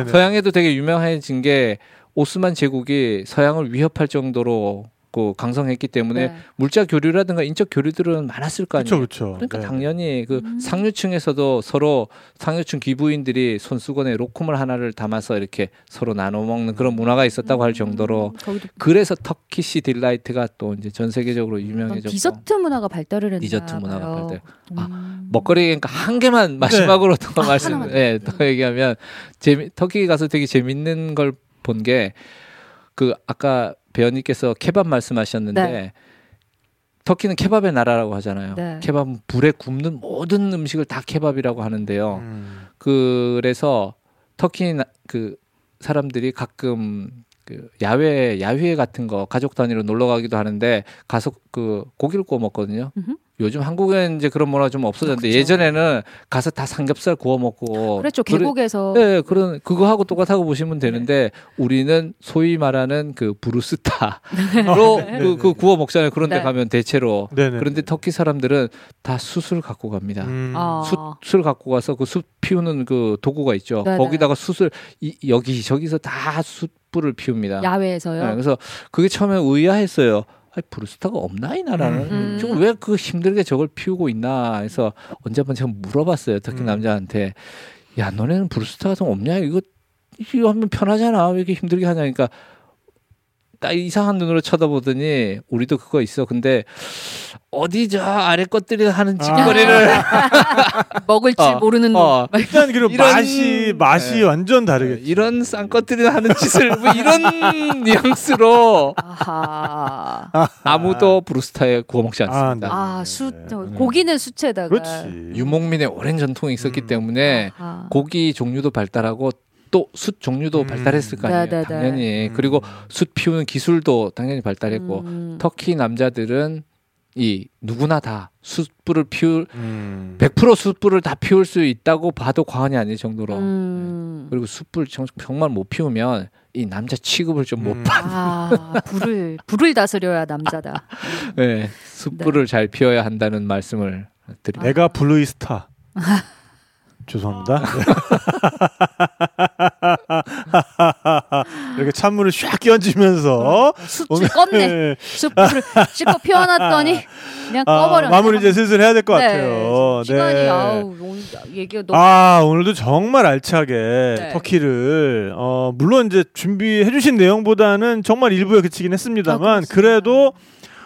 서양에도 되게 유명해진 게 오스만 제국이 서양을 위협할 정도로 그 강성했기 때문에 네. 물자 교류라든가 인적 교류들은 많았을 거 아니에요. 그렇죠, 그렇죠. 그러니까 네. 당연히 그 음. 상류층에서도 서로 상류층 귀부인들이 손수건에 lokum을 하나를 담아서 이렇게 서로 나눠 먹는 그런 문화가 있었다고 할 정도로 음, 그래서 Turkish delight가 또 이제 전 세계적으로 어떤 유명해졌고 디저트 문화가 발달을 했나 디저트 문화가 봐요. 발달. 아, 음. 먹거리 그러니까 한 개만 마지막으로 더 아, 말씀 예, 더 얘기하면 재미 터키 가서 되게 재밌는 걸 본 게 그 아까 배원님께서 케밥 말씀하셨는데 네. 터키는 케밥의 나라라고 하잖아요. 네. 케밥은 불에 굽는 모든 음식을 다 케밥이라고 하는데요. 음. 그래서 터키 나- 그 사람들이 가끔 그 야외 야외 같은 거 가족 단위로 놀러 가기도 하는데 가서 그 고기를 구워 먹거든요. 음흠. 요즘 한국엔 이제 그런 문화 좀 없어졌는데 그렇죠. 예전에는 가서 다 삼겹살 구워 먹고 그랬죠. 그래- 계곡에서 네, 그런 그거 하고 똑같다고 보시면 되는데 우리는 소위 말하는 그 브루스타로 그, 그 구워 먹잖아요. 그런데 네. 가면 대체로. 그런데 터키 사람들은 다 숯을 갖고 갑니다. 음. 아. 숯을 갖고 가서 그 숯 피우는 그 도구가 있죠. 거기다가 숯을 이, 여기 저기서 다 숯불을 피웁니다. 야외에서요. 네, 그래서 그게 처음에 의아했어요. 아니, 브루스타가 없나 이 나라는 음. 지금 왜그 힘들게 저걸 피우고 있나 해서 언제 한번 제가 물어봤어요. 특히 음. 남자한테 야 너네는 브루스타 같은 거 없냐 이거 이거 하면 편하잖아 왜 이렇게 힘들게 하냐니까 딱 이상한 눈으로 쳐다보더니 우리도 그거 있어 근데 어디 저 아래 것들이 하는 짓거리를 먹을 줄 어, 모르는 놈. 어, 일단 그리고 이런- 맛이 맛이 네. 완전 다르겠죠. 이런 쌍것들이 하는 짓을 뭐 이런 뉘앙스로 아하. 아무도 브루스타에 구워 먹지 않습니다. 아, 아, 수 네. 저, 고기는 수채다가 그렇지. 유목민의 오랜 전통이 있었기 음. 때문에 아하. 고기 종류도 발달하고 또 숯 종류도 음. 발달했을 거 아니에요. 네네네. 당연히 음. 그리고 숯 피우는 기술도 당연히 발달했고 음. 터키 남자들은 이 누구나 다 숯불을 피울 음. 100% 숯불을 다 피울 수 있다고 봐도 과언이 아닐 정도로 음. 그리고 숯불 정, 정말 못 피우면 이 남자 취급을 좀못 음. 받. 아, 불을 불을 다스려야 남자다. 네, 숯불을 잘 피워야 한다는 말씀을 드립니다. 내가 블루이스타. 죄송합니다. 이렇게 찬물을 샥 끼얹으면서 숯을 껐네. 숯불을 씻고 피워놨더니 그냥 아, 꺼버렸네. 마무리 이제 슬슬 해야 될것 네, 같아요. 시간이 네. 아우 오늘 얘기가 너무 아 오늘도 정말 알차게 네. 터키를 어 물론 이제 준비해 주신 내용보다는 정말 일부에 그치긴 아, 했습니다만 그렇습니다. 그래도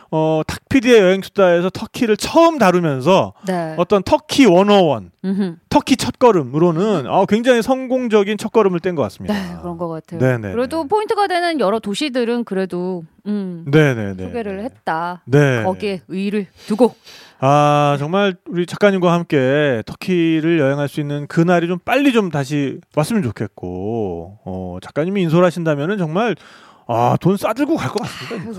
어 탁피디의 여행 수다에서 터키를 처음 다루면서 네. 어떤 터키 101 음흠. 터키 첫걸음으로는 아, 굉장히 성공적인 첫걸음을 뗀 것 같습니다. 네 그런 것 같아요. 네네. 그래도 포인트가 되는 여러 도시들은 그래도 음, 네네네. 소개를 했다. 네. 거기에 의의를 두고 아 정말 우리 작가님과 함께 터키를 여행할 수 있는 그날이 좀 빨리 좀 다시 왔으면 좋겠고 어, 작가님이 인솔하신다면은 정말 아 돈 싸들고 갈 것 같습니다.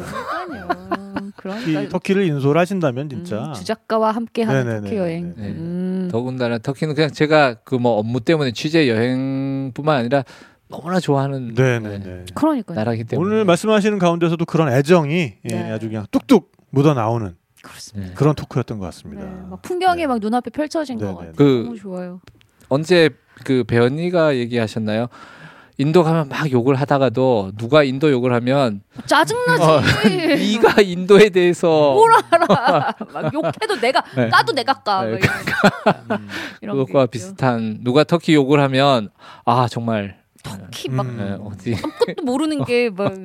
그러니까요. 터키, 그러니까 터키를 인솔하신다면 진짜 음, 주작가와 함께하는 네네네. 터키 여행. 네. 음. 더군다나 터키는 그냥 제가 그 뭐 업무 때문에 취재 여행뿐만 아니라 너무나 좋아하는 네네네. 네, 그러니까요. 나라기 때문에 오늘 말씀하시는 가운데서도 그런 애정이 예, 네. 아주 그냥 뚝뚝 묻어 나오는 그렇습니다. 네. 그런 토크였던 것 같습니다. 네, 막 풍경이 네. 막 눈앞에 펼쳐진 네네. 것 같아요. 그- 너무 좋아요. 언제 그 배언니가 얘기하셨나요? 인도 가면 막 욕을 하다가도 누가 인도 욕을 하면 짜증나지. 어, 네가 인도에 대해서 뭘 알아. 막 욕해도 내가 네. 까도 내가 까. 네, 막 이런, 이런 게 그것과. 비슷한 누가 터키 욕을 하면 아 정말 터키 막 음. 네, 어디 아무것도 모르는 게 막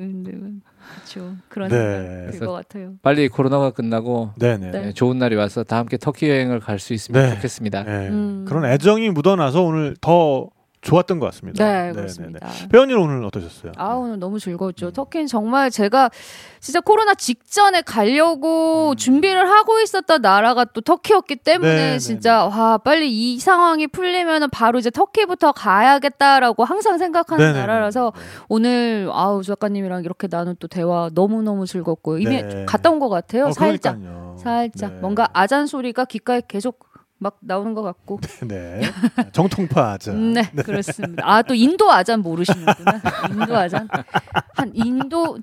그렇죠. 그런 네. 들것 같아요. 빨리 코로나가 끝나고 네네. 네. 네, 좋은 날이 와서 다 함께 터키 여행을 갈 수 있으면 네. 좋겠습니다. 네. 음. 그런 애정이 묻어나서 오늘 더 좋았던 것 같습니다. 네, 그렇습니다. 배우님 오늘 어떠셨어요? 아 오늘 너무 즐거웠죠. 터키는 정말 제가 진짜 코로나 직전에 가려고 준비를 하고 있었던 나라가 또 터키였기 때문에 음. 네, 네, 진짜 와 빨리 이 상황이 풀리면은 바로 이제 터키부터 가야겠다라고 항상 생각하는 네, 네, 나라라서 네, 네. 오늘 아우 작가님이랑 이렇게 나눈 또 대화 너무 너무 즐겁고 이미 네. 갔다 온 것 같아요. 어, 살짝 그러니까요. 살짝 네. 뭔가 아잔 소리가 귓가에 계속 막 나오는 것 같고. 네. 정통파 아자. 네, 그렇습니다. 아, 또 인도 아잔 모르시는구나. 인도 아잔. 한 인도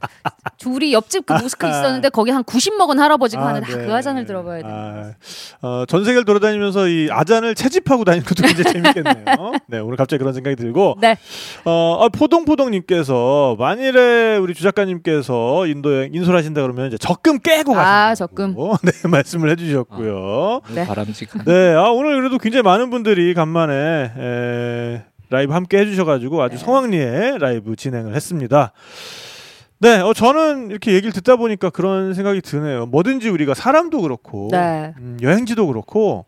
둘이 옆집 그 모스크 있었는데 거기 한 90 먹은 할아버지가 하는데 아, 네. 그 아잔을 들어봐야 되는 아. 어, 전 세계를 돌아다니면서 이 아잔을 채집하고 다니는 것도 굉장히 재밌겠네요. 네, 오늘 갑자기 그런 생각이 들고 네. 어, 아, 포동포동님께서 만일에 우리 주 작가님께서 인도에 인솔하신다 그러면 이제 적금 깨고 아, 가신다고 적금. 네 말씀을 해주셨고요. 네. 바람직한. 네, 아, 오늘 그래도 굉장히 많은 분들이 간만에 에, 라이브 함께 해주셔가지고 아주 네. 성황리에 라이브 진행을 했습니다. 네, 어, 저는 이렇게 얘기를 듣다 보니까 그런 생각이 드네요. 뭐든지 우리가 사람도 그렇고 네. 음, 여행지도 그렇고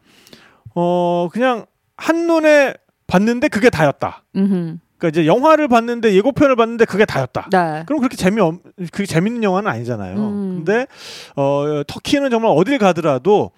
어 그냥 한 눈에 봤는데 그게 다였다. 음흠. 그러니까 이제 영화를 봤는데 예고편을 봤는데 그게 다였다. 네. 그럼 그렇게 재미 없, 그게 재밌는 영화는 아니잖아요. 음. 근데 어 터키는 정말 어딜 가더라도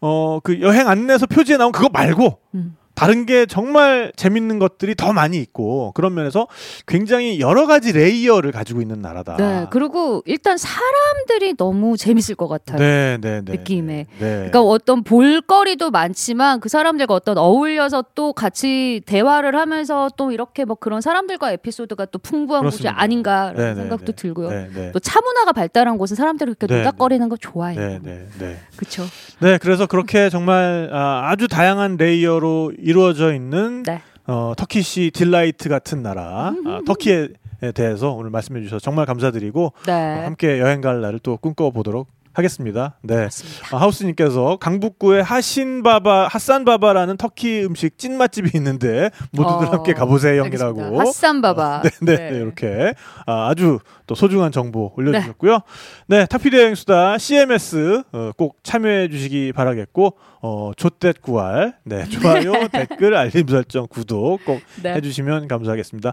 어 그 여행 안내서 표지에 나온 그거 말고 음. 다른 게 정말 재밌는 것들이 더 많이 있고 그런 면에서 굉장히 여러 가지 layer를 가지고 있는 나라다. 네. 그리고 일단 사람들이 너무 재밌을 것 같아요. 네, 네, 네. 느낌에. 네. 그러니까 어떤 볼거리도 많지만 그 사람들과 어떤 어울려서 또 같이 대화를 하면서 또 이렇게 뭐 그런 사람들과 에피소드가 또 풍부한 곳이 그렇습니다. 아닌가라는 네, 네, 생각도 네. 들고요. 네, 네. 또차 문화가 발달한 곳은 사람들이 그렇게 네, 노닥거리는 거 좋아해요. 네, 네, 네. 그렇죠. 네, 그래서 그렇게 정말 아, 아주 다양한 layer로 이루어져 있는 네. 어, Turkish delight 같은 나라 아, 터키에 대해서 오늘 말씀해 주셔서 정말 감사드리고 네. 어, 함께 여행 갈 날을 또 꿈꿔 보도록 하겠습니다. 네. 아, 하우스님께서 강북구에 하신바바 하산바바라는 터키 음식 찐 맛집이 있는데 모두들 어, 함께 가보세요. 형이라고 핫산바바. 네, 네, 네, 이렇게 아, 아주 또 소중한 정보 올려주셨고요. 네, 타피디 여행수다 CMS 어, 꼭 참여해 주시기 바라겠고, 어, 조댓 구할, 네, 좋아요, 댓글, 알림 설정, 구독 꼭 네. 해주시면 감사하겠습니다.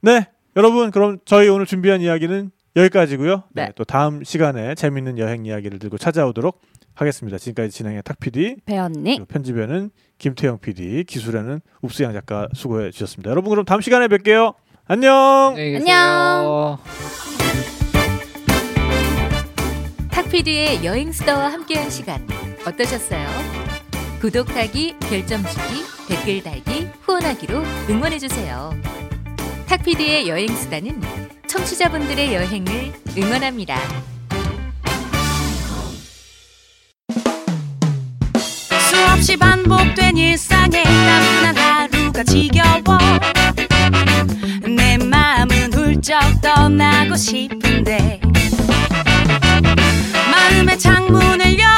네, 여러분, 그럼 저희 오늘 준비한 이야기는 여기까지고요. 네, 네. 또 다음 시간에 재밌는 여행 이야기를 들고 찾아오도록 하겠습니다. 지금까지 진행의 탁 PD, 배언니. 편집에는 김태형 PD, 기술에는 읍수양 작가 수고해 주셨습니다. 여러분, 그럼 다음 시간에 뵐게요. 안녕. 안녕. 계세요. 탁피디의 여행수다와 함께한 시간 어떠셨어요? 구독하기, 별점 주기, 댓글 달기, 후원하기로 응원해 주세요. 탁피디의 여행수다는 청취자분들의 여행을 응원합니다. 수없이 반복된 일상에 나른한 하루가 지겨워 내 마음은 훌쩍 떠나고 싶은데 마음의 창문을 열